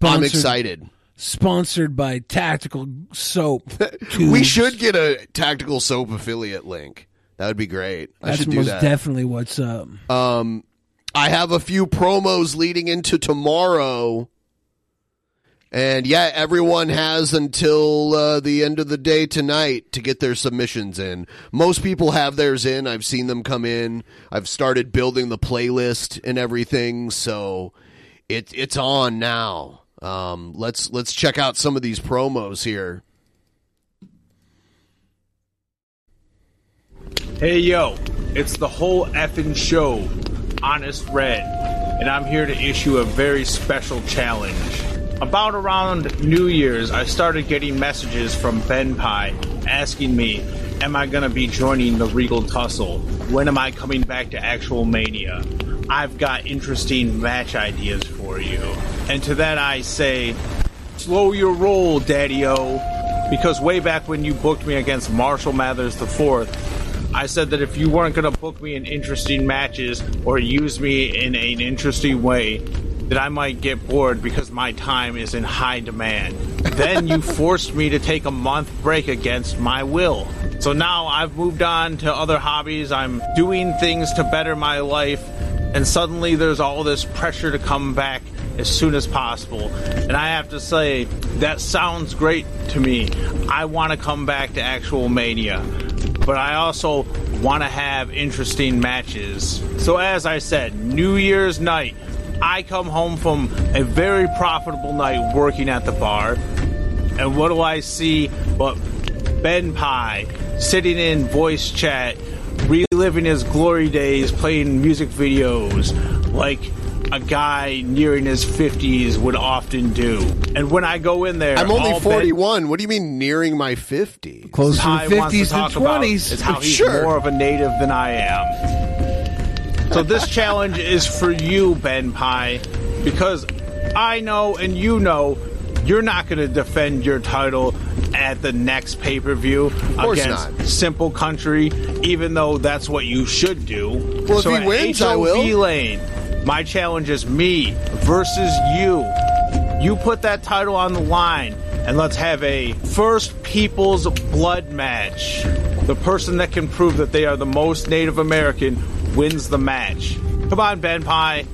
I'm excited. Sponsored by Tactical Soap. We should get a tactical soap affiliate link. That would be great. I That's should do most that. definitely what's up. Um, I have a few promos leading into tomorrow. And yeah, everyone has until uh, the end of the day tonight to get their submissions in. Most people have theirs in. I've seen them come in. I've started building the playlist and everything, so it it's on now. Um, let's let's check out some of these promos here. Hey yo, it's the whole effing show, Honest Red, and I'm here to issue a very special challenge. About around New Year's, I started getting messages from Ben Pie asking me, Am I gonna be joining the Regal Tussle? When am I coming back to Actual Mania? I've got interesting match ideas for you. And to that I say, Slow your roll, Daddy O. Because way back when you booked me against Marshall Mathers IV, I said that if you weren't going to book me in interesting matches or use me in an interesting way, that I might get bored because my time is in high demand. then you forced me to take a month break against my will. So now I've moved on to other hobbies. I'm doing things to better my life. And suddenly there's all this pressure to come back as soon as possible. And I have to say, that sounds great to me. I want to come back to actual Mania. But I also want to have interesting matches. So, as I said, New Year's night, I come home from a very profitable night working at the bar. And what do I see but Ben Pie sitting in voice chat, reliving his glory days, playing music videos like a guy nearing his 50s would often do. And when I go in there, I'm only all Ben 41. What do you mean nearing my 50? Close Ty wants to talk about is how he's Sure. more of a native than I am. So this challenge is for you, Ben Pie, because I know and you know you're not going to defend your title at the next pay per view course against Simple Country, even though that's what you should do. Well, if he at wins, I will. Lane, my challenge is me versus you. You put that title on the line, and let's have a first people's blood match. The person that can prove that they are the most Native American wins the match. Come on, Ben Pie.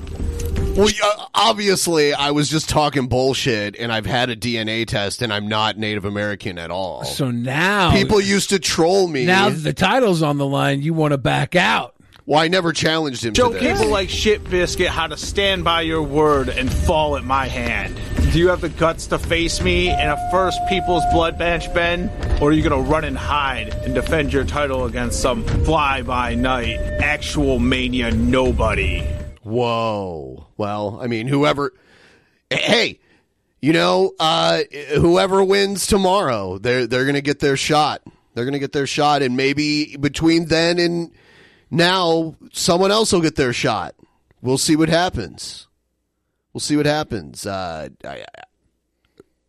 Well, yeah, obviously, I was just talking bullshit, and I've had a DNA test, and I'm not Native American at all. So now people used to troll me. Now that the title's on the line, you want to back out. Well, I never challenged him. Show to people like Shit Biscuit how to stand by your word and fall at my hand. Do you have the guts to face me in a first People's Blood match, Ben? Or are you going to run and hide and defend your title against some fly by night, actual mania nobody? Whoa. Well, I mean, whoever. Hey, you know, uh, whoever wins tomorrow, they're they're gonna get their shot. They're gonna get their shot, and maybe between then and now, someone else will get their shot. We'll see what happens. We'll see what happens. Uh, I,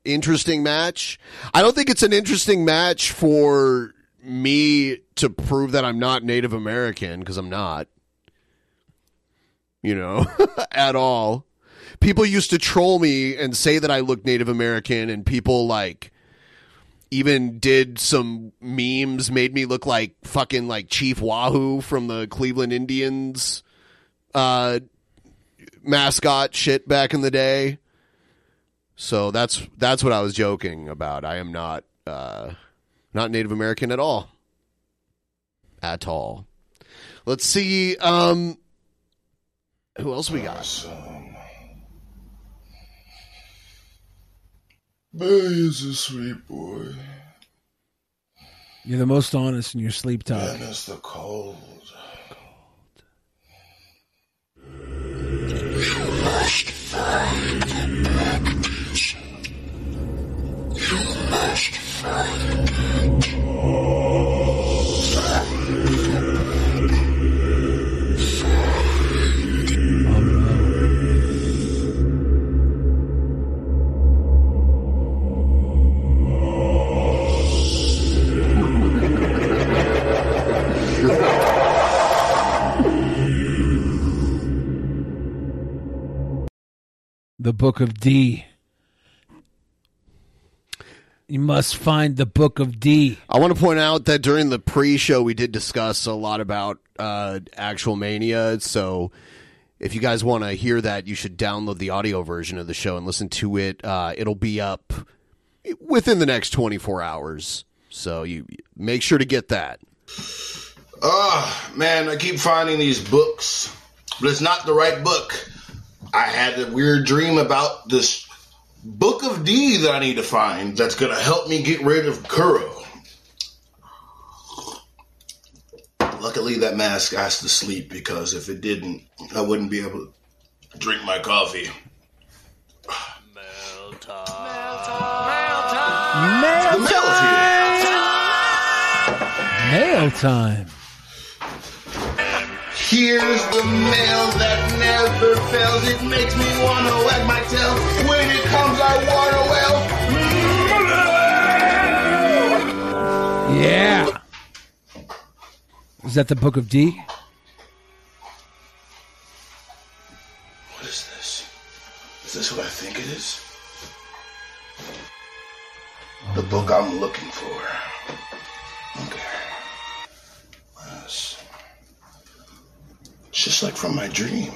interesting match. I don't think it's an interesting match for me to prove that I'm not Native American because I'm not you know, at all. People used to troll me and say that I look Native American, and people like even did some memes, made me look like fucking like Chief Wahoo from the Cleveland Indians uh, mascot shit back in the day. So that's that's what I was joking about. I am not uh, not Native American at all, at all. Let's see. Um, who else we got? Bay is a sweet boy. You're the most honest in your sleep talk. Ben is the cold. The Book of D. You must find the Book of D. I want to point out that during the pre-show we did discuss a lot about uh, actual mania. So if you guys want to hear that, you should download the audio version of the show and listen to it. Uh, it'll be up within the next 24 hours. So you make sure to get that. Ah, man, I keep finding these books, but it's not the right book. I had a weird dream about this book of D that I need to find that's going to help me get rid of Kuro. Luckily, that mask has to sleep because if it didn't, I wouldn't be able to drink my coffee. Mail time. Mail time. Mail The mail's here. Mail time. Here's the mail that never fails. It makes me wanna wag my tail. When it comes, I wanna well. Yeah. Is that the Book of D? What is this? Is this what I think it is? The book I'm looking for. Okay. It's just like from my dream.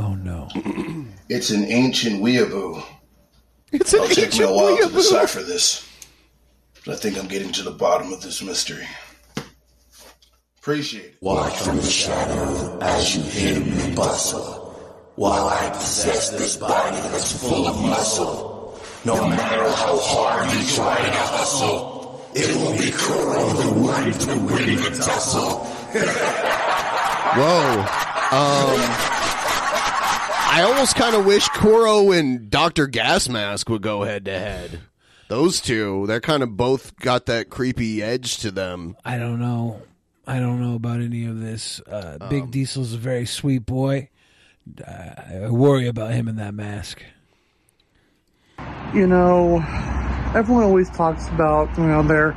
Oh no. It's an ancient weeaboo. It's It'll take me a while to decipher this. But I think I'm getting to the bottom of this mystery. Appreciate it. Watch from the shadow as you hear me bustle. While I possess this body that's full of muscle. No matter how hard you try to hustle, it will be Kuro the one to win the tussle. Whoa. Um, I almost kind of wish Kuro and Doctor Gas Mask would go head to head. Those two, they're kind of both got that creepy edge to them. I don't know. I don't know about any of this. Uh, Um, Big Diesel's a very sweet boy. Uh, I worry about him in that mask. you know, everyone always talks about you know their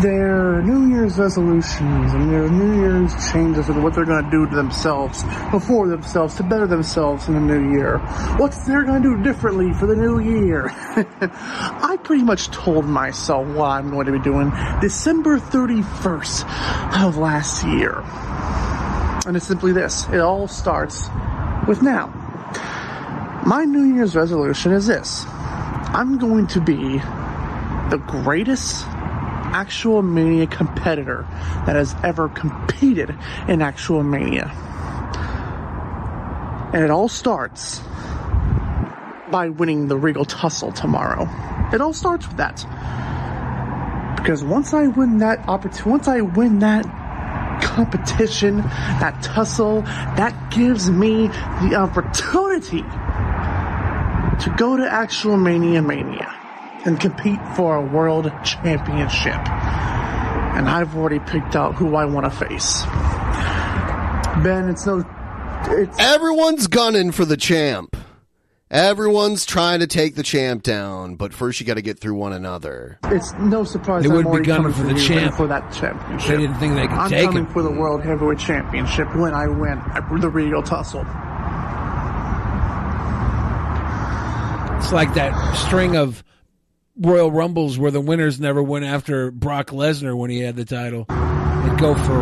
their New Year's resolutions and their New Year's changes and what they're going to do to themselves before themselves to better themselves in the new year. What they're going to do differently for the new year. I pretty much told myself what I'm going to be doing December 31st of last year. And it's simply this. It all starts with now. My New Year's resolution is this. I'm going to be the greatest actual mania competitor that has ever competed in actual mania. And it all starts by winning the Regal Tussle tomorrow. It all starts with that. Because once I win that opportunity, once I win that competition, that tussle, that gives me the opportunity to go to actual Mania Mania and compete for a world championship. And I've already picked out who I want to face. Ben, it's no. It's Everyone's gunning for the champ. Everyone's trying to take the champ down, but first you got to get through one another. It's no surprise They I'm wouldn't be already gunning coming for the you champ. for that championship. They didn't think they could I'm take coming him. for the World Heavyweight Championship when I win the Regal Tussle. It's like that string of Royal Rumbles where the winners never went after Brock Lesnar when he had the title. They go for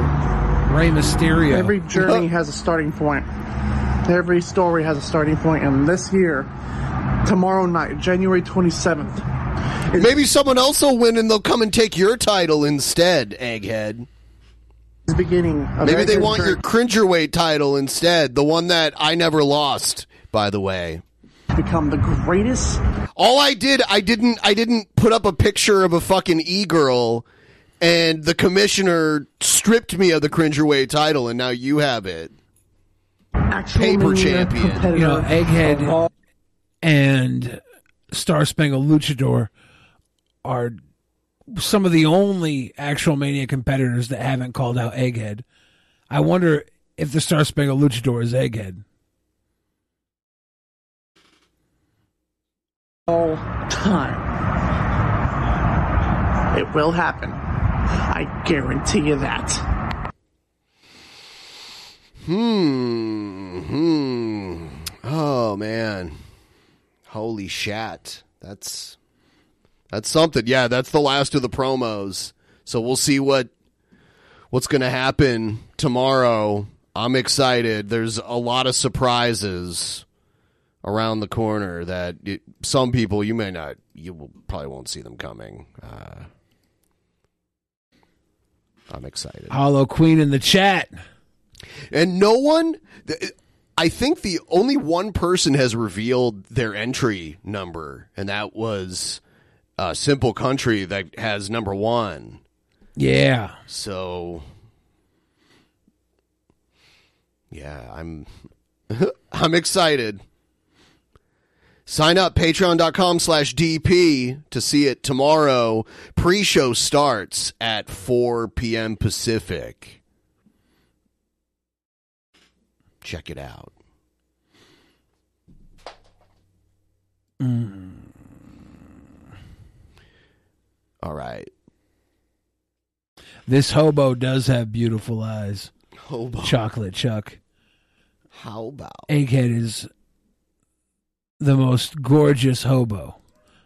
Rey Mysterio. Every journey has a starting point. Every story has a starting point, and this year, tomorrow night, January 27th, Maybe someone else will win and they'll come and take your title instead, Egghead. the beginning of Maybe they Egghead's want your cringerweight title instead, the one that I never lost, by the way. To become the greatest. All I did, I didn't, I didn't put up a picture of a fucking e-girl, and the commissioner stripped me of the cringerweight title, and now you have it. Actual Paper Mania champion. competitor You know, Egghead all- and Star Spangled Luchador are some of the only actual Mania competitors that haven't called out Egghead. I wonder if the Star Spangled Luchador is Egghead. All time. It will happen. I guarantee you that. Hmm. Hmm. Oh man. Holy shat. That's that's something. Yeah, that's the last of the promos. So we'll see what what's going to happen tomorrow. I'm excited. There's a lot of surprises around the corner that it, some people you may not you will, probably won't see them coming. Uh, I'm excited. Hollow Queen in the chat. And no one, I think the only one person has revealed their entry number, and that was uh, Simple Country that has number one. Yeah. So, yeah, I'm, I'm excited. Sign up patreon.com slash DP to see it tomorrow. Pre-show starts at 4 p.m. Pacific. Check it out. Mm. All right. This hobo does have beautiful eyes. Hobo. Chocolate Chuck. How about? Egghead is the most gorgeous hobo.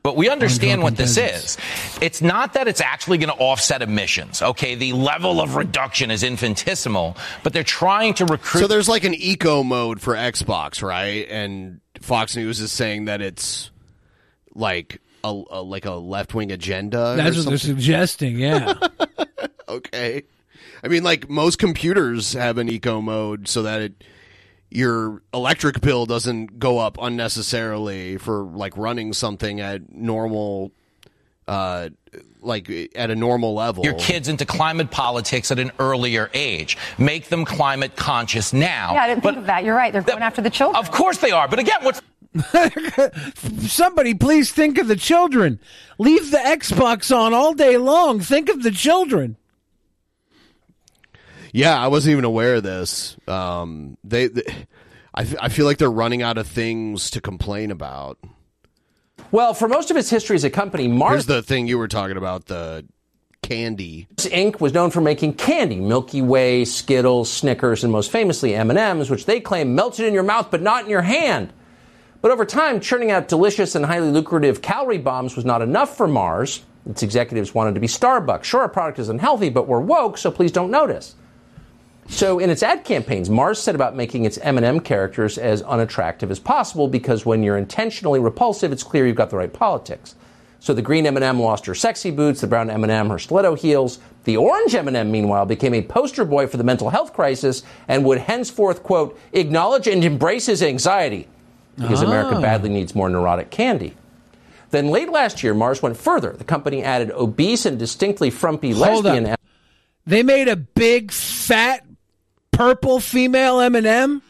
But we understand what this is. It's not that it's actually going to offset emissions. Okay, the level of reduction is infinitesimal, but they're trying to recruit. So there's like an eco mode for Xbox, right? And Fox News is saying that it's like a, a like a left wing agenda. That's or what they're suggesting, yeah. okay. I mean, like most computers have an eco mode so that it your electric bill doesn't go up unnecessarily for like running something at normal uh, like at a normal level. your kids into climate politics at an earlier age. Make them climate conscious now. Yeah, I didn't but think of that. You're right. They're going after the children. Of course they are. But again, what's Somebody please think of the children. Leave the Xbox on all day long. Think of the children. Yeah, I wasn't even aware of this. Um, they, they I, f- I feel like they're running out of things to complain about. Well, for most of its history as a company, Here's Mars the thing you were talking about the candy. Inc. was known for making candy, Milky Way, Skittles, Snickers, and most famously M&Ms, which they claim melted in your mouth but not in your hand. But over time, churning out delicious and highly lucrative calorie bombs was not enough for Mars. Its executives wanted to be Starbucks. Sure, our product is unhealthy, but we're woke, so please don't notice. So in its ad campaigns, Mars set about making its M&M characters as unattractive as possible because when you're intentionally repulsive, it's clear you've got the right politics. So the green M&M lost her sexy boots, the brown M&M her stiletto heels. The orange M&M, meanwhile, became a poster boy for the mental health crisis and would henceforth, quote, acknowledge and embrace his anxiety because America Ah. badly needs more neurotic candy. Then late last year, Mars went further. The company added obese and distinctly frumpy Hold lesbian up. They made a big fat purple female M&M.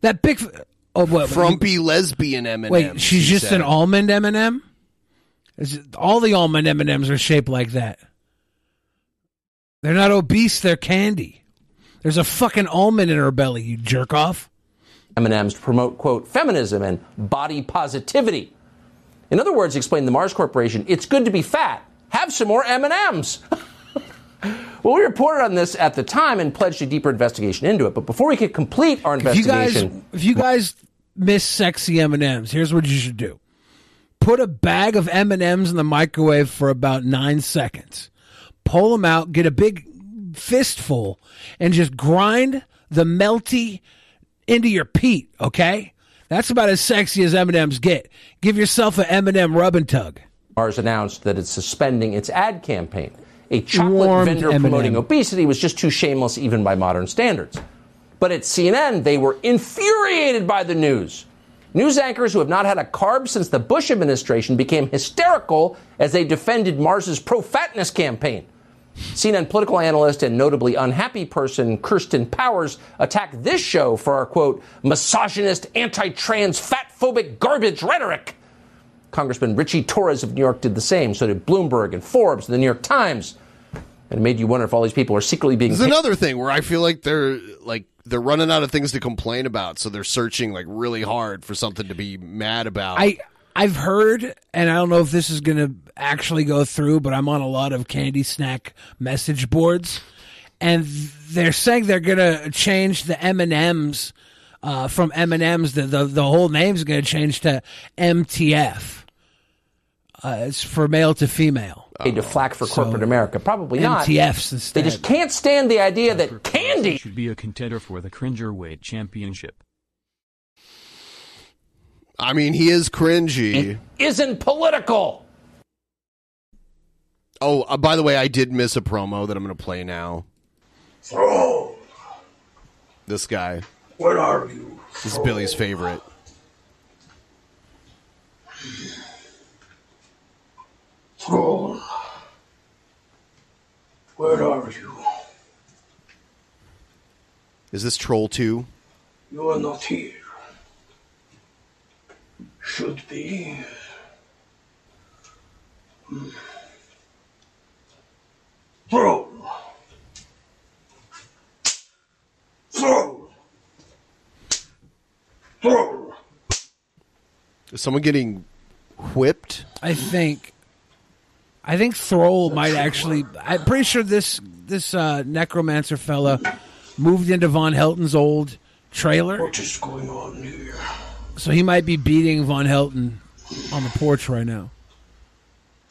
That big f- oh what Frumpy lesbian M&M. Wait, she's she just said. an almond M&M? Is it, all the almond M&Ms are shaped like that. They're not obese, they're candy. There's a fucking almond in her belly, you jerk off. M&Ms to promote, quote, feminism and body positivity. In other words, explained the Mars Corporation, it's good to be fat. Have some more M&Ms. well, we reported on this at the time and pledged a deeper investigation into it. But before we could complete our If you guys investigation, if you guys miss sexy M&Ms, here's what you should do. Put a bag of M&Ms in the microwave for about 9 seconds. Pull them out, get a big fistful and just grind the melty into your peat, okay? That's about as sexy as M&Ms get. Give yourself an M&M rub and tug. Mars announced that it's suspending its ad campaign. A chocolate Warmed vendor M&M. promoting obesity was just too shameless even by modern standards. But at CNN, they were infuriated by the news. News anchors who have not had a carb since the Bush administration became hysterical as they defended Mars's pro fatness campaign. CNN political analyst and notably unhappy person Kirsten Powers attacked this show for our quote, misogynist, anti trans, fat phobic garbage rhetoric. Congressman Richie Torres of New York did the same. So did Bloomberg and Forbes and the New York Times. And it made you wonder if all these people are secretly being There's paid- another thing where I feel like they're like they're running out of things to complain about, so they're searching like really hard for something to be mad about. I I've heard, and I don't know if this is going to actually go through, but I'm on a lot of candy snack message boards, and they're saying they're going to change the M and M's uh, from M and M's. The, the the whole name's going to change to MTF. Uh, it's for male to female. paid to flack for So, corporate America. Probably not. MTFs instead. They just can't stand the idea that candy should be a contender for the Cringerweight Championship. I mean, he is cringy. isn't political. Oh, uh, by the way, I did miss a promo that I'm going to play now. Throw. This guy. Where are you? This is Billy's favorite. Thrall. Where are you? Is this Troll 2? You are not here. Should be. Hmm. Throw. Throw. Throw. Is someone getting whipped? I think. I think Thrall might actually. I'm pretty sure this this uh, necromancer fella moved into Von Helton's old trailer. What is going on here? So he might be beating Von Helton on the porch right now.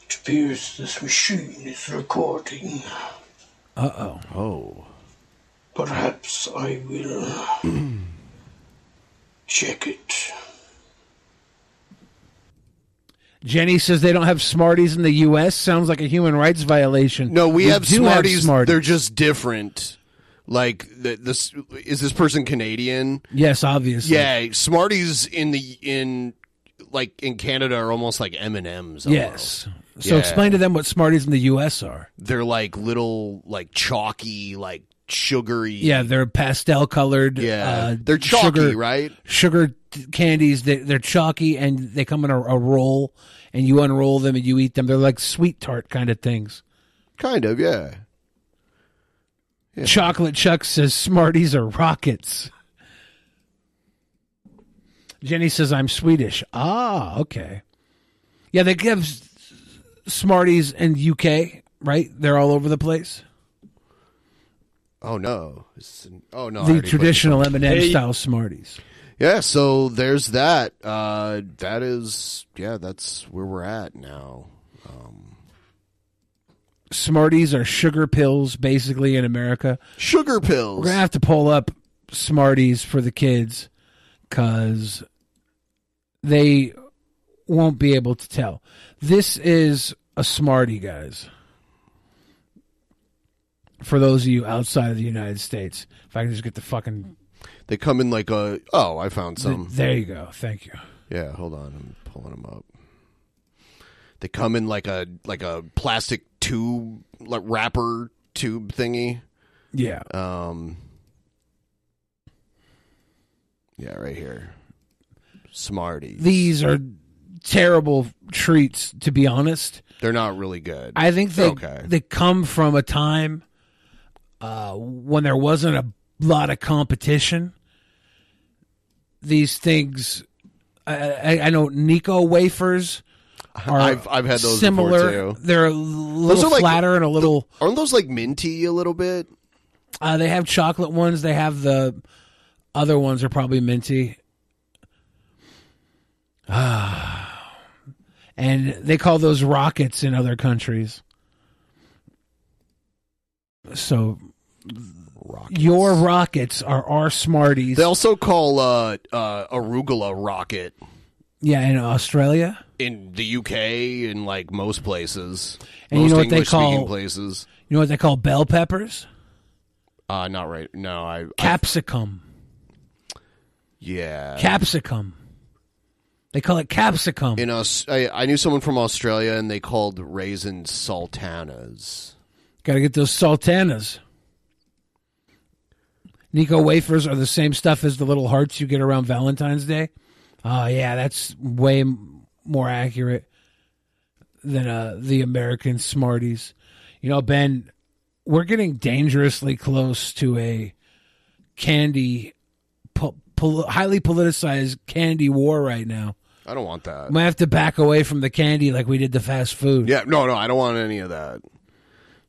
It appears this machine is recording. Uh oh. Oh. Perhaps I will check it. Jenny says they don't have Smarties in the U.S. Sounds like a human rights violation. No, we, have do Smarties. Smarties. They're just different. Like the, this is this person Canadian? Yes, obviously. Yeah, Smarties in the in like in Canada are almost like M and M's. Yes. So Yeah. explain to them what Smarties in the U.S. are. They're like little, like chalky, like sugary. Yeah, they're pastel colored. Yeah, uh, they're chalky, sugar, right? Sugar candies. They, they're chalky and they come in a, a roll, and you unroll them and you eat them. They're like sweet tart kind of things. Kind of, yeah. Chocolate Chuck says Smarties are rockets. Jenny says I'm Swedish. Ah, okay. Yeah, they give Smarties in UK, right? They're all over the place. Oh no! It's- oh no! The already put traditional this M on. and M style Smarties. Yeah, so there's that. Uh, that is, yeah, that's where we're at now. Smarties are sugar pills, basically in America. Sugar pills. We're gonna have to pull up Smarties for the kids because they won't be able to tell. This is a Smartie, guys. For those of you outside of the United States, if I can just get the fucking They come in like a. Oh, I found some. there you go. Thank you. Yeah, hold on. I'm pulling them up. They come in like a like a plastic tube, like wrapper tube thingy. Yeah. Um. Yeah, right here. Smarties. These are terrible treats, to be honest. They're not really good. I think they okay. they come from a time uh, when there wasn't a lot of competition. These things, I, I, I know Necco wafers. Are I've I've had those similar. They're a little like- flatter and a little. Aren't those like minty a little bit? Uh, they have chocolate ones. They have the other ones are probably minty. Ah, and they call those rockets in other countries. So, your rockets are our Smarties. They also call uh, uh, arugula rocket yeah, in Australia. in the UK and like most places. And you most know what they English-speaking call- places? You know what they call bell peppers? Uh, not right. No, I. I Capsicum. yeah. Capsicum. They call it capsicum. In Aus- I, I knew someone from Australia, and they called raisins sultanas. Got to get those sultanas. Necco wafers are the same stuff as the little hearts you get around Valentine's Day. Oh yeah, that's way m- more accurate than uh, the American Smarties. You know, Ben, we're getting dangerously close to a candy, po- pol- highly politicized candy war right now. I don't want that. We might have to back away from the candy like we did the fast food. Yeah, no, no, I don't want any of that.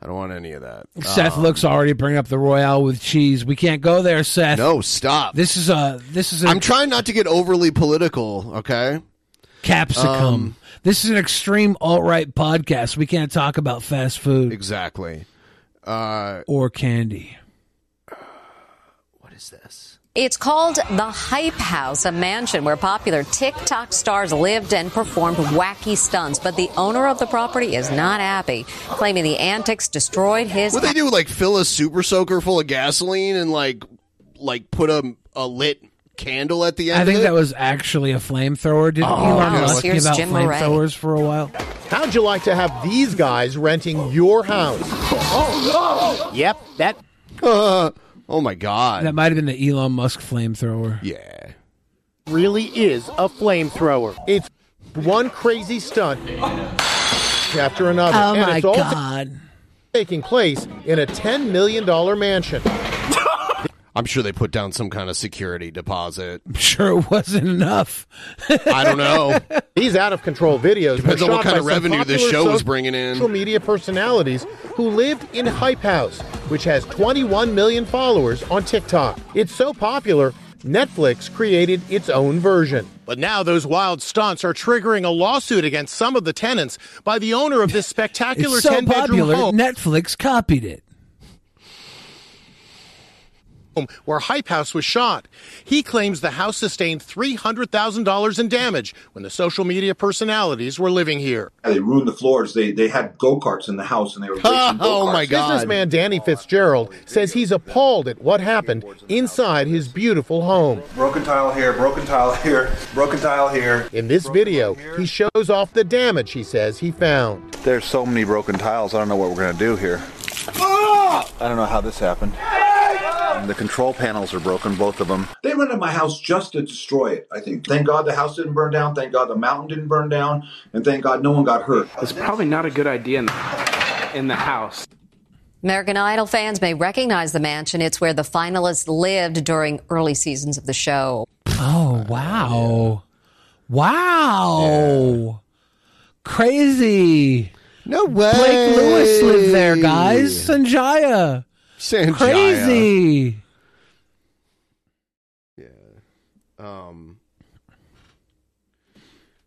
I don't want any of that. Seth Um, looks already bring up the Royale with cheese. We can't go there, Seth. No, stop. This is a this is a I'm trying not to get overly political. Okay. capsicum. Um, this is an extreme alt right podcast. We can't talk about fast food Exactly. Uh, or candy. what is this? It's called the Hype House, a mansion where popular TikTok stars lived and performed wacky stunts. But the owner of the property is not happy, claiming the antics destroyed his. What they do? Like fill a super soaker full of gasoline and like like put a a lit candle at the end. I think of it? that was actually a flamethrower. Didn't Oh, Elon yes. Musk give Here's out Jim Murray. flamethrowers for a while? How'd you like to have these guys renting your house? Oh, no! Yep, that. Uh, oh my god. That might have been the Elon Musk flamethrower. Yeah. really is a flamethrower. It's one crazy stunt after another. Oh and my it's all God. taking place in a $10 million mansion. I'm sure they put down some kind of security deposit. I'm sure it wasn't enough. I don't know. These out of control videos Depends on what kind of revenue the popular show is bringing in. Social media personalities who lived in Hype House, which has 21 million followers on TikTok. It's so popular, Netflix created its own version. But now those wild stunts are triggering a lawsuit against some of the tenants by the owner of this spectacular It's so 10 bedroom popular. home. Netflix copied it. Where Hype House was shot. He claims the house sustained $300,000 in damage when the social media personalities were living here. They ruined the floors. They they had go karts in the house, and they were racing oh, go-karts. Businessman Danny Fitzgerald says he's appalled at what happened inside his beautiful home. Broken tile here, broken tile here, broken tile here. In this video, he shows off the damage he says he found. There's so many broken tiles. I don't know what we're gonna do here. I don't know how this happened. The control panels are broken, both of them. They went rented my house just to destroy it, I think. Thank God the house didn't burn down. Thank God the mountain didn't burn down. And thank God no one got hurt. It's probably not a good idea in the, in the house. American Idol fans may recognize the mansion. It's where the finalists lived during early seasons of the show. Oh wow, wow, crazy! No way. Blake Lewis lived there, guys. Sanjaya. Sanjaya. Crazy. Yeah. Um.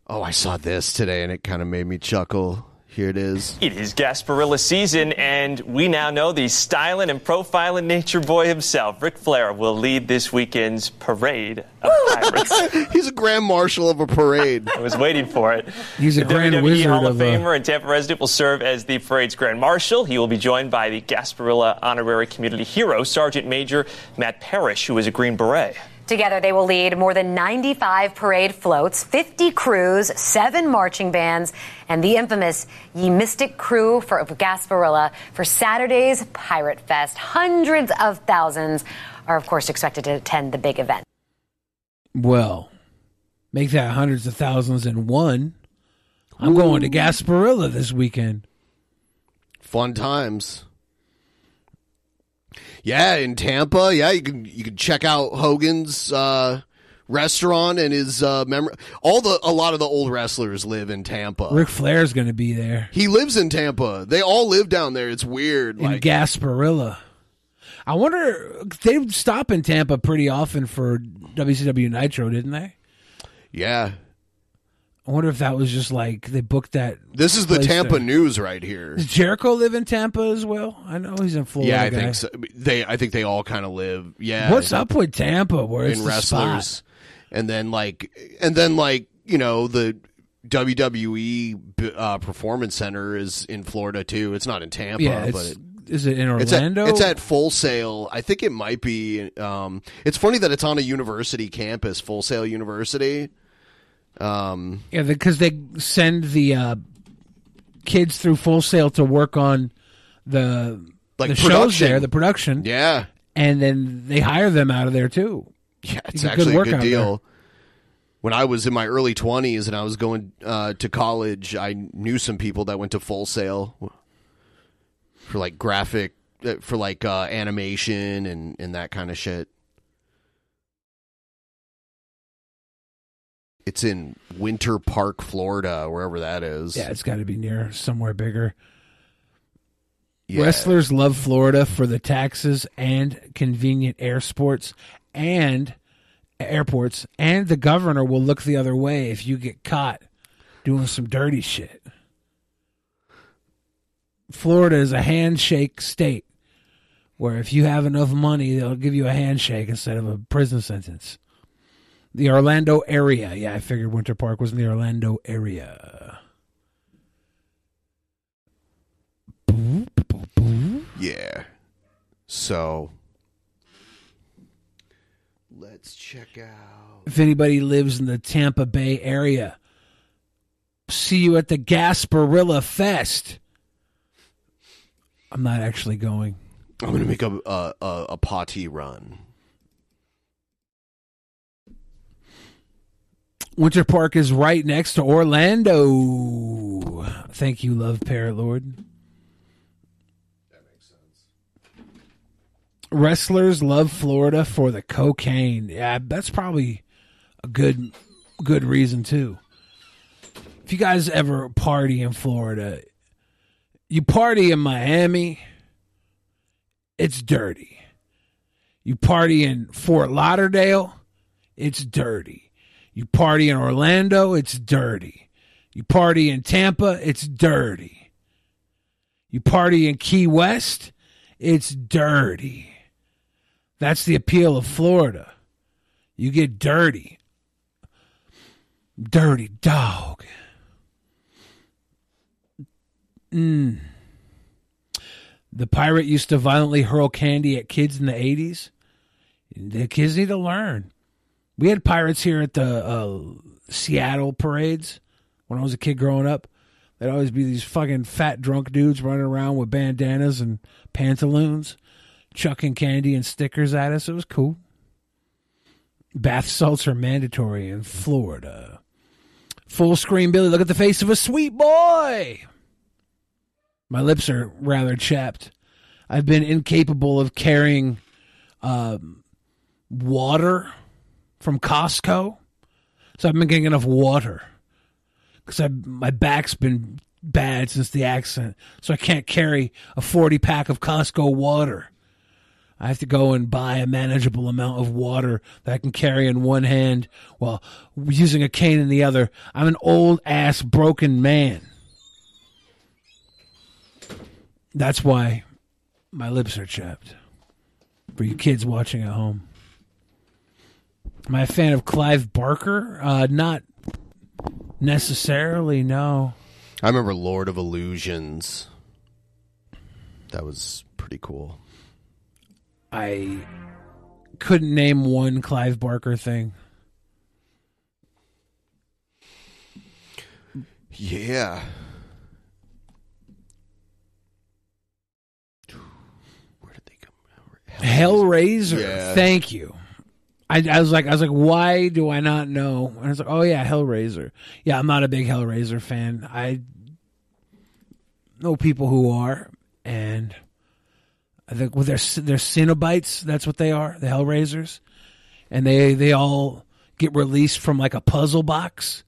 Oh, I saw this today, and it kind of made me chuckle. Here it is. It is Gasparilla season, and we now know the styling and profiling nature boy himself, Ric Flair, will lead this weekend's parade of pirates. He's a grand marshal of a parade. I was waiting for it. He's a the grand WWE wizard Hall of, of a- Famer and Tampa resident will serve as the parade's grand marshal. He will be joined by the Gasparilla honorary community hero, Sergeant Major Matt Parrish, who is a Green Beret. Together, they will lead more than 95 parade floats, 50 crews, seven marching bands, and the infamous Ye Mystic Krewe for Gasparilla for Saturday's Pirate Fest. Hundreds of thousands are, of course, expected to attend the big event. Well, make that hundreds of thousands in one. I'm going to Gasparilla this weekend. Fun times. Yeah, in Tampa. Yeah, you can you can check out Hogan's uh, restaurant and his uh, memory. All the a lot of the old wrestlers live in Tampa. Ric Flair's going to be there He lives in Tampa. They all live down there. It's weird. in Like Gasparilla. I wonder they stop in Tampa pretty often for WCW Nitro, didn't they? Yeah. I wonder if that was just like they booked that. This is the Tampa there. news right here. Does Jericho live in Tampa as well? I know he's in Florida. yeah, I guy. think so. They I think they all kind of live. Yeah. What's up with Tampa? Where it's in the wrestlers, spot? and then like, and then like you know the WWE uh, Performance Center is in Florida too. It's not in Tampa, Yeah, but it's- it in it's at- Orlando? It's at, Full Sail. I think it might be. Um, it's funny that it's on a university campus, Full Sail University. Um, Yeah, because they send the uh, kids through Full Sail to work on the Like the shows there, the production. Yeah, and then they hire them out of there too. Yeah, it's get actually a good out deal. When I was in my early twenties and I was going uh, to college, I knew some people that went to Full Sail for like graphic, uh, for like uh, animation and and that kind of shit. It's in Winter Park, Florida, wherever that is. Yeah, it's got to be near somewhere bigger. Yeah. Wrestlers love Florida for the taxes and convenient air sports and airports, and the governor will look the other way if you get caught doing some dirty shit. Florida is a handshake state where if you have enough money, they'll give you a handshake instead of a prison sentence. The Orlando area. Yeah, I figured Winter Park was in the Orlando area. Yeah. So let's check out. if anybody lives in the Tampa Bay area. See you at the Gasparilla Fest. I'm not actually going. I'm gonna make a a, a, a potty run. Winter Park is right next to Orlando. Thank you, Love Parrot Lord. That makes sense. Wrestlers love Florida for the cocaine. Yeah, that's probably a good good reason too. If you guys ever party in Florida, you party in Miami, it's dirty. You party in Fort Lauderdale, it's dirty. You party in Orlando, it's dirty. You party in Tampa, it's dirty. You party in Key West, it's dirty. That's the appeal of Florida. You get dirty. Dirty dog. Mm. The pirate used to violently hurl candy at kids in the 80s. The kids need to learn. We had pirates here at the uh, Seattle parades when I was a kid growing up. There'd always be these fucking fat drunk dudes running around with bandanas and pantaloons, chucking candy and stickers at us. It was cool. Bath salts are mandatory in Florida. Full screen Billy, look at the face of a sweet boy. My lips are rather chapped. I've been incapable of carrying um, water from Costco. So I've been getting enough water because my back's been bad since the accident. So I can't carry a 40 pack of Costco water. I have to go and buy a manageable amount of water that I can carry in one hand while using a cane in the other. I'm an old ass broken man. That's why my lips are chapped. For you kids watching at home. Am I a fan of Clive Barker? Uh, not necessarily, no. I remember Lord of Illusions. That was pretty cool. I couldn't name one Clive Barker thing. Yeah. Where did they come? Hellraiser. Hellraiser. Yeah. Thank you. I, I was like, I was like, why do I not know? And I was like, oh yeah, Hellraiser. Yeah, I'm not a big Hellraiser fan. I know people who are, and I think with their their Cenobites, that's what they are, the Hellraisers, and they they all get released from like a puzzle box.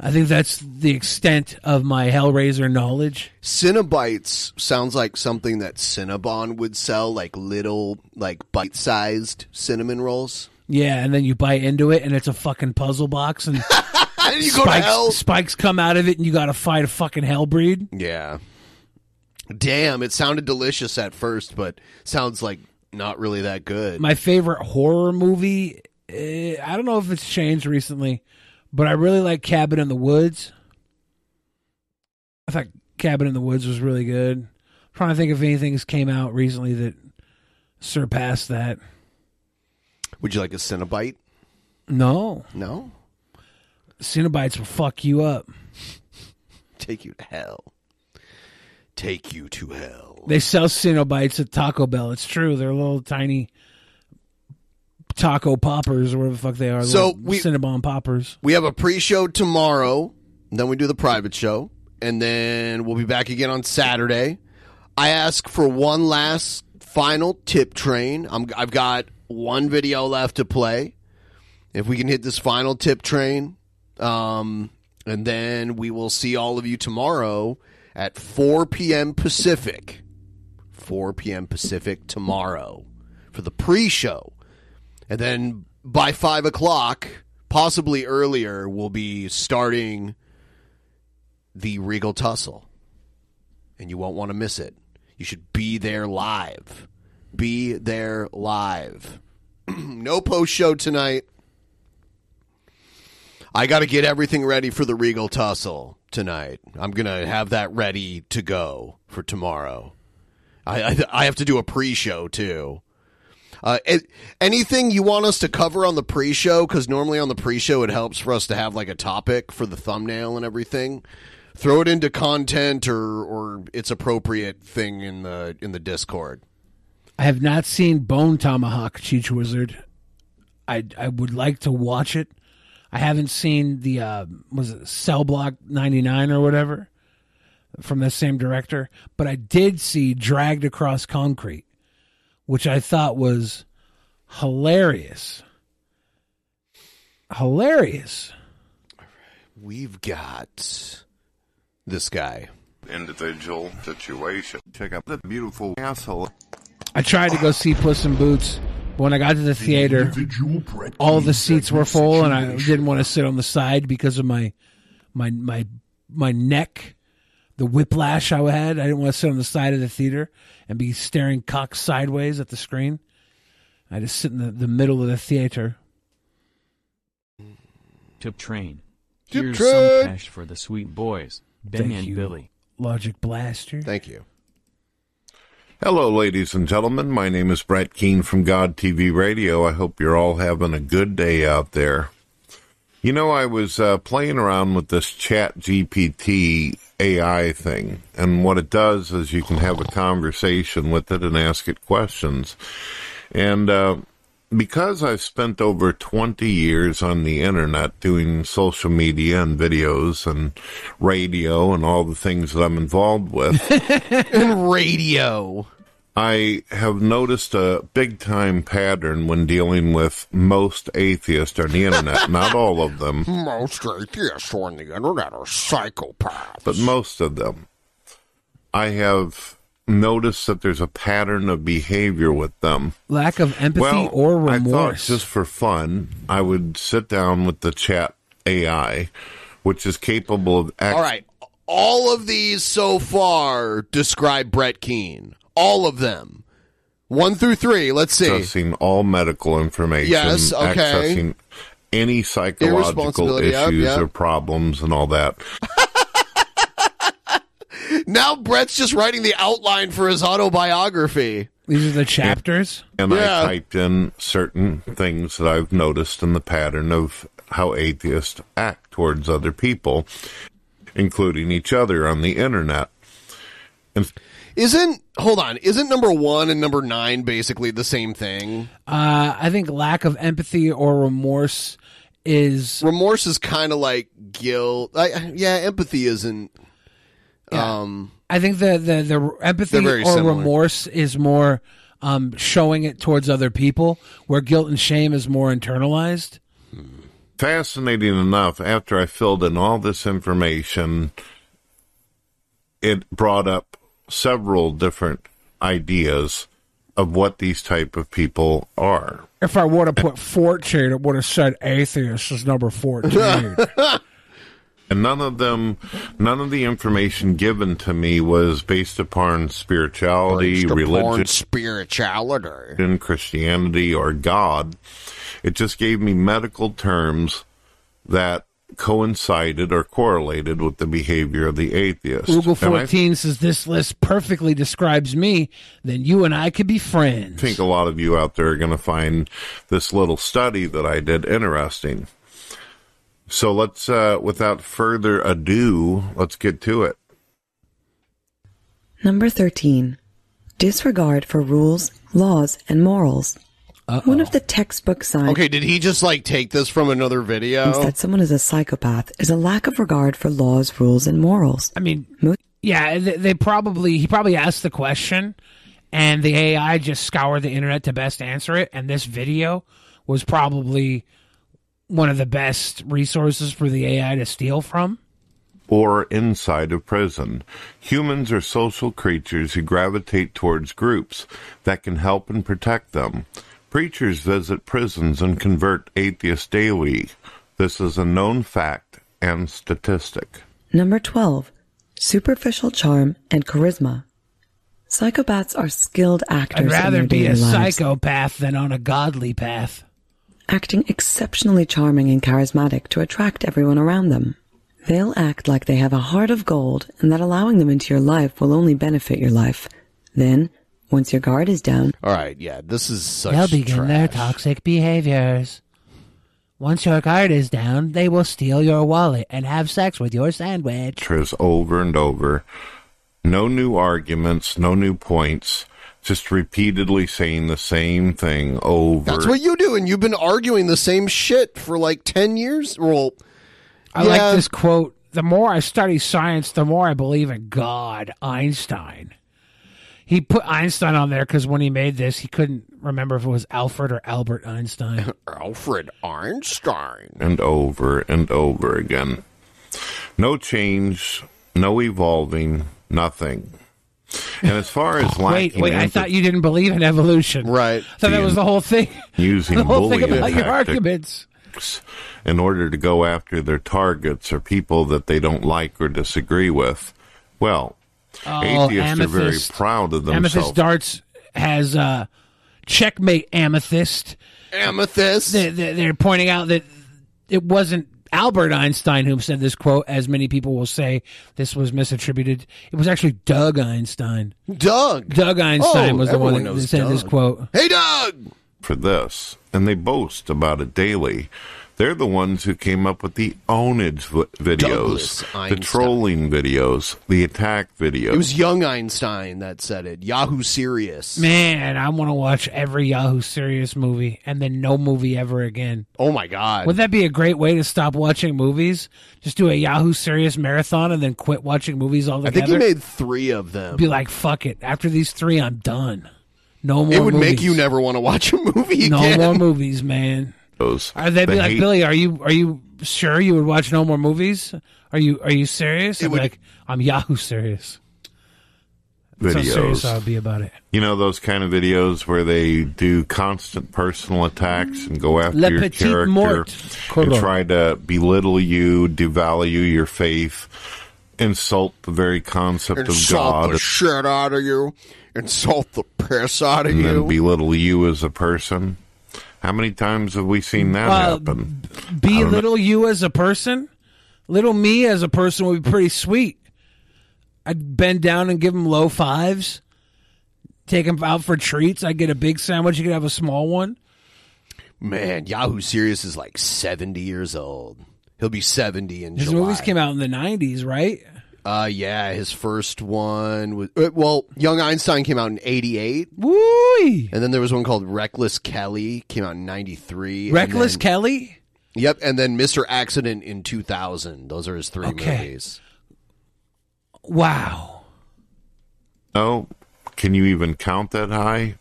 I think that's the extent of my Hellraiser knowledge. Cinnabites sounds like something that Cinnabon would sell, like little, like bite-sized cinnamon rolls. Yeah, and then you bite into it, and it's a fucking puzzle box, and you go to spikes, hell. spikes come out of it, and you got to fight a fucking hellbreed. Yeah. Damn, it sounded delicious at first, but sounds like not really that good. My favorite horror movie, eh, I don't know if it's changed recently, but I really like Cabin in the Woods. I thought Cabin in the Woods was really good. trying to think if anything's came out recently that surpassed that. Would you like a Cinnabite? No. No? Cenobites will fuck you up. Take you to hell. Take you to hell. They sell Cenobites at Taco Bell. It's true. They're little tiny taco poppers or whatever the fuck they are. So little we- Cinnabon poppers. We have a pre-show tomorrow, then we do the private show, and then we'll be back again on Saturday. I ask for one last final tip train. I'm, I've got one video left to play. If we can hit this final tip train, um, and then we will see all of you tomorrow at 4 p.m. Pacific. 4 p.m. Pacific tomorrow for the pre-show. And then by five o'clock, possibly earlier, we'll be starting the Regal Tussle. And you won't want to miss it. You should be there live. Be there live. no post show tonight. I got to get everything ready for the Regal Tussle tonight. I'm going to have that ready to go for tomorrow. I, I, I have to do a pre show too. Uh, it, anything you want us to cover on the pre-show? Because normally on the pre-show it helps for us to have like a topic for the thumbnail and everything. Throw it into content or or its appropriate thing in the in the Discord. I have not seen Bone Tomahawk Cheech Wizard. I I would like to watch it. I haven't seen the uh, was it Cell Block ninety nine or whatever from the same director, but I did see Dragged Across Concrete, which I thought was hilarious. Hilarious. We've got this guy. individual situation. Check out the beautiful asshole. I tried to go see Puss in Boots, but when I got to the theater, all the seats were full, and I didn't want to sit on the side because of my my my my neck, the whiplash I had. I didn't want to sit on the side of the theater and be staring cock sideways at the screen. I just sit in the, the middle of the theater. Tip train. Tip Here's train. some cash for the sweet boys, Ben Thank and you. Billy. Logic Blaster. Thank you. Hello, ladies and gentlemen. My name is Brett Keane from God TV Radio. I hope you're all having a good day out there. You know, I was uh, playing around with this Chat GPT AI thing, and what it does is you can have a conversation with it and ask it questions. And uh, because I've spent over 20 years on the internet doing social media and videos and radio and all the things that I'm involved with, and radio. I have noticed a big time pattern when dealing with most atheists on the internet. Not all of them, Most atheists on the internet are psychopaths. but most of them. I have noticed that there's a pattern of behavior with them. Lack of empathy well, or I thought just for fun, I would sit down with the chat AI, which is capable of act- All right. All of these so far describe Brett Keane. All of them. One through three. Let's see. accessing all medical information, Yes, okay. accessing any psychological Irresponsibility, yep, issues yep. or problems and all that. Now Brett's just writing the outline for his autobiography. These are the chapters. And Yeah. I typed in certain things that I've noticed in the pattern of how atheists act towards other people, including each other on the internet. And Isn't hold on? Isn't number one and number nine basically the same thing? Uh, I think lack of empathy or remorse is remorse is kind of like guilt. I, yeah, empathy isn't. Um, I think the the, the empathy or similar. remorse is more um, showing it towards other people, where guilt and shame is more internalized. fascinating enough, after I filled in all this information, it brought up several different ideas of what these type of people are. If I would have put fourteen, it would have said atheist is number fourteen. And none of them, none of the information given to me was based upon spirituality, Based upon religion, spirituality. in Christianity, or God. It just gave me medical terms that coincided or correlated with the behavior of the atheist. Google And I fourteen says this list perfectly describes me. Then you and I could be friends. I think a lot of you out there are going to find this little study that I did interesting. So let's, uh, without further ado, let's get to it. Number 13. Disregard for rules, laws, and morals. One of the textbook signs Okay, did he just like take this from another video? that someone is a psychopath is a lack of regard for laws, rules, and morals. I mean, yeah, they, they probably he probably asked the question, and the AI just scoured the internet to best answer it. And this video was probably one of the best resources for the AI to steal from. or inside of prison. Humans are social creatures who gravitate towards groups that can help and protect them. Preachers visit prisons and convert atheists daily. This is a known fact and statistic. Number 12. Superficial charm and charisma. Psychopaths are skilled actors. I'd in rather their be a lives, psychopath than on a godly path. acting exceptionally charming and charismatic to attract everyone around them. They'll act like they have a heart of gold and that allowing them into your life will only benefit your life. Then, once your guard is down, All right, yeah, this is such They'll begin trash. their toxic behaviors. Once your guard is down, they will steal your wallet and have sex with your sandwich. Tris over and over. No new arguments, no new points, just repeatedly saying the same thing over. That's what you do, and you've been arguing the same shit for like ten years. Well, I yeah, like this quote. The more I study science, the more I believe in God. Einstein. He put Einstein on there because when he made this, he couldn't remember if it was Alfred or Albert Einstein. Alfred Einstein. and over and over again. No change, no evolving, nothing. And as far as like wait, wait! I thought you didn't believe in evolution, right? So that was the whole thing. using the whole thing about your arguments. in order to go after their targets or people that they don't like or disagree with. Well, Oh, atheists are very proud of themselves. Amethyst. Darts has uh, checkmate amethyst. Amethyst. They, they, they're pointing out that it wasn't Albert Einstein who said this quote, as many people will say this was misattributed. It was actually Doug Einstein. Doug. Doug Einstein Oh, was the one everyone that knows said this quote. Hey, Doug. for this, and they boast about it daily. They're the ones who came up with the ownage vi- Douglas videos, the trolling videos, the attack videos. It was young Einstein that said it. Yahoo Serious. Man, I want to watch every Yahoo Serious movie and then no movie ever again. Oh my god. Would that be a great way to stop watching movies? Just do a Yahoo Serious marathon and then quit watching movies all the. I think he made three of them. Be like, fuck it. After these three, I'm done. No more. it would make you never want to watch a movie No more movies, man. Those. Are they be like hate Billy? Are you are you sure you would watch no more movies? Are you are you serious? I'm like I'm Yahoo serious. That's how serious videos. I would be about it. You know those kind of videos where they do constant personal attacks and go after Le your petit character mort. and try to belittle you, devalue your faith, insult the very concept of Insult God, the shit out of you. Insult the piss out of and you. then belittle you as a person. How many times have we seen that Uh, happen? Be little you as a person. Little me as a person would be pretty sweet. I'd bend down and give him low fives. Take him out for treats. I'd get a big sandwich. You could have a small one. Man, Yahoo Serious is like 70 years old. He'll be 70 in His July. movies came out in the '90s, right? Uh, yeah, his first one was uh, well, Young Einstein came out in '88. Woo! And then there was one called Reckless Kelly, came out in '93. Reckless Kelly. Yep, and then Mr. Accident in 2000. Those are his three Okay. movies. Wow. Oh, can you even count that high?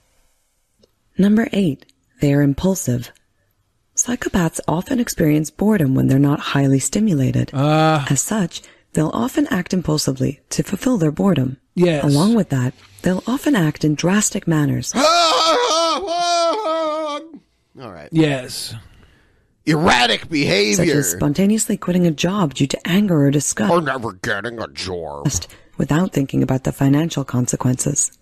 Number eight, they are impulsive. Psychopaths often experience boredom when they're not highly stimulated. Uh, As such, they'll often act impulsively to fulfill their boredom. Yes. Along with that, they'll often act in drastic manners. All right. Yes. Erratic Such behavior. as spontaneously quitting a job due to anger or disgust. Or never getting a job. Without thinking about the financial consequences.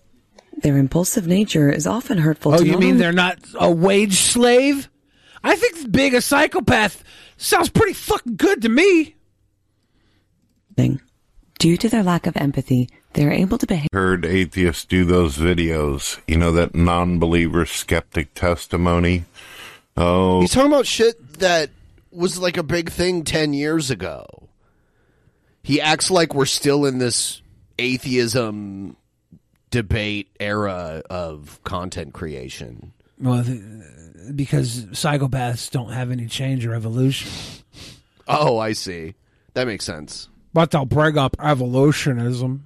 Their impulsive nature is often hurtful Oh, to you mean only- they're not a wage slave? I think being a psychopath sounds pretty fucking good to me. Due to their lack of empathy, they are able to behave. Heard atheists do those videos. You know that non-believer skeptic testimony. Oh, He's talking about shit that was like a big thing 10 years ago. He acts like we're still in this atheism debate era of content creation. Well, th- because psychopaths don't have any change or evolution. Oh, I see. That makes sense. But they'll bring up evolutionism,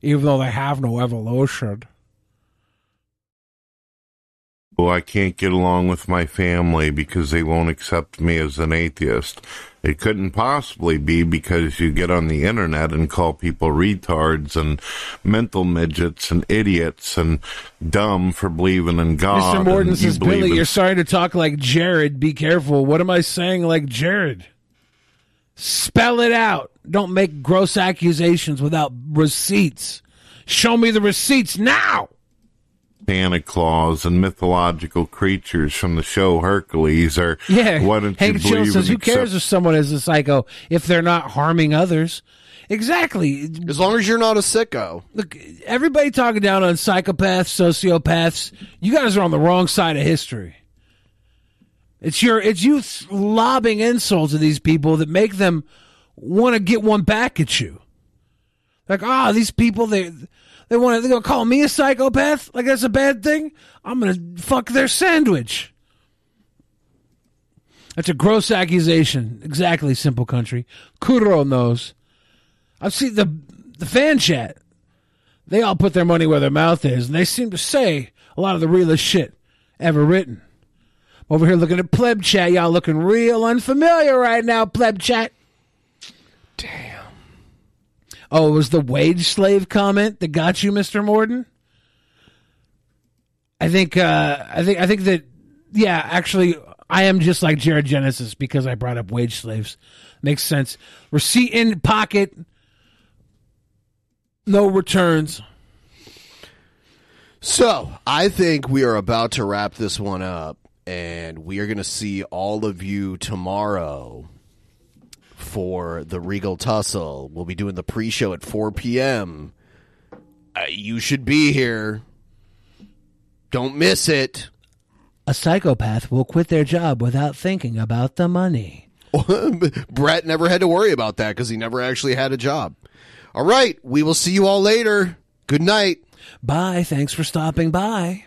even though they have no evolution. oh, I can't get along with my family because they won't accept me as an atheist. It couldn't possibly be because you get on the internet and call people retards and mental midgets and idiots and dumb for believing in God. Mr. You says, Billy, in you're starting to talk like Jared. Be careful. What am I saying like Jared? Spell it out. Don't make gross accusations without receipts. Show me the receipts now. Santa Claus and mythological creatures from the show Hercules are Yeah. why don't Hank you Chill believe says, and who cares if someone is a psycho if they're not harming others? Exactly. As long as you're not a sicko. Look, everybody talking down on psychopaths, sociopaths, you guys are on the wrong side of history. It's your it's you lobbing insults at these people that make them want to get one back at you. Like, ah, these people they they want to they're gonna call me a psychopath? Like that's a bad thing? I'm gonna fuck their sandwich. That's a gross accusation. Exactly, simple country. Kuro knows. I've seen the the fan chat. They all put their money where their mouth is, and they seem to say a lot of the realest shit ever written. Over here looking at pleb chat, y'all looking real unfamiliar right now, pleb chat. Damn. Oh, it was the wage slave comment that got you, Mister Morden. I think. Uh, I think. I think that. Yeah, actually, I am just like Jared Genesis because I brought up wage slaves. Makes sense. Receipt in pocket. No returns. So I think we are about to wrap this one up, and we are going to see all of you tomorrow for the Regal Tussle. We'll be doing the pre-show at 4 p.m. Uh, you should be here. Don't miss it. A psychopath will quit their job without thinking about the money. Brett never had to worry about that because he never actually had a job. All right, we will see you all later. Good night. Bye. Thanks for stopping by.